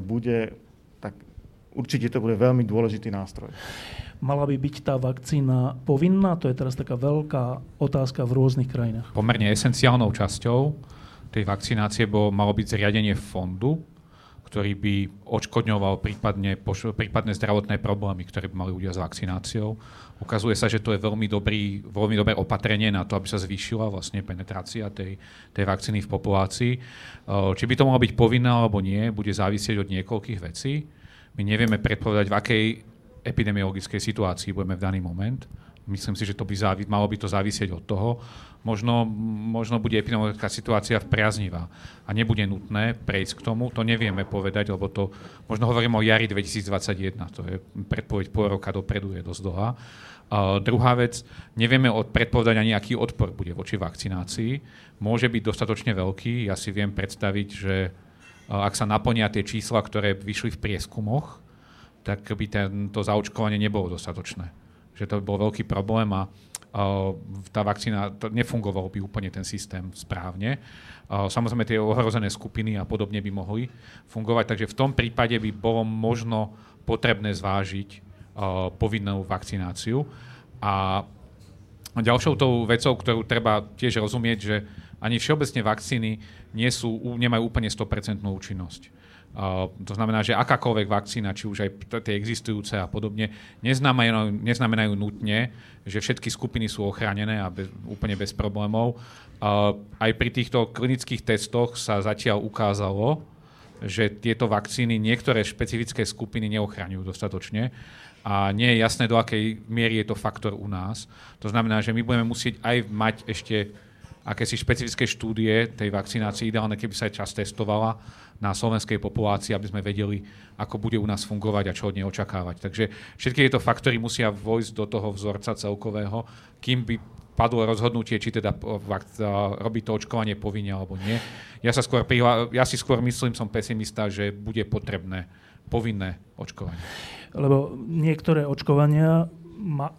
bude, tak určite to bude veľmi dôležitý nástroj. Mala by byť tá vakcína povinná? To je teraz taká veľká otázka v rôznych krajinách. Pomerne esenciálnou časťou tej vakcinácie bolo, malo byť zriadenie fondu, ktorý by odškodňoval prípadne, prípadne zdravotné problémy, ktoré by mali ľudia s vakcináciou. Ukazuje sa, že to je veľmi, dobrý, veľmi dobré opatrenie na to, aby sa zvýšila vlastne penetrácia tej, tej vakcíny v populácii. Či by to mohlo byť povinné alebo nie, bude závisieť od niekoľkých vecí. My nevieme predpovedať, v akej epidemiologickej situácii budeme v daný moment. Myslím si, že to by závi- malo by to závisieť od toho. Možno, možno bude epidemiologická situácia priaznivá a nebude nutné prejsť k tomu. To nevieme povedať, lebo to možno hovorím o jari 2021. To je predpoveď pol roka dopredu, je dosť dlhá. Uh, druhá vec, nevieme od, predpovedať ani, aký odpor bude voči vakcinácii. Môže byť dostatočne veľký. Ja si viem predstaviť, že uh, ak sa naplnia tie čísla, ktoré vyšli v prieskumoch, tak by tento zaočkovanie nebolo dostatočné. Že to by bol veľký problém a uh, tá vakcína, nefungoval by úplne ten systém správne. Samozrejme tie ohrozené skupiny a podobne by mohli fungovať, takže v tom prípade by bolo možno potrebné zvážiť povinnú vakcináciu. A ďalšou tou vecou, ktorú treba tiež rozumieť, že ani všeobecne vakcíny nie sú, nemajú úplne 100% účinnosť. To znamená, že akákoľvek vakcína, či už aj tie existujúce a podobne, neznamenajú, neznamenajú nutne, že všetky skupiny sú ochránené a bez, úplne bez problémov. Aj pri týchto klinických testoch sa zatiaľ ukázalo, že tieto vakcíny niektoré špecifické skupiny neochraňujú dostatočne a nie je jasné, do akej miery je to faktor u nás. To znamená, že my budeme musieť aj mať ešte akési špecifické štúdie tej vakcinácie, ideálne, keby sa aj čas testovala na slovenskej populácii, aby sme vedeli, ako bude u nás fungovať a čo od nej očakávať. Takže všetky tieto faktory musia vojsť do toho vzorca celkového, kým by padlo rozhodnutie, či teda robiť to očkovanie povinne alebo nie. Ja, sa skôr prihla- ja si skôr myslím, som pesimista, že bude potrebné povinné očkovanie lebo niektoré očkovania ma,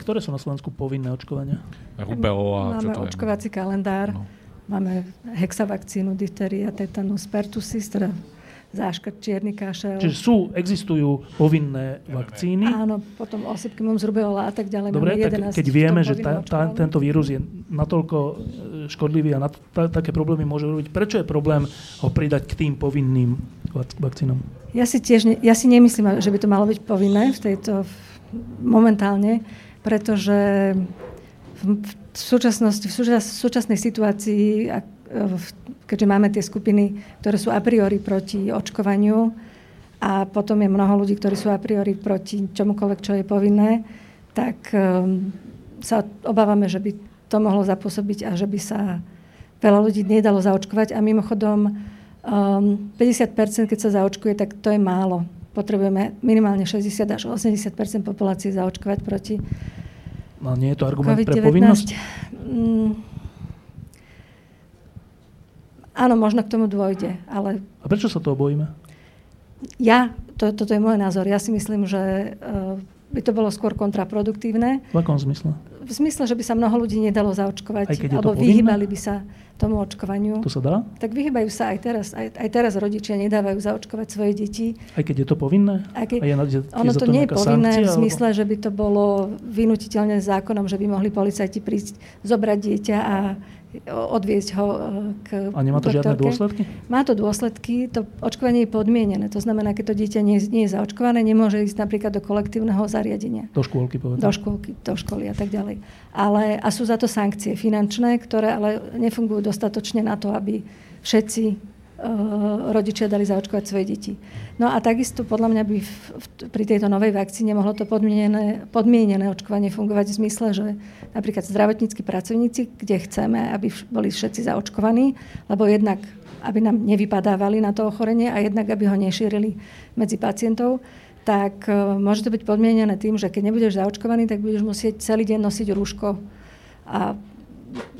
ktoré sú na Slovensku povinné očkovania? Rubelo a Máme očkovací kalendár, no. Máme hexavakcínu, difteria, tetanus, pertussis, teda záškrt, čierny kašel. Čiže sú, existujú povinné vakcíny. Áno, potom osypky mums rubeola a tak ďalej. Dobre, tak keď vieme, že tá, tá, tento vírus je natoľko e, škodlivý a na, tá, také problémy môže robiť, prečo je problém ho pridať k tým povinným vakcínom? Ja si tiež ne, ja si nemyslím, že by to malo byť povinné v tejto momentálne, pretože v, v súčasnosti, v súčasnej situácii, keďže máme tie skupiny, ktoré sú a priori proti očkovaniu a potom je mnoho ľudí, ktorí sú a priori proti čomukoľvek, čo je povinné, tak um, sa obávame, že by to mohlo zapôsobiť a že by sa veľa ľudí nedalo zaočkovať. A mimochodom, um, 50%, keď sa zaočkuje, tak to je málo. Potrebujeme minimálne 60 až 80% populácie zaočkovať proti No nie je to argument COVID-19. pre povinnosť? Mm, áno, možno k tomu dôjde, ale... A prečo sa toho bojíme? Ja, to, toto je môj názor, ja si myslím, že uh, by to bolo skôr kontraproduktívne. V akom zmysle? V zmysle, že by sa mnoho ľudí nedalo zaočkovať, alebo vyhýbali by sa tomu očkovaniu. To sa dá? Tak vyhýbajú sa aj teraz. Aj, aj teraz rodičia nedávajú zaočkovať svoje deti. Aj keď je to povinné? Aj keď, a je, je ono to, to nie je povinné sankcia, v zmysle, alebo? že by to bolo vynutiteľné zákonom, že by mohli policajti prísť, zobrať dieťa a odviezť ho e, k A nemá to doktorke. žiadne dôsledky? Má to dôsledky. To očkovanie je podmienené. To znamená, keď to dieťa nie, nie je zaočkované, nemôže ísť napríklad do kolektívneho zariadenia. Do škôlky, povedzme. Do škôlky, do školy a tak ďalej. Ale, a sú za to sankcie finančné, ktoré ale nefungujú dostatočne na to, aby všetci Eh, rodičia dali zaočkovať svoje deti. No a takisto podľa mňa by v, v, pri tejto novej vakcíne mohlo to podmienené, podmienené očkovanie fungovať v zmysle, že napríklad zdravotníckí pracovníci, kde chceme, aby boli všetci zaočkovaní, lebo jednak aby nám nevypadávali na to ochorenie a jednak aby ho nešírili medzi pacientov, tak uh, môže to byť podmienené tým, že keď nebudeš zaočkovaný, tak budeš musieť celý deň nosiť rúško a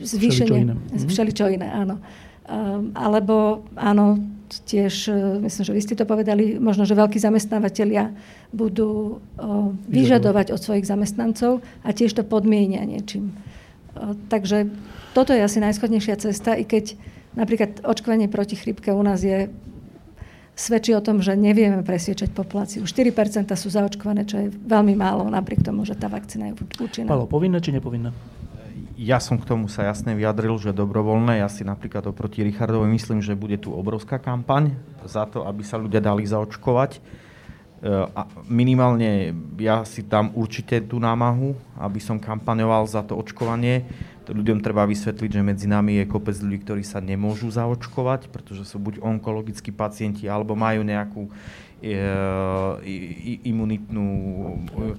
zvýšenie... Všeličo iné. áno. Ehm, alebo áno, tiež, e, myslím, že vy ste to povedali, možno, že veľkí zamestnávateľia budú vyžadovať od svojich zamestnancov a tiež to podmienia niečím. Takže toto je asi najschodnejšia cesta, i keď napríklad očkovanie proti chrypke u nás je svedčí o tom, že nevieme presviečať populáciu. 4% sú zaočkované, čo je veľmi málo, napriek tomu, že tá vakcína je účinná. Palo, povinné či nepovinné? Ja som k tomu sa jasne vyjadril, že dobrovoľné. Ja si napríklad oproti Richardovi myslím, že bude tu obrovská kampaň za to, aby sa ľudia dali zaočkovať. E, a minimálne ja si dám určite tú námahu, aby som kampaňoval za to očkovanie. ľuďom treba vysvetliť, že medzi nami je kopec ľudí, ktorí sa nemôžu zaočkovať, pretože sú buď onkologickí pacienti, alebo majú nejakú imunitnú e,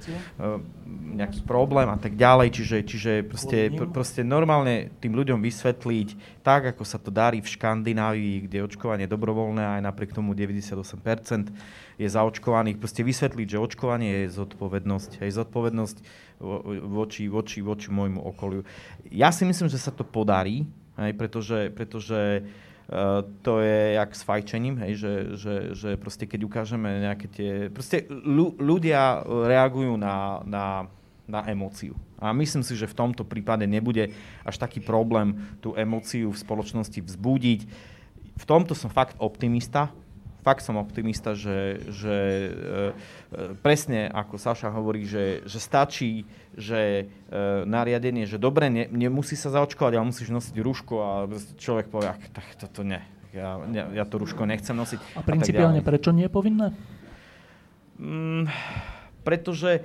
nejaký problém a tak ďalej. Čiže, čiže proste, proste normálne tým ľuďom vysvetliť tak, ako sa to darí v Škandinávii, kde je očkovanie dobrovoľné aj napriek tomu 98% je zaočkovaných. Proste vysvetliť, že očkovanie je zodpovednosť. Je zodpovednosť voči, voči, voči môjmu okoliu. Ja si myslím, že sa to podarí, hej, pretože, pretože Uh, to je jak s fajčením, hej, že, že, že proste keď ukážeme nejaké tie... Proste ľudia reagujú na, na, na emóciu. A myslím si, že v tomto prípade nebude až taký problém tú emóciu v spoločnosti vzbudiť. V tomto som fakt optimista, fakt som optimista, že, že e, presne ako Saša hovorí, že, že stačí, že e, nariadenie, že dobre, ne, nemusí sa zaočkovať, ale musíš nosiť rúško a človek povie, tak toto nie, ja, ja to rúško nechcem nosiť. A principiálne a prečo nie je povinné? Mm, pretože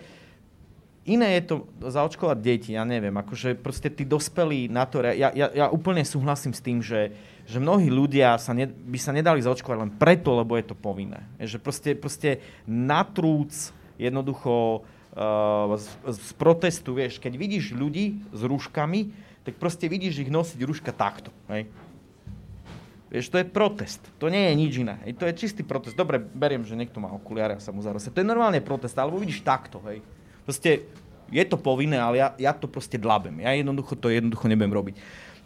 iné je to zaočkovať deti, ja neviem, akože proste tí dospelí na to, ja, ja, ja úplne súhlasím s tým, že že mnohí ľudia sa ne, by sa nedali zaočkovať len preto, lebo je to povinné. Že proste, proste natrúc jednoducho uh, z, z protestu, vieš, keď vidíš ľudí s rúškami, tak proste vidíš ich nosiť rúška takto. Hej. Vieš, to je protest. To nie je nič iné. Hej. To je čistý protest. Dobre, beriem, že niekto má okuliare a sa mu zarose. To je normálne protest, alebo vidíš takto. Hej. Proste je to povinné, ale ja, ja to proste dlabem. Ja jednoducho to jednoducho nebudem robiť.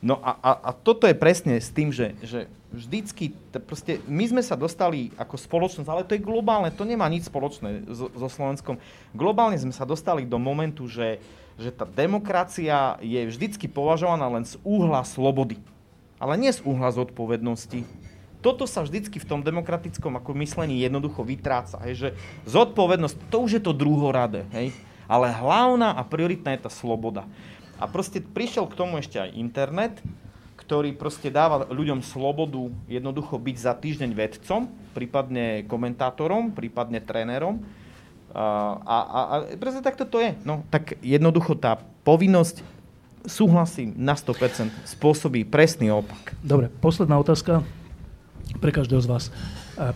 No a, a, a toto je presne s tým, že, že vždycky, proste, my sme sa dostali ako spoločnosť, ale to je globálne, to nemá nič spoločné so, so Slovenskom. Globálne sme sa dostali do momentu, že, že tá demokracia je vždycky považovaná len z úhla slobody, ale nie z úhla zodpovednosti. Toto sa vždycky v tom demokratickom ako myslení jednoducho vytráca. Hej, že zodpovednosť, to už je to druhoradé, hej, ale hlavná a prioritná je tá sloboda. A proste prišiel k tomu ešte aj internet, ktorý proste dáva ľuďom slobodu jednoducho byť za týždeň vedcom, prípadne komentátorom, prípadne trénerom. A, a, a presne takto to je. No, tak jednoducho tá povinnosť, súhlasím na 100%, spôsobí presný opak. Dobre, posledná otázka pre každého z vás.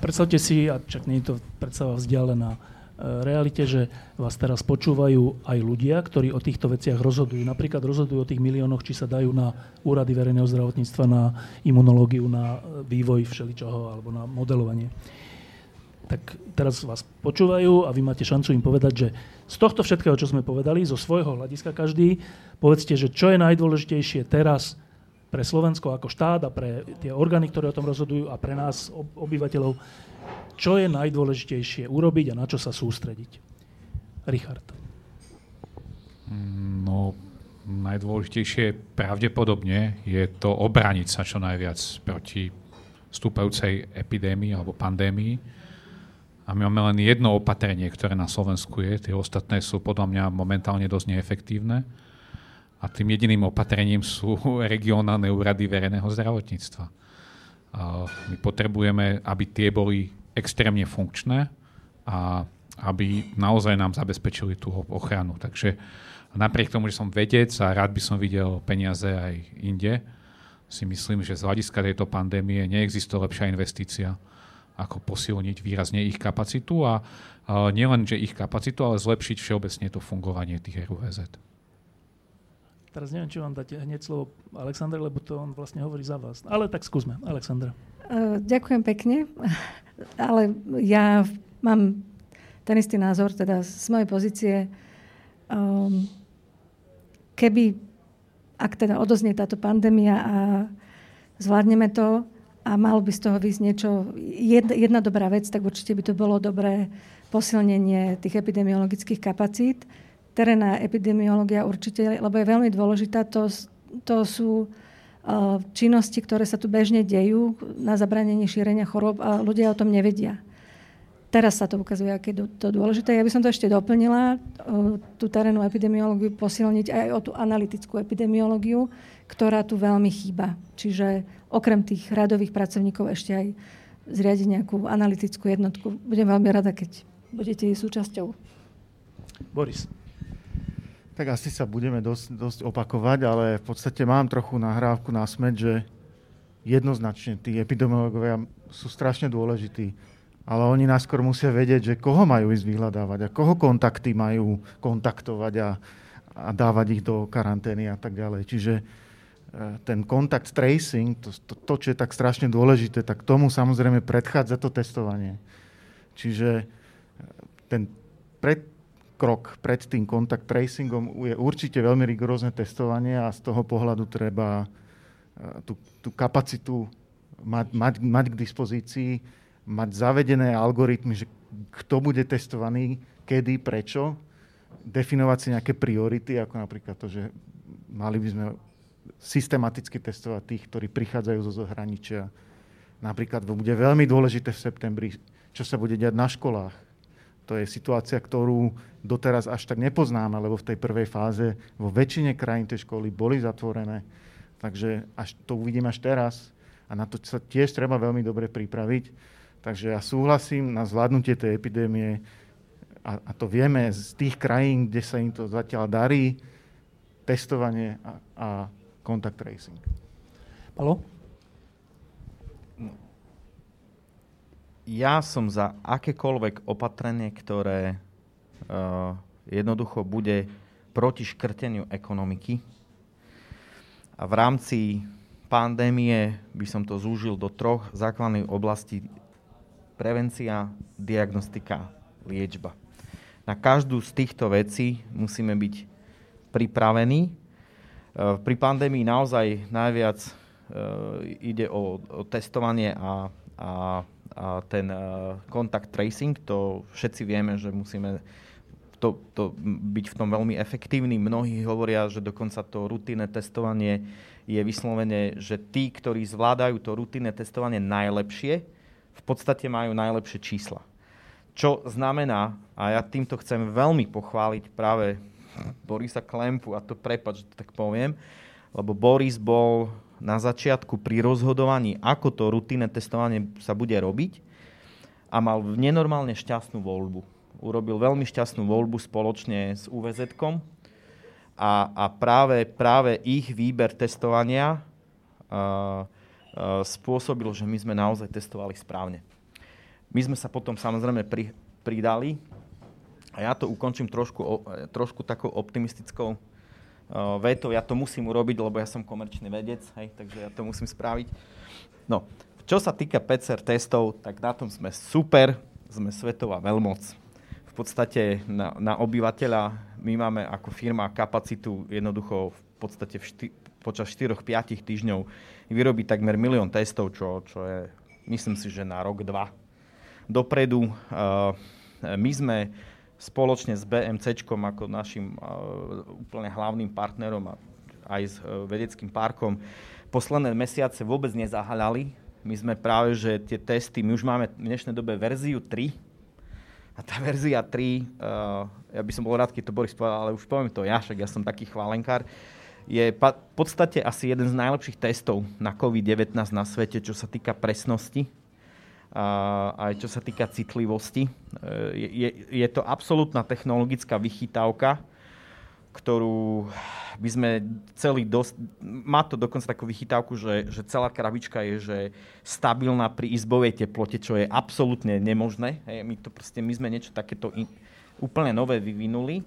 Predstavte si, a čak nie je to predstava vzdialená, realite, že vás teraz počúvajú aj ľudia, ktorí o týchto veciach rozhodujú. Napríklad rozhodujú o tých miliónoch, či sa dajú na úrady verejného zdravotníctva, na imunológiu, na vývoj všeličoho alebo na modelovanie. Tak teraz vás počúvajú a vy máte šancu im povedať, že z tohto všetkého, čo sme povedali, zo svojho hľadiska každý, povedzte, že čo je najdôležitejšie teraz pre Slovensko ako štát a pre tie orgány, ktoré o tom rozhodujú a pre nás, obyvateľov, čo je najdôležitejšie urobiť a na čo sa sústrediť? Richard. No, najdôležitejšie pravdepodobne je to obraniť sa čo najviac proti stúpajúcej epidémii alebo pandémii. A my máme len jedno opatrenie, ktoré na Slovensku je. Tie ostatné sú podľa mňa momentálne dosť neefektívne. A tým jediným opatrením sú [LAUGHS] regionálne úrady verejného zdravotníctva. My potrebujeme, aby tie boli extrémne funkčné a aby naozaj nám zabezpečili tú ochranu. Takže napriek tomu, že som vedec a rád by som videl peniaze aj inde, si myslím, že z hľadiska tejto pandémie neexistuje lepšia investícia, ako posilniť výrazne ich kapacitu a nielen, že ich kapacitu, ale zlepšiť všeobecne to fungovanie tých RUVZ. Teraz neviem, či vám dáte hneď slovo Aleksandr, lebo to on vlastne hovorí za vás. Ale tak skúsme. Aleksandra. Uh, ďakujem pekne ale ja mám ten istý názor, teda z mojej pozície, um, keby, ak teda odoznie táto pandémia a zvládneme to a malo by z toho výsť niečo, jedna, jedna dobrá vec, tak určite by to bolo dobré posilnenie tých epidemiologických kapacít. Terénna epidemiológia určite, lebo je veľmi dôležitá, to, to sú činnosti, ktoré sa tu bežne dejú na zabranenie šírenia chorób a ľudia o tom nevedia. Teraz sa to ukazuje, aké je to dôležité. Ja by som to ešte doplnila, tú terénnu epidemiológiu posilniť aj o tú analytickú epidemiológiu, ktorá tu veľmi chýba. Čiže okrem tých radových pracovníkov ešte aj zriadiť nejakú analytickú jednotku. Budem veľmi rada, keď budete jej súčasťou. Boris. Tak asi sa budeme dosť, dosť opakovať, ale v podstate mám trochu nahrávku na smet, že jednoznačne tí epidemiológovia sú strašne dôležití. Ale oni náskôr musia vedieť, že koho majú ísť vyhľadávať a koho kontakty majú kontaktovať a, a dávať ich do karantény a tak ďalej. Čiže e, ten kontakt tracing, to, to, to, čo je tak strašne dôležité, tak tomu samozrejme predchádza to testovanie. Čiže e, ten predkrok pred tým kontakt tracingom je určite veľmi rigorózne testovanie a z toho pohľadu treba e, tú, tú kapacitu mať, mať, mať k dispozícii, mať zavedené algoritmy, že kto bude testovaný, kedy, prečo, definovať si nejaké priority, ako napríklad to, že mali by sme systematicky testovať tých, ktorí prichádzajú zo zahraničia. Napríklad bude veľmi dôležité v septembri, čo sa bude diať na školách. To je situácia, ktorú doteraz až tak nepoznáme, lebo v tej prvej fáze vo väčšine krajín tej školy boli zatvorené. Takže až to uvidím až teraz a na to sa tiež treba veľmi dobre pripraviť. Takže ja súhlasím na zvládnutie tej epidémie a, a to vieme z tých krajín, kde sa im to zatiaľ darí, testovanie a, a contact tracing. Palo? Ja som za akékoľvek opatrenie, ktoré uh, jednoducho bude proti škrteniu ekonomiky. A v rámci pandémie by som to zúžil do troch základných oblastí. Prevencia, diagnostika, liečba. Na každú z týchto vecí musíme byť pripravení. Uh, pri pandémii naozaj najviac uh, ide o, o testovanie a, a ten contact tracing, to všetci vieme, že musíme to, to byť v tom veľmi efektívny. Mnohí hovoria, že dokonca to rutinné testovanie je vyslovene, že tí, ktorí zvládajú to rutinné testovanie najlepšie, v podstate majú najlepšie čísla. Čo znamená, a ja týmto chcem veľmi pochváliť práve Borisa Klempu, a to prepač, tak poviem, lebo Boris bol na začiatku pri rozhodovaní, ako to rutinné testovanie sa bude robiť a mal nenormálne šťastnú voľbu. Urobil veľmi šťastnú voľbu spoločne s uvz a, a práve, práve ich výber testovania a, a, spôsobil, že my sme naozaj testovali správne. My sme sa potom samozrejme pri, pridali a ja to ukončím trošku, trošku takou optimistickou uh, vetou, ja to musím urobiť, lebo ja som komerčný vedec, hej, takže ja to musím spraviť. No, čo sa týka PCR testov, tak na tom sme super, sme svetová veľmoc. V podstate na, na obyvateľa my máme ako firma kapacitu jednoducho v podstate v šty, počas 4-5 týždňov vyrobiť takmer milión testov, čo, čo je, myslím si, že na rok, dva dopredu. Uh, my sme spoločne s BMC ako našim úplne hlavným partnerom a aj s e, vedeckým parkom posledné mesiace vôbec nezahaľali. My sme práve, že tie testy, my už máme v dnešnej dobe verziu 3 a tá [LAUGHS] verzia 3, uh, e, ja by som bol rád, keď to Boris povedal, ale už poviem to ja, však ja som taký chválenkár, je v podstate asi jeden z najlepších testov na COVID-19 na svete, čo sa týka presnosti aj čo sa týka citlivosti. E, je, je to absolútna technologická vychytávka, ktorú by sme celý dosť... Má to dokonca takú vychytávku, že, že celá krabička je že stabilná pri izbovej teplote, čo je absolútne nemožné. Hej, my, to proste, my sme niečo takéto in, úplne nové vyvinuli.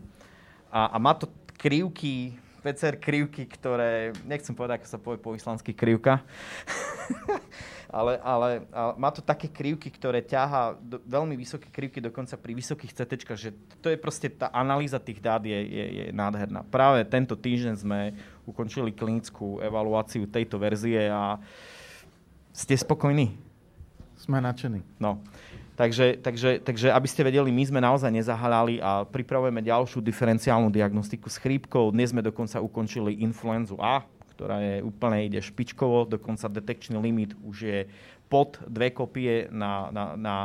A, a má to krivky, PCR krivky, ktoré... Nechcem povedať, ako sa povie po islandsky krivka. [LAUGHS] ale, ale, ale má to také krivky, ktoré ťaha do, veľmi vysoké krivky, dokonca pri vysokých CT, že to je proste tá analýza tých dát je, je, je nádherná. Práve tento týždeň sme ukončili klinickú evaluáciu tejto verzie a ste spokojní? Sme nadšení. No. Takže, takže, takže, aby ste vedeli, my sme naozaj nezahalali a pripravujeme ďalšiu diferenciálnu diagnostiku s chrípkou. Dnes sme dokonca ukončili influenzu A, ktorá je úplne ide špičkovo, dokonca detekčný limit už je pod dve kopie na, na, na,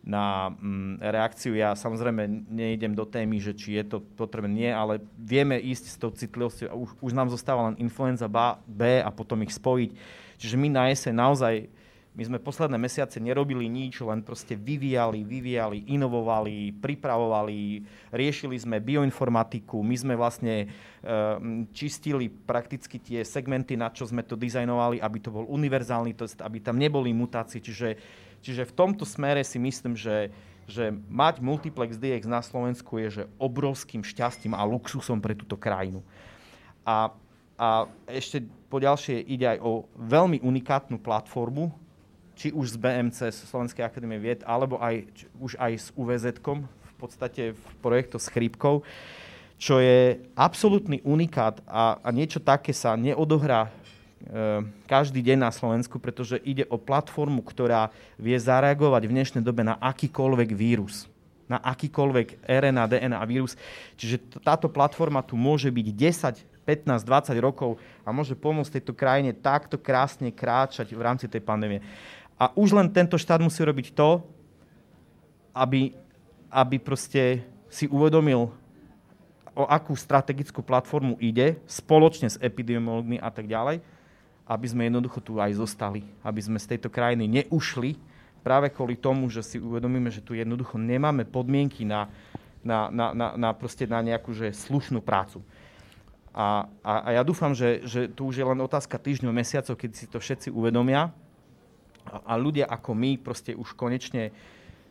na mm, reakciu. Ja samozrejme nejdem do témy, že či je to potrebné, nie, ale vieme ísť s tou citlivosťou. Už, už nám zostáva len influenza B a potom ich spojiť. Čiže my na jeseň naozaj My sme posledné mesiace nerobili nič, len proste vyvíjali, vyvíjali, inovovali, pripravovali, riešili sme bioinformatiku, my sme vlastne uh, čistili prakticky tie segmenty, na čo sme to dizajnovali, aby to bol univerzálny test, aby tam neboli mutácie. Čiže, čiže v tomto smere si myslím, že, že mať Multiplex DX na Slovensku je že obrovským šťastím a luxusom pre túto krajinu. A, a ešte po ďalšie ide aj o veľmi unikátnu platformu, či už z BMC, z Slovenskej akadémie vied, alebo aj, už aj s UVZ, v podstate v projektu s chrípkou, čo je absolútny unikát a, a niečo také sa neodohrá e, každý deň na Slovensku, pretože ide o platformu, ktorá vie zareagovať v dnešnej dobe na akýkoľvek vírus na akýkoľvek RNA, DNA vírus. Čiže táto platforma tu môže byť 10, 15, 20 rokov a môže pomôcť tejto krajine takto krásne kráčať v rámci tej pandémie. A už len tento štát musí robiť to, aby, aby proste si uvedomil, o akú strategickú platformu ide, spoločne s epidemiologmi a tak ďalej, aby sme jednoducho tu aj zostali, aby sme z tejto krajiny neušli práve kvôli tomu, že si uvedomíme, že tu jednoducho nemáme podmienky na, na, na, na, na, proste na nejakú že slušnú prácu. A, a, a ja dúfam, že, že tu už je len otázka týždňov, mesiacov, keď si to všetci uvedomia a ľudia ako my proste už konečne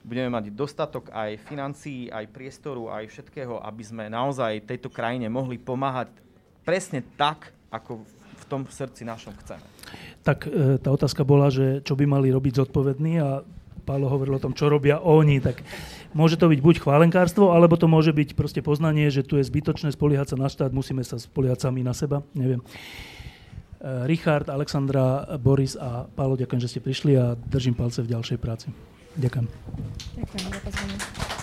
budeme mať dostatok aj financií, aj priestoru, aj všetkého, aby sme naozaj tejto krajine mohli pomáhať presne tak, ako v tom srdci našom chceme. Tak e, tá otázka bola, že čo by mali robiť zodpovední a Pálo hovoril o tom, čo robia oni, tak môže to byť buď chválenkárstvo, alebo to môže byť proste poznanie, že tu je zbytočné spoliehať sa na štát, musíme sa spoliehať sami na seba, neviem. Eh, Richard, Alexandra, Boris a Pálo, ďakujem, že ste prišli a držím palce v ďalšej práci. Ďakujem. Ďakujem za pozvanie.